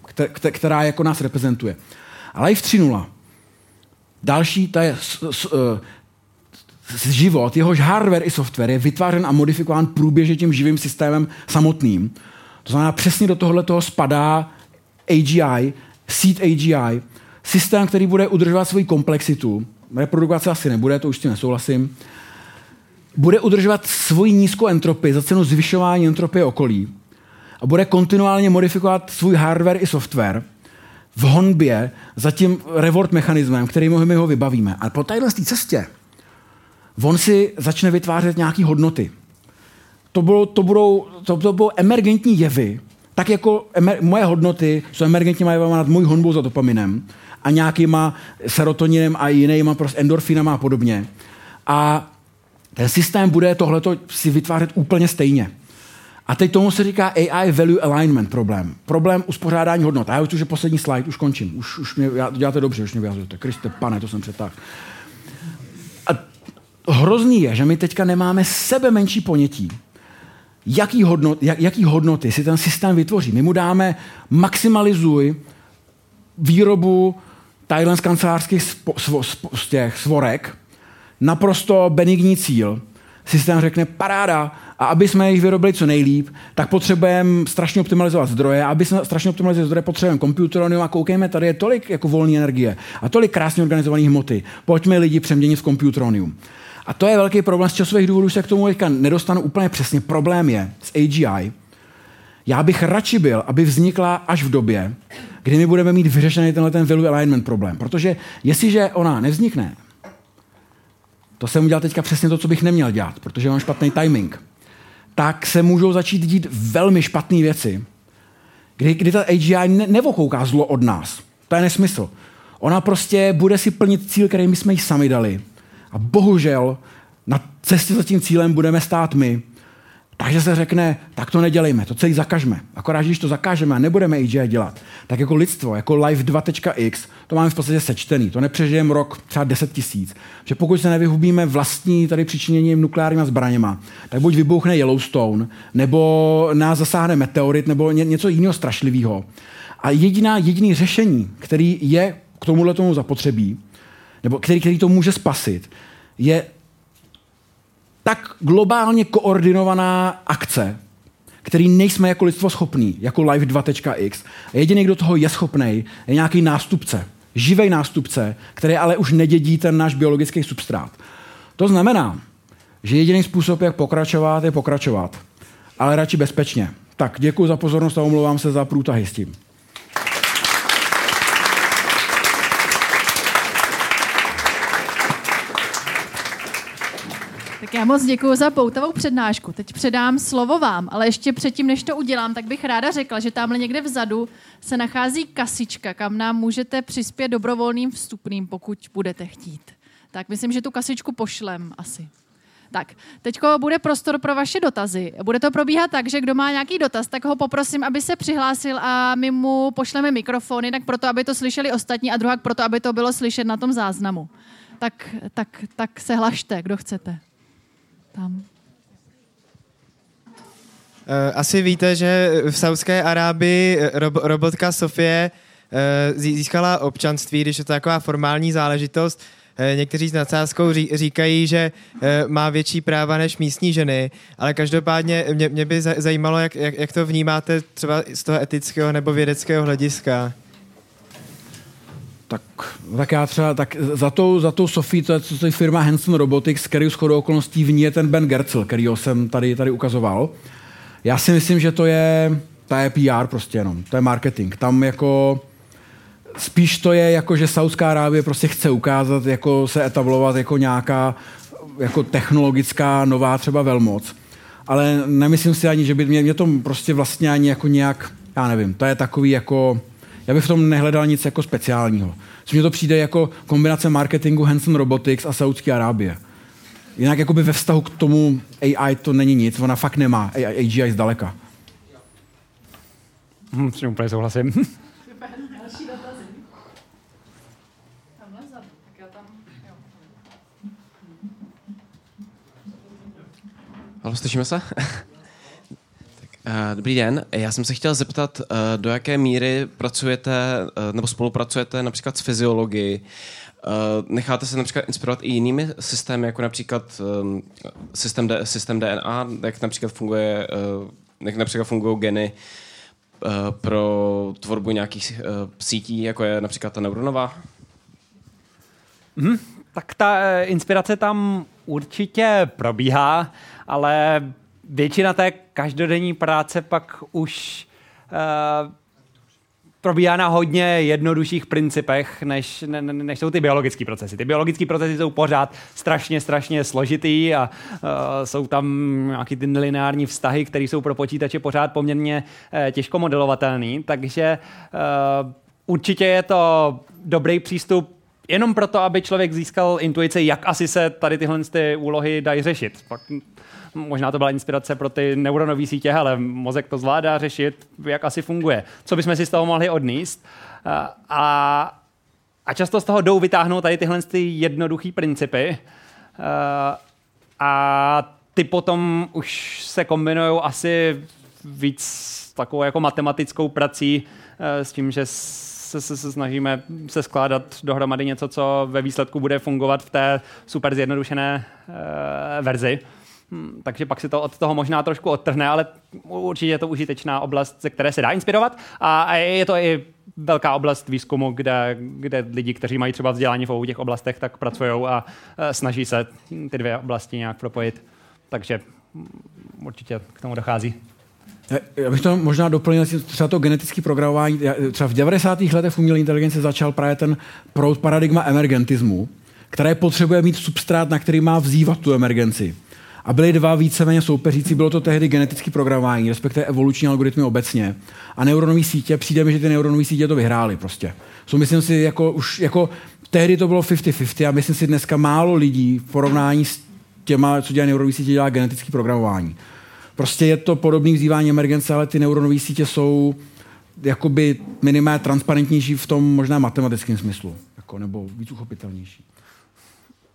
která jako nás reprezentuje. A Life 3.0, další, to je s, s, s, život, jehož hardware i software je vytvářen a modifikován průběžně tím živým systémem samotným. To znamená, přesně do tohohle toho spadá AGI, seed AGI, systém, který bude udržovat svoji komplexitu. Reprodukace asi nebude, to už s tím nesouhlasím bude udržovat svoji nízkou entropii za cenu zvyšování entropie okolí a bude kontinuálně modifikovat svůj hardware i software v honbě za tím reward mechanismem, kterým my ho vybavíme. A po téhle cestě on si začne vytvářet nějaké hodnoty. To, bylo, to, budou, to, to budou emergentní jevy, tak jako emer, moje hodnoty jsou emergentníma jevama nad můj honbou za dopaminem a nějakýma serotoninem a jinýma prostě endorfinama a podobně. A ten systém bude tohleto si vytvářet úplně stejně. A teď tomu se říká AI Value Alignment problém. Problém uspořádání hodnot. A já už je poslední slide, už končím. Už, už mě, já, děláte dobře, už mě vyjazujete. Kriste, pane, to jsem přetáhl. A hrozný je, že my teďka nemáme sebe menší ponětí, jaký, hodnot, jak, jaký hodnoty si ten systém vytvoří. My mu dáme maximalizuj výrobu Thailand kancelářských spo, spo, svorek, naprosto benigní cíl. Systém řekne paráda a aby jsme jich vyrobili co nejlíp, tak potřebujeme strašně optimalizovat zdroje. A aby jsme strašně optimalizovali zdroje, potřebujeme komputeronium a koukejme, tady je tolik jako volné energie a tolik krásně organizované hmoty. Pojďme lidi přeměnit v komputeronium. A to je velký problém z časových důvodů, se k tomu teďka nedostanu úplně přesně. Problém je s AGI. Já bych radši byl, aby vznikla až v době, kdy my budeme mít vyřešený tenhle ten value alignment problém. Protože jestliže ona nevznikne, to jsem udělal teďka přesně to, co bych neměl dělat, protože mám špatný timing, tak se můžou začít dít velmi špatné věci, kdy, kdy ta AGI ne, nevokouká zlo od nás. To je nesmysl. Ona prostě bude si plnit cíl, který my jsme jí sami dali. A bohužel na cestě za tím cílem budeme stát my. Takže se řekne, tak to nedělejme, to celý zakažme. Akorát, když to zakážeme a nebudeme AGI dělat, tak jako lidstvo, jako life 2.x, to máme v podstatě sečtený. To nepřežijeme rok třeba 10 tisíc. Že pokud se nevyhubíme vlastní tady přičiněním nukleárníma zbraněma, tak buď vybuchne Yellowstone, nebo nás zasáhne meteorit, nebo ně, něco jiného strašlivého. A jediná, jediný řešení, který je k tomuhle tomu zapotřebí, nebo který, který to může spasit, je tak globálně koordinovaná akce, který nejsme jako lidstvo schopní, jako Life 2.x. A jediný, kdo toho je schopný, je nějaký nástupce, živý nástupce, který ale už nedědí ten náš biologický substrát. To znamená, že jediný způsob, jak pokračovat, je pokračovat. Ale radši bezpečně. Tak děkuji za pozornost a omlouvám se za průtahy s tím. Tak já moc děkuji za poutavou přednášku. Teď předám slovo vám, ale ještě předtím, než to udělám, tak bych ráda řekla, že tamhle někde vzadu se nachází kasička, kam nám můžete přispět dobrovolným vstupným, pokud budete chtít. Tak myslím, že tu kasičku pošlem asi. Tak, teď bude prostor pro vaše dotazy. Bude to probíhat tak, že kdo má nějaký dotaz, tak ho poprosím, aby se přihlásil a my mu pošleme mikrofony, tak proto, aby to slyšeli ostatní a druhá proto, aby to bylo slyšet na tom záznamu. Tak, tak, tak se hlašte, kdo chcete tam? Eh, asi víte, že v Saudské Arábii eh, robotka Sofie eh, získala občanství, když je to taková formální záležitost. Někteří s nadsázkou říkají, že má větší práva než místní ženy, ale každopádně mě, by zajímalo, jak, jak to vnímáte třeba z toho etického nebo vědeckého hlediska. Tak, tak já třeba, tak za tou, za tou Sofí, to je, to je firma Hanson Robotics, který shodou okolností v ní je ten Ben Gertzel, který jsem tady, tady ukazoval. Já si myslím, že to je, to je PR prostě jenom, to je marketing. Tam jako, spíš to je jako, že Saudská Arábie prostě chce ukázat, jako se etablovat jako nějaká jako technologická nová třeba velmoc. Ale nemyslím si ani, že by mě, mě to prostě vlastně ani jako nějak, já nevím, to je takový jako, já bych v tom nehledal nic jako speciálního. Co mně to přijde jako kombinace marketingu Hanson Robotics a Saudské Arábie. Jinak jakoby ve vztahu k tomu AI to není nic, ona fakt nemá AI, AGI zdaleka. Hm, s tím úplně souhlasím. <laughs> Halo, slyšíme se? <laughs> Eh, dobrý den, já jsem se chtěl zeptat, eh, do jaké míry pracujete eh, nebo spolupracujete například s fyziologií. Necháte se například inspirovat i jinými systémy, jako například systém, systém DNA, jak například funguje, jak například fungují geny pro tvorbu nějakých sítí, jako je například ta neuronová? Hmm, tak ta inspirace tam určitě probíhá, ale většina té každodenní práce pak už uh, probíhá na hodně jednodušších principech, než, ne, než jsou ty biologické procesy. Ty biologické procesy jsou pořád strašně, strašně složitý a uh, jsou tam nějaký ty lineární vztahy, které jsou pro počítače pořád poměrně uh, těžko modelovatelné, takže uh, určitě je to dobrý přístup jenom proto, aby člověk získal intuici, jak asi se tady tyhle ty úlohy dají řešit. Pak možná to byla inspirace pro ty neuronové sítě, ale mozek to zvládá řešit, jak asi funguje. Co bychom si z toho mohli odníst? A, a často z toho jdou vytáhnout tady tyhle ty jednoduché principy. A ty potom už se kombinují asi víc takovou jako matematickou prací s tím, že se, se, se snažíme se skládat dohromady něco, co ve výsledku bude fungovat v té super zjednodušené uh, verzi. Hmm, takže pak si to od toho možná trošku odtrhne, ale určitě je to užitečná oblast, ze které se dá inspirovat a, a je to i velká oblast výzkumu, kde, kde lidi, kteří mají třeba vzdělání v obou těch oblastech, tak pracují a, snaží se ty dvě oblasti nějak propojit. Takže určitě k tomu dochází. Já bych to možná doplnil třeba to genetické programování. Třeba v 90. letech umělé inteligence začal právě ten proud paradigma emergentismu, které potřebuje mít substrát, na který má vzývat tu emergenci. A byly dva víceméně soupeřící, bylo to tehdy genetické programování, respektive evoluční algoritmy obecně. A neuronové sítě, přijde mi, že ty neuronové sítě to vyhrály prostě. Jsou, myslím si, jako, už jako tehdy to bylo 50-50 a myslím si dneska málo lidí v porovnání s těma, co dělá neuronové sítě, dělá genetické programování. Prostě je to podobný vzývání emergence, ale ty neuronové sítě jsou jakoby minimálně transparentnější v tom možná matematickém smyslu, jako, nebo víc uchopitelnější.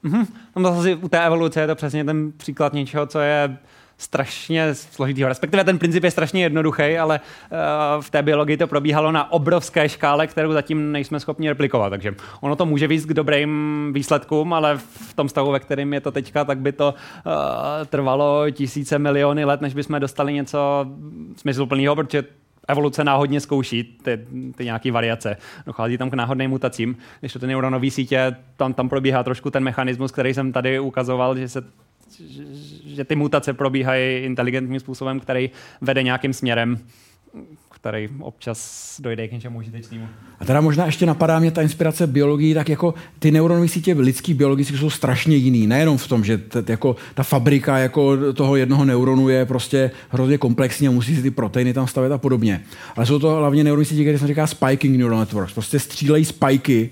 Mm-hmm. No zase u té evoluce je to přesně ten příklad něčeho, co je strašně složitýho. Respektive ten princip je strašně jednoduchý, ale uh, v té biologii to probíhalo na obrovské škále, kterou zatím nejsme schopni replikovat. Takže ono to může víc k dobrým výsledkům, ale v tom stavu, ve kterém je to teďka, tak by to uh, trvalo tisíce miliony let, než bychom dostali něco smysluplného, protože evoluce náhodně zkouší ty, ty nějaké variace. Dochází tam k náhodným mutacím. Když to ty neuronové sítě, tam, tam probíhá trošku ten mechanismus, který jsem tady ukazoval, že se že ty mutace probíhají inteligentním způsobem, který vede nějakým směrem, který občas dojde k něčemu užitečnému. A teda možná ještě napadá mě ta inspirace biologii, tak jako ty neuronové sítě lidský biologicky jsou strašně jiný. Nejenom v tom, že t, jako ta fabrika jako toho jednoho neuronu je prostě hrozně komplexní a musí si ty proteiny tam stavět a podobně. Ale jsou to hlavně neuronové sítě, které se říká spiking neural networks. Prostě střílejí spajky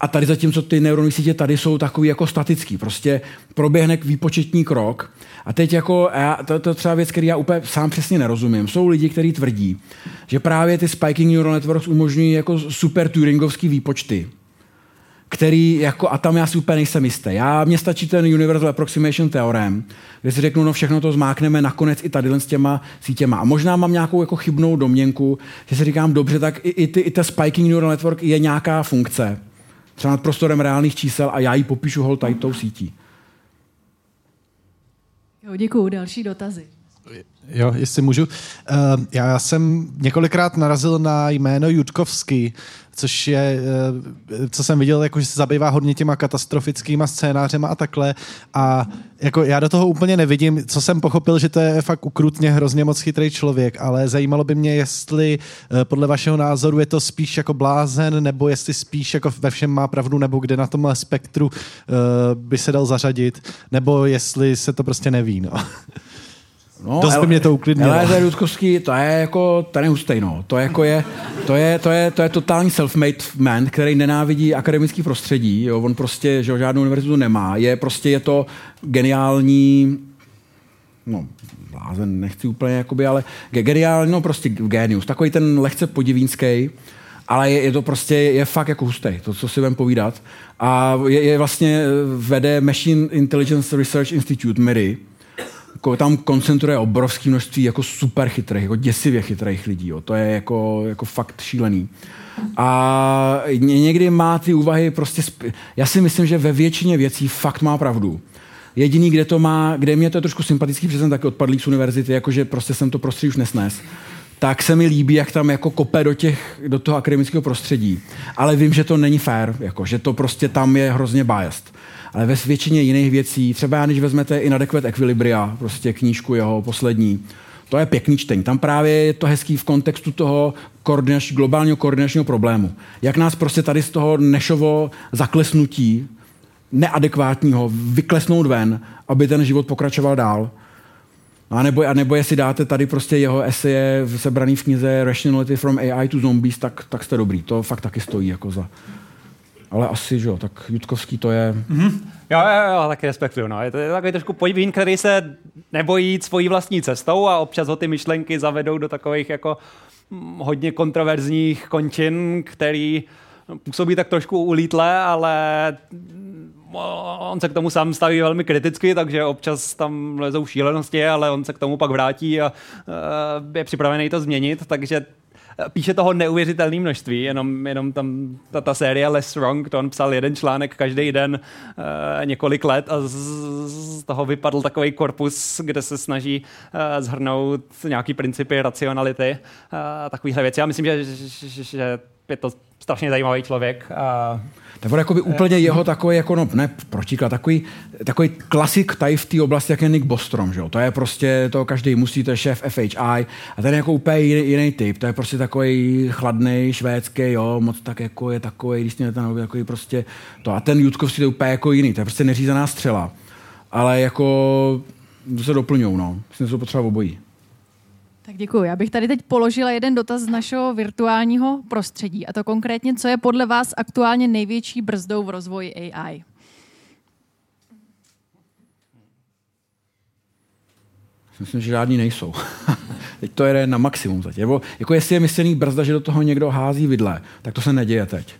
a tady zatímco ty neuronové sítě tady jsou takový jako statický. Prostě proběhne výpočetní krok. A teď jako, já, to, to třeba věc, který já úplně sám přesně nerozumím. Jsou lidi, kteří tvrdí, že právě ty spiking neural networks umožňují jako super Turingovský výpočty který jako, a tam já si úplně nejsem jistý. Já, mně stačí ten Universal Approximation Theorem, kde si řeknu, no všechno to zmákneme nakonec i tady s těma sítěma. A možná mám nějakou jako chybnou domněnku, že si říkám, dobře, tak i, i, ty, i ta spiking neural network je nějaká funkce třeba nad prostorem reálných čísel a já ji popíšu hol tady tou sítí. Jo, děkuju. Další dotazy. Jo, jestli můžu. Uh, já jsem několikrát narazil na jméno Jutkovský, což je, uh, co jsem viděl, jako, že se zabývá hodně těma katastrofickými scénářema a takhle. A jako já do toho úplně nevidím, co jsem pochopil, že to je fakt ukrutně hrozně moc chytrý člověk, ale zajímalo by mě, jestli uh, podle vašeho názoru je to spíš jako blázen, nebo jestli spíš jako ve všem má pravdu, nebo kde na tomhle spektru uh, by se dal zařadit, nebo jestli se to prostě neví. No. <laughs> No, Dost by mě to uklidnilo. Eliezer Rudkovský, to je jako, ten je hustej, no. To, jako je, to, je, to, je, to je totální self-made man, který nenávidí akademický prostředí. Jo. On prostě že žádnou univerzitu nemá. Je prostě je to geniální no, blázen, nechci úplně, jakoby, ale geniální, no prostě genius. Takový ten lehce podivínský, ale je, je, to prostě, je fakt jako hustý, to, co si budeme povídat. A je, je vlastně, vede Machine Intelligence Research Institute, MIRI, jako tam koncentruje obrovské množství jako super chytrých, jako děsivě chytrých lidí. Jo. To je jako, jako fakt šílený. A někdy má ty úvahy prostě... Sp- Já si myslím, že ve většině věcí fakt má pravdu. Jediný, kde to má, kde mě to je trošku sympatický, protože jsem taky odpadlý z univerzity, jakože prostě jsem to prostředí už nesnes, tak se mi líbí, jak tam jako kope do, těch, do toho akademického prostředí. Ale vím, že to není fair, jako, že to prostě tam je hrozně biased ale ve většině jiných věcí, třeba když vezmete Inadequate Equilibria, prostě knížku jeho poslední, to je pěkný čtení. Tam právě je to hezký v kontextu toho koordinač, globálního koordinačního problému. Jak nás prostě tady z toho nešovo zaklesnutí neadekvátního vyklesnout ven, aby ten život pokračoval dál. A nebo, a nebo jestli dáte tady prostě jeho eseje sebraný v knize Rationality from AI to Zombies, tak, tak jste dobrý. To fakt taky stojí jako za, ale asi, že jo, tak Jutkovský to je... Mm-hmm. Jo, jo, jo, taky respektuju. No. Je to takový trošku podívín, který se nebojí svojí vlastní cestou a občas ho ty myšlenky zavedou do takových jako hodně kontroverzních končin, který působí tak trošku ulítle, ale on se k tomu sám staví velmi kriticky, takže občas tam lezou šílenosti, ale on se k tomu pak vrátí a je připravený to změnit, takže píše toho neuvěřitelné množství, jenom, jenom tam ta, ta série Less Wrong, to on psal jeden článek každý den uh, několik let a z, z toho vypadl takový korpus, kde se snaží uh, zhrnout nějaký principy racionality, uh, takovýhle věci. Já myslím, že, že, že je to strašně zajímavý člověk. A tak on jako by úplně jeho takový, jako no, ne protiklad, takový, takový klasik tady v té oblasti, jak je Nick Bostrom, že jo? To je prostě, to každý musí, to je šéf FHI a ten je jako úplně jiný, jiný typ, to je prostě takový chladný, švédský, jo, moc tak jako je takový, když ten takový prostě to. A ten Jutkovský to je úplně jako jiný, to je prostě neřízená střela. Ale jako to se doplňují, no. Myslím, že to potřeba obojí. Tak děkuji. Já bych tady teď položila jeden dotaz z našeho virtuálního prostředí. A to konkrétně, co je podle vás aktuálně největší brzdou v rozvoji AI? Myslím, že žádní nejsou. <laughs> teď to jede na maximum teď. Jako, jako jestli je myslený brzda, že do toho někdo hází vidle, tak to se neděje teď.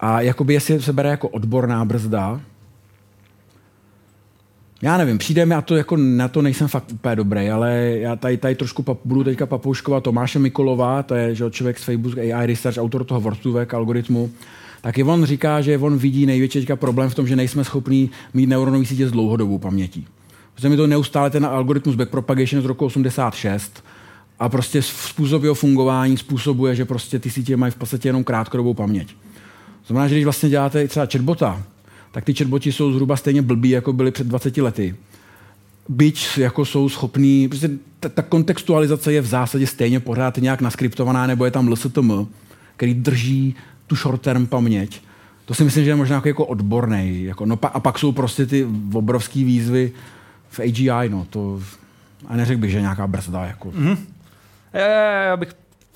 A jakoby jestli se bere jako odborná brzda, já nevím, přijde mi, a to jako na to nejsem fakt úplně dobrý, ale já tady, tady trošku pap, budu teďka papouškovat Tomáše Mikolová, to je že člověk z Facebook AI Research, autor toho Wortuvek algoritmu, tak i on říká, že on vidí největší problém v tom, že nejsme schopní mít neuronové sítě s dlouhodobou pamětí. Protože mi to neustále ten algoritmus backpropagation z roku 86 a prostě způsob jeho fungování způsobuje, že prostě ty sítě mají v podstatě jenom krátkodobou paměť. Znamená, že když vlastně děláte třeba chatbota, tak ty chatboti jsou zhruba stejně blbí, jako byly před 20 lety. Byť jako jsou schopní, prostě ta, ta kontextualizace je v zásadě stejně pořád nějak naskriptovaná, nebo je tam LSTM, který drží tu short-term paměť. To si myslím, že je možná jako, jako odborný. Jako, no, a pak jsou prostě ty obrovské výzvy v AGI, no, to, a neřekl bych, že nějaká brzda. Jako. Mm-hmm. Já bych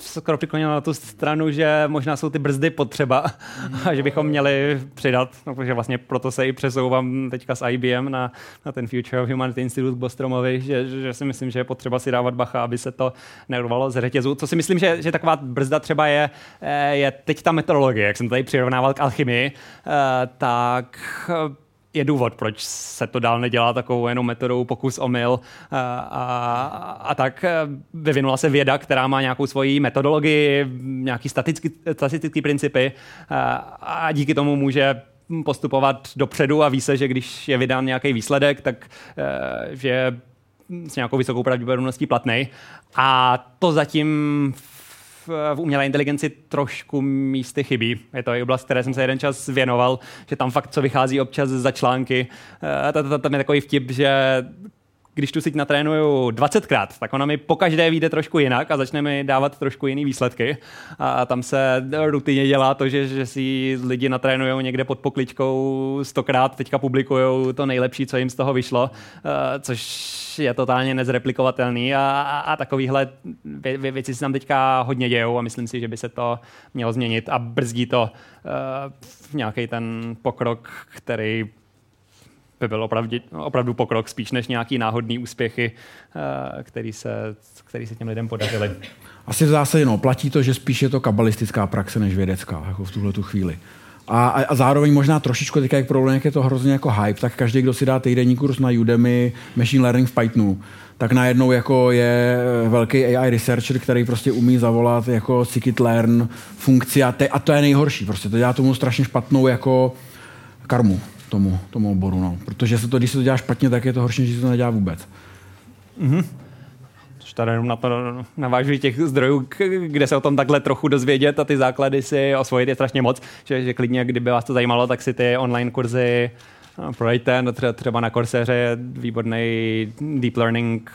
skoro přiklonil na tu stranu, že možná jsou ty brzdy potřeba a že bychom měli přidat, no, protože vlastně proto se i přesouvám teďka s IBM na, na ten Future of Humanity Institute Bostromovi, že, že si myslím, že je potřeba si dávat bacha, aby se to nervalo z řetězu. Co si myslím, že, že taková brzda třeba je, eh, je teď ta metodologie, jak jsem tady přirovnával k alchymii, eh, tak je důvod, proč se to dál nedělá takovou jenom metodou pokus omyl a, a, a tak vyvinula se věda, která má nějakou svoji metodologii, nějaký statický, statistický principy a, a díky tomu může postupovat dopředu a ví se, že když je vydán nějaký výsledek, tak že je s nějakou vysokou pravděpodobností platný. A to zatím v umělé inteligenci trošku místy chybí. Je to i oblast, které jsem se jeden čas věnoval, že tam fakt co vychází občas za články. Eh, tam je takový vtip, že když tu síť natrénuju 20krát, tak ona mi po každé vyjde trošku jinak a začne mi dávat trošku jiný výsledky. A tam se rutině dělá to, že, že si lidi natrénují někde pod pokličkou stokrát, teďka publikují to nejlepší, co jim z toho vyšlo, eh, což je totálně nezreplikovatelný a, a, a takovýhle vě, vě, věci se tam teďka hodně dějou a myslím si, že by se to mělo změnit a brzdí to uh, nějaký ten pokrok, který by byl opravdu, opravdu pokrok spíš než nějaký náhodný úspěchy, uh, který se, který se těm lidem podařily. Asi v zásadě no, platí to, že spíš je to kabalistická praxe než vědecká, jako v tuhle tu chvíli. A, a, zároveň možná trošičku teďka, jak problém, jak je to hrozně jako hype, tak každý, kdo si dá týdenní kurz na Udemy, Machine Learning v Pythonu, tak najednou jako je velký AI researcher, který prostě umí zavolat jako scikit-learn funkci a, te, a to je nejhorší. Prostě to dělá tomu strašně špatnou jako karmu tomu, tomu oboru. No. Protože se to, když se to dělá špatně, tak je to horší, než když se to nedělá vůbec. Mm-hmm tady jenom na to navážuji těch zdrojů, kde se o tom takhle trochu dozvědět a ty základy si osvojit je strašně moc, že, že klidně, kdyby vás to zajímalo, tak si ty online kurzy no, projďte, no, třeba na Coursera je výborný deep learning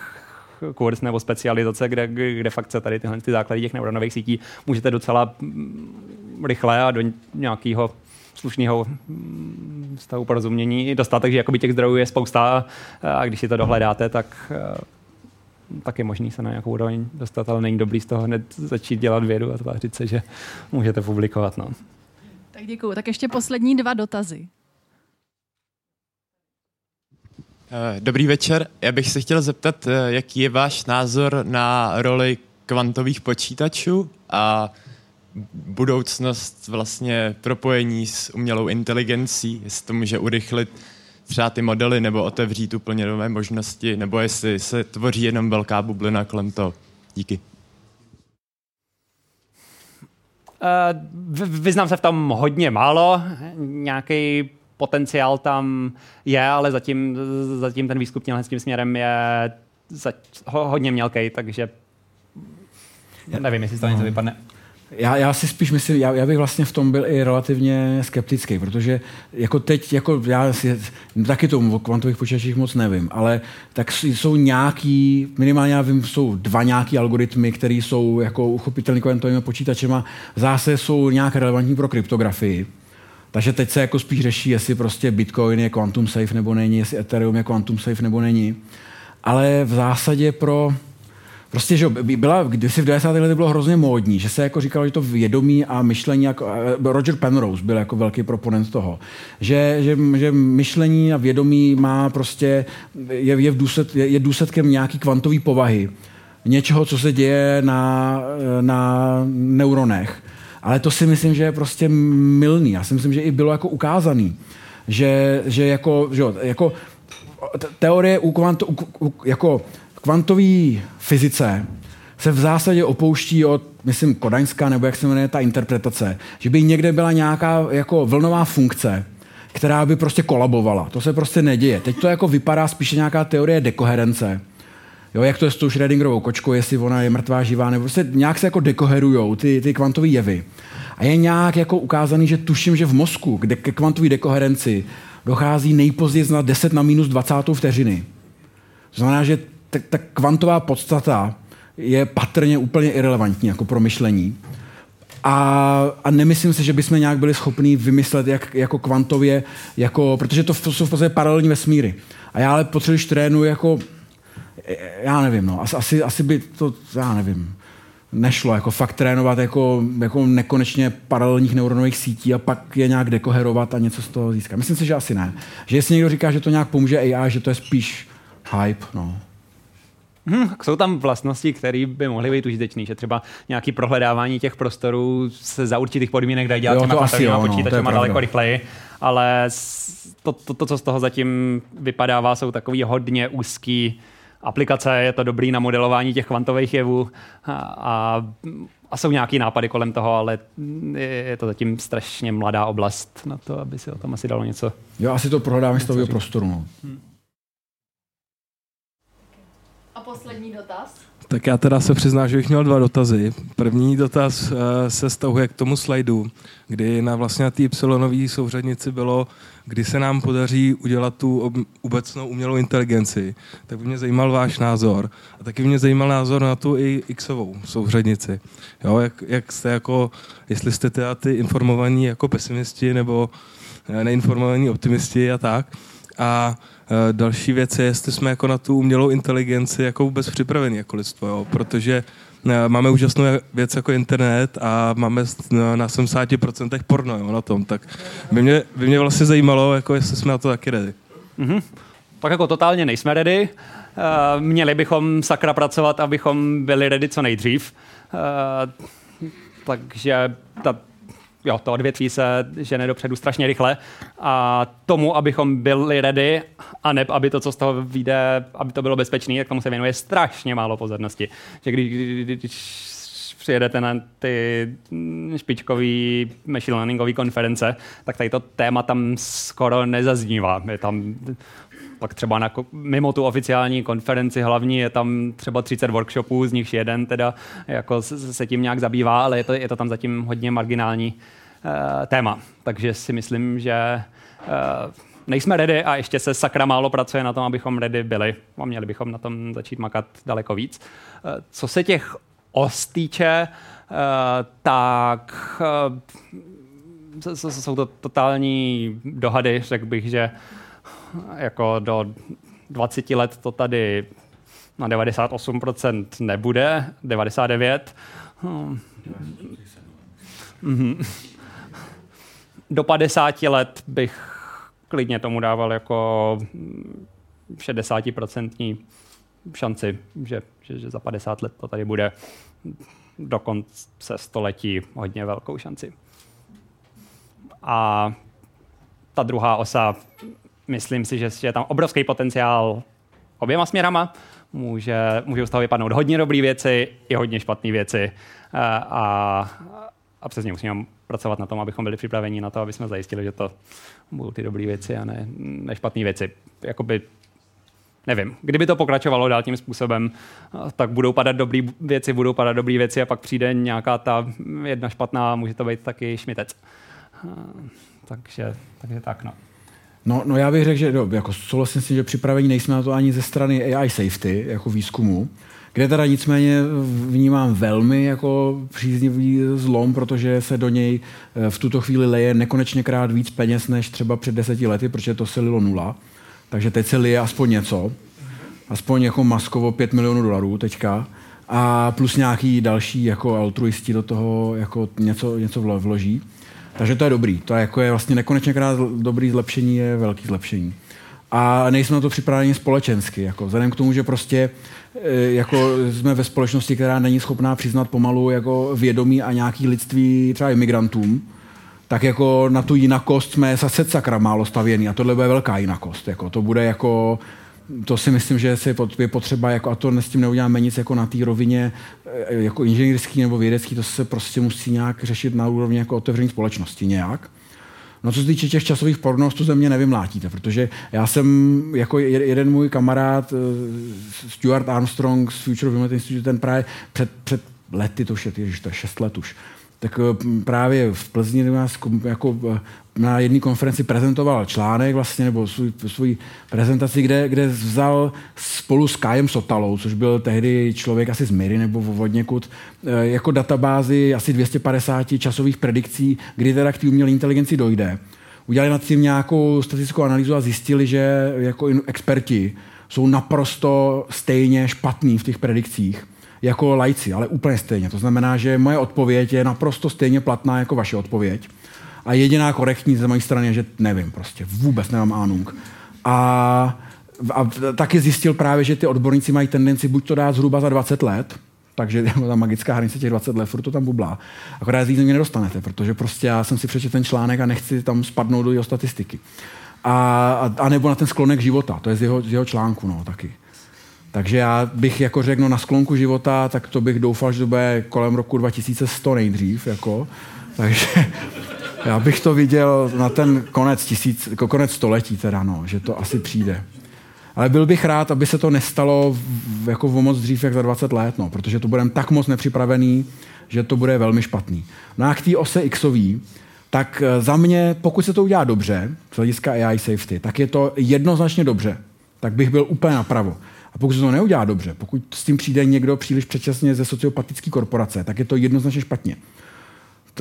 kurz nebo specializace, kde, kde fakt se tady tyhle ty základy těch neuronových sítí můžete docela mm, rychle a do nějakého slušného mm, stavu porozumění dostat, takže jakoby těch zdrojů je spousta a když si to dohledáte, tak tak je možný se na nějakou úroveň dostat, ale není dobrý z toho hned začít dělat vědu a tvářit se, že můžete publikovat. No. Tak děkuju. Tak ještě poslední dva dotazy. Eh, dobrý večer. Já bych se chtěl zeptat, eh, jaký je váš názor na roli kvantových počítačů a budoucnost vlastně propojení s umělou inteligencí, jestli to může urychlit třeba ty modely nebo otevřít úplně nové možnosti, nebo jestli se tvoří jenom velká bublina kolem toho. Díky. Uh, vyznám se v tom hodně málo. Nějaký potenciál tam je, ale zatím, zatím ten výzkum s tím směrem je hodně mělký, takže nevím, jestli z toho něco vypadne. Já, já si spíš myslím, já, já bych vlastně v tom byl i relativně skeptický, protože jako teď, jako já si, taky tomu o kvantových počítačích moc nevím, ale tak jsou nějaký, minimálně já vím, jsou dva nějaký algoritmy, které jsou jako uchopitelné kvantovými počítačema, zase jsou nějak relevantní pro kryptografii. Takže teď se jako spíš řeší, jestli prostě Bitcoin je quantum safe nebo není, jestli Ethereum je quantum safe nebo není. Ale v zásadě pro Prostě, že byla, kdysi v 90. letech bylo hrozně módní, že se jako říkalo, že to vědomí a myšlení, jako, Roger Penrose byl jako velký proponent toho, že, že, že myšlení a vědomí má prostě, je, je, v důsled, je, je důsledkem nějaký kvantový povahy, něčeho, co se děje na, na neuronech. Ale to si myslím, že je prostě milný. Já si myslím, že i bylo jako ukázaný, že, že jako, že jako teorie u kvantu, u, u, jako kvantové fyzice se v zásadě opouští od, myslím, kodaňská, nebo jak se jmenuje ta interpretace, že by někde byla nějaká jako vlnová funkce, která by prostě kolabovala. To se prostě neděje. Teď to jako vypadá spíše nějaká teorie dekoherence. Jo, jak to je s tou Schrödingerovou kočkou, jestli ona je mrtvá, živá, nebo prostě nějak se jako dekoherujou ty, ty kvantové jevy. A je nějak jako ukázaný, že tuším, že v mozku, kde ke kvantové dekoherenci dochází nejpozději na 10 na minus 20 vteřiny. To znamená, že ta, ta kvantová podstata je patrně úplně irrelevantní jako pro myšlení. A, a nemyslím si, že bychom nějak byli schopni vymyslet jak, jako kvantově, jako, protože to jsou v podstatě paralelní vesmíry. A já ale potřebuji, když jako, já nevím, no, asi, asi by to, já nevím, nešlo jako fakt trénovat jako, jako nekonečně paralelních neuronových sítí a pak je nějak dekoherovat a něco z toho získat. Myslím si, že asi ne. Že jestli někdo říká, že to nějak pomůže AI, že to je spíš hype, no. Hmm, jsou tam vlastnosti, které by mohly být užitečné, že třeba nějaký prohledávání těch prostorů se za určitých podmínek dají dělat jo, těma kvantovými no, počítačema daleko rychleji, ale to, to, to, co z toho zatím vypadává, jsou takový hodně úzký aplikace, je to dobrý na modelování těch kvantových jevů a, a, a jsou nějaký nápady kolem toho, ale je to zatím strašně mladá oblast na to, aby si o tom asi dalo něco. Jo, asi to prohledávání z toho prostoru. No. Hmm. Poslední dotaz. Tak já teda se přiznám, že bych měl dva dotazy. První dotaz uh, se stahuje k tomu slajdu, kdy na vlastně té y souřadnici bylo, kdy se nám podaří udělat tu obecnou umělou inteligenci. Tak by mě zajímal váš názor. A taky by mě zajímal názor na tu i xovou souřadnici. Jo, jak, jak jste jako, jestli jste teda ty informovaní jako pesimisti nebo eh, neinformovaní optimisti a tak. A Eh, další věc je, jestli jsme jako na tu umělou inteligenci jako vůbec připraveni jako lidstvo, jo? protože eh, máme úžasnou věc jako internet a máme na 70% porno jo, na tom, tak by mě, by mě vlastně zajímalo, jako jestli jsme na to taky ready. Mm-hmm. Tak jako totálně nejsme ready. Uh, měli bychom sakra pracovat, abychom byli ready co nejdřív. Takže ta jo, to odvětví se žene dopředu strašně rychle a tomu, abychom byli ready a ne, aby to, co z toho vyjde, aby to bylo bezpečné, tak tomu se věnuje strašně málo pozornosti. Že když, když přijedete na ty špičkové machine learningové konference, tak tady to téma tam skoro nezaznívá. Je tam pak třeba na, mimo tu oficiální konferenci hlavní je tam třeba 30 workshopů, z nichž jeden teda jako se tím nějak zabývá, ale je to, je to tam zatím hodně marginální uh, téma. Takže si myslím, že uh, nejsme ready a ještě se sakra málo pracuje na tom, abychom ready byli a měli bychom na tom začít makat daleko víc. Uh, co se těch os týče, uh, tak uh, jsou to totální dohady, řekl bych, že jako do 20 let to tady na 98% nebude, 99. Hmm. Mm-hmm. Do 50 let bych klidně tomu dával jako 60% šanci, že, že, že za 50 let to tady bude do konce století hodně velkou šanci. A ta druhá osa myslím si, že je tam obrovský potenciál oběma směrama. Může, můžou z toho vypadnout hodně dobré věci i hodně špatné věci. Eh, a, a přesně musíme pracovat na tom, abychom byli připraveni na to, aby jsme zajistili, že to budou ty dobré věci a ne, ne špatné věci. Jakoby, nevím, kdyby to pokračovalo dál tím způsobem, eh, tak budou padat dobré věci, budou padat dobré věci a pak přijde nějaká ta jedna špatná, může to být taky šmitec. Eh, takže, takže tak, no. No, no já bych řekl, že no, jako souhlasím si, že připravení nejsme na to ani ze strany AI safety, jako výzkumu, kde teda nicméně vnímám velmi jako příznivý zlom, protože se do něj eh, v tuto chvíli leje nekonečně krát víc peněz než třeba před deseti lety, protože to se lilo nula. Takže teď se lije aspoň něco. Aspoň jako maskovo 5 milionů dolarů teďka. A plus nějaký další jako altruisti do toho jako něco, něco vloží. Takže to je dobrý. To je, jako je vlastně nekonečně krát dobrý zlepšení je velký zlepšení. A nejsme na to připraveni společensky. Jako vzhledem k tomu, že prostě e, jako jsme ve společnosti, která není schopná přiznat pomalu jako vědomí a nějaký lidství třeba imigrantům, tak jako na tu jinakost jsme zase sakra málo stavěný a tohle bude velká jinakost. Jako to bude jako to si myslím, že je potřeba, jako, a to s tím neuděláme nic jako na té rovině eh, jako inženýrský nebo vědecký, to se prostě musí nějak řešit na úrovni jako otevření společnosti nějak. No co se týče těch časových pornov, to ze mě nevymlátíte, protože já jsem jako jeden můj kamarád eh, Stuart Armstrong z Future Women Institute, ten právě před, před lety, to už je, ježiš, to je šest let už, tak eh, právě v Plzni nás jako na jedné konferenci prezentoval článek vlastně, nebo svůj, svůj prezentaci, kde, kde vzal spolu s Kajem Sotalou, což byl tehdy člověk asi z Miry nebo od někud, eh, jako databázi asi 250 časových predikcí, kdy teda k té umělé inteligenci dojde. Udělali nad tím nějakou statistickou analýzu a zjistili, že jako experti jsou naprosto stejně špatní v těch predikcích jako lajci, ale úplně stejně. To znamená, že moje odpověď je naprosto stejně platná jako vaše odpověď. A jediná korektní z mé strany je, že nevím prostě, vůbec nemám ánung. A, a taky zjistil právě, že ty odborníci mají tendenci buď to dát zhruba za 20 let, takže <laughs> ta magická hranice těch 20 let, furt to tam bublá. Akorát z ní nedostanete, protože prostě já jsem si přečetl ten článek a nechci tam spadnout do jeho statistiky. A, a, a nebo na ten sklonek života, to je z jeho, z jeho článku, no, taky. Takže já bych jako řekl, no na sklonku života, tak to bych doufal, že to bude kolem roku 2100 nejdřív. Jako. Takže já bych to viděl na ten konec, tisíc, jako konec století, teda, no, že to asi přijde. Ale byl bych rád, aby se to nestalo v, jako o moc dřív, jak za 20 let, no, protože to budeme tak moc nepřipravený, že to bude velmi špatný. No a k té ose Xový, tak eh, za mě, pokud se to udělá dobře, z hlediska AI safety, tak je to jednoznačně dobře. Tak bych byl úplně napravo. A pokud se to neudělá dobře, pokud s tím přijde někdo příliš předčasně ze sociopatické korporace, tak je to jednoznačně špatně.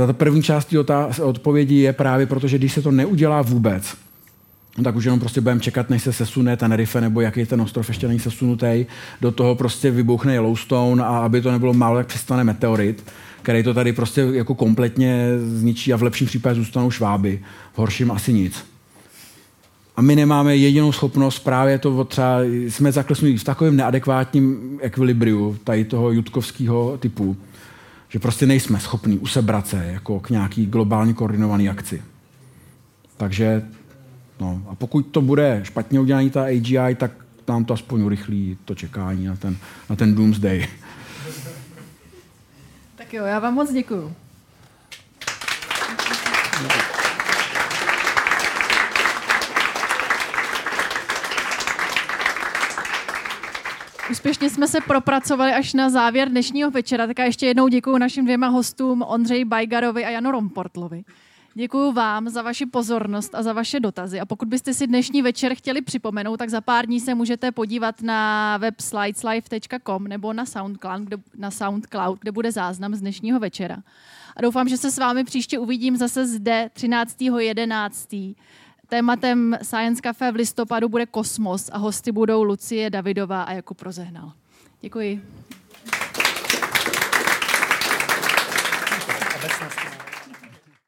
Ta první část odpovědi je právě proto, že když se to neudělá vůbec, tak už jenom prostě budeme čekat, než se sesune Tenerife, nebo jaký ten ostrov ještě není sesunutý. Do toho prostě vybouchne Yellowstone a aby to nebylo málo, tak přistane meteorit, který to tady prostě jako kompletně zničí a v lepším případě zůstanou šváby, v horším asi nic. A my nemáme jedinou schopnost právě to třeba, jsme zaklesnuti v takovém neadekvátním ekvilibriu tady toho jutkovského typu, že prostě nejsme schopni usebrat se jako k nějaký globálně koordinovaný akci. Takže, no, a pokud to bude špatně udělaný ta AGI, tak nám to aspoň urychlí to čekání na ten, na ten doomsday. Tak jo, já vám moc děkuju. Úspěšně jsme se propracovali až na závěr dnešního večera, tak a ještě jednou děkuji našim dvěma hostům Ondřeji Bajgarovi a Janu Romportlovi. Děkuji vám za vaši pozornost a za vaše dotazy. A pokud byste si dnešní večer chtěli připomenout, tak za pár dní se můžete podívat na web slideslife.com nebo na SoundCloud, kde, na SoundCloud, kde bude záznam z dnešního večera. A doufám, že se s vámi příště uvidím zase zde 13.11. Tématem Science Cafe v listopadu bude kosmos a hosty budou Lucie Davidová a Jakub Rozehnal. Děkuji. Obecnosti.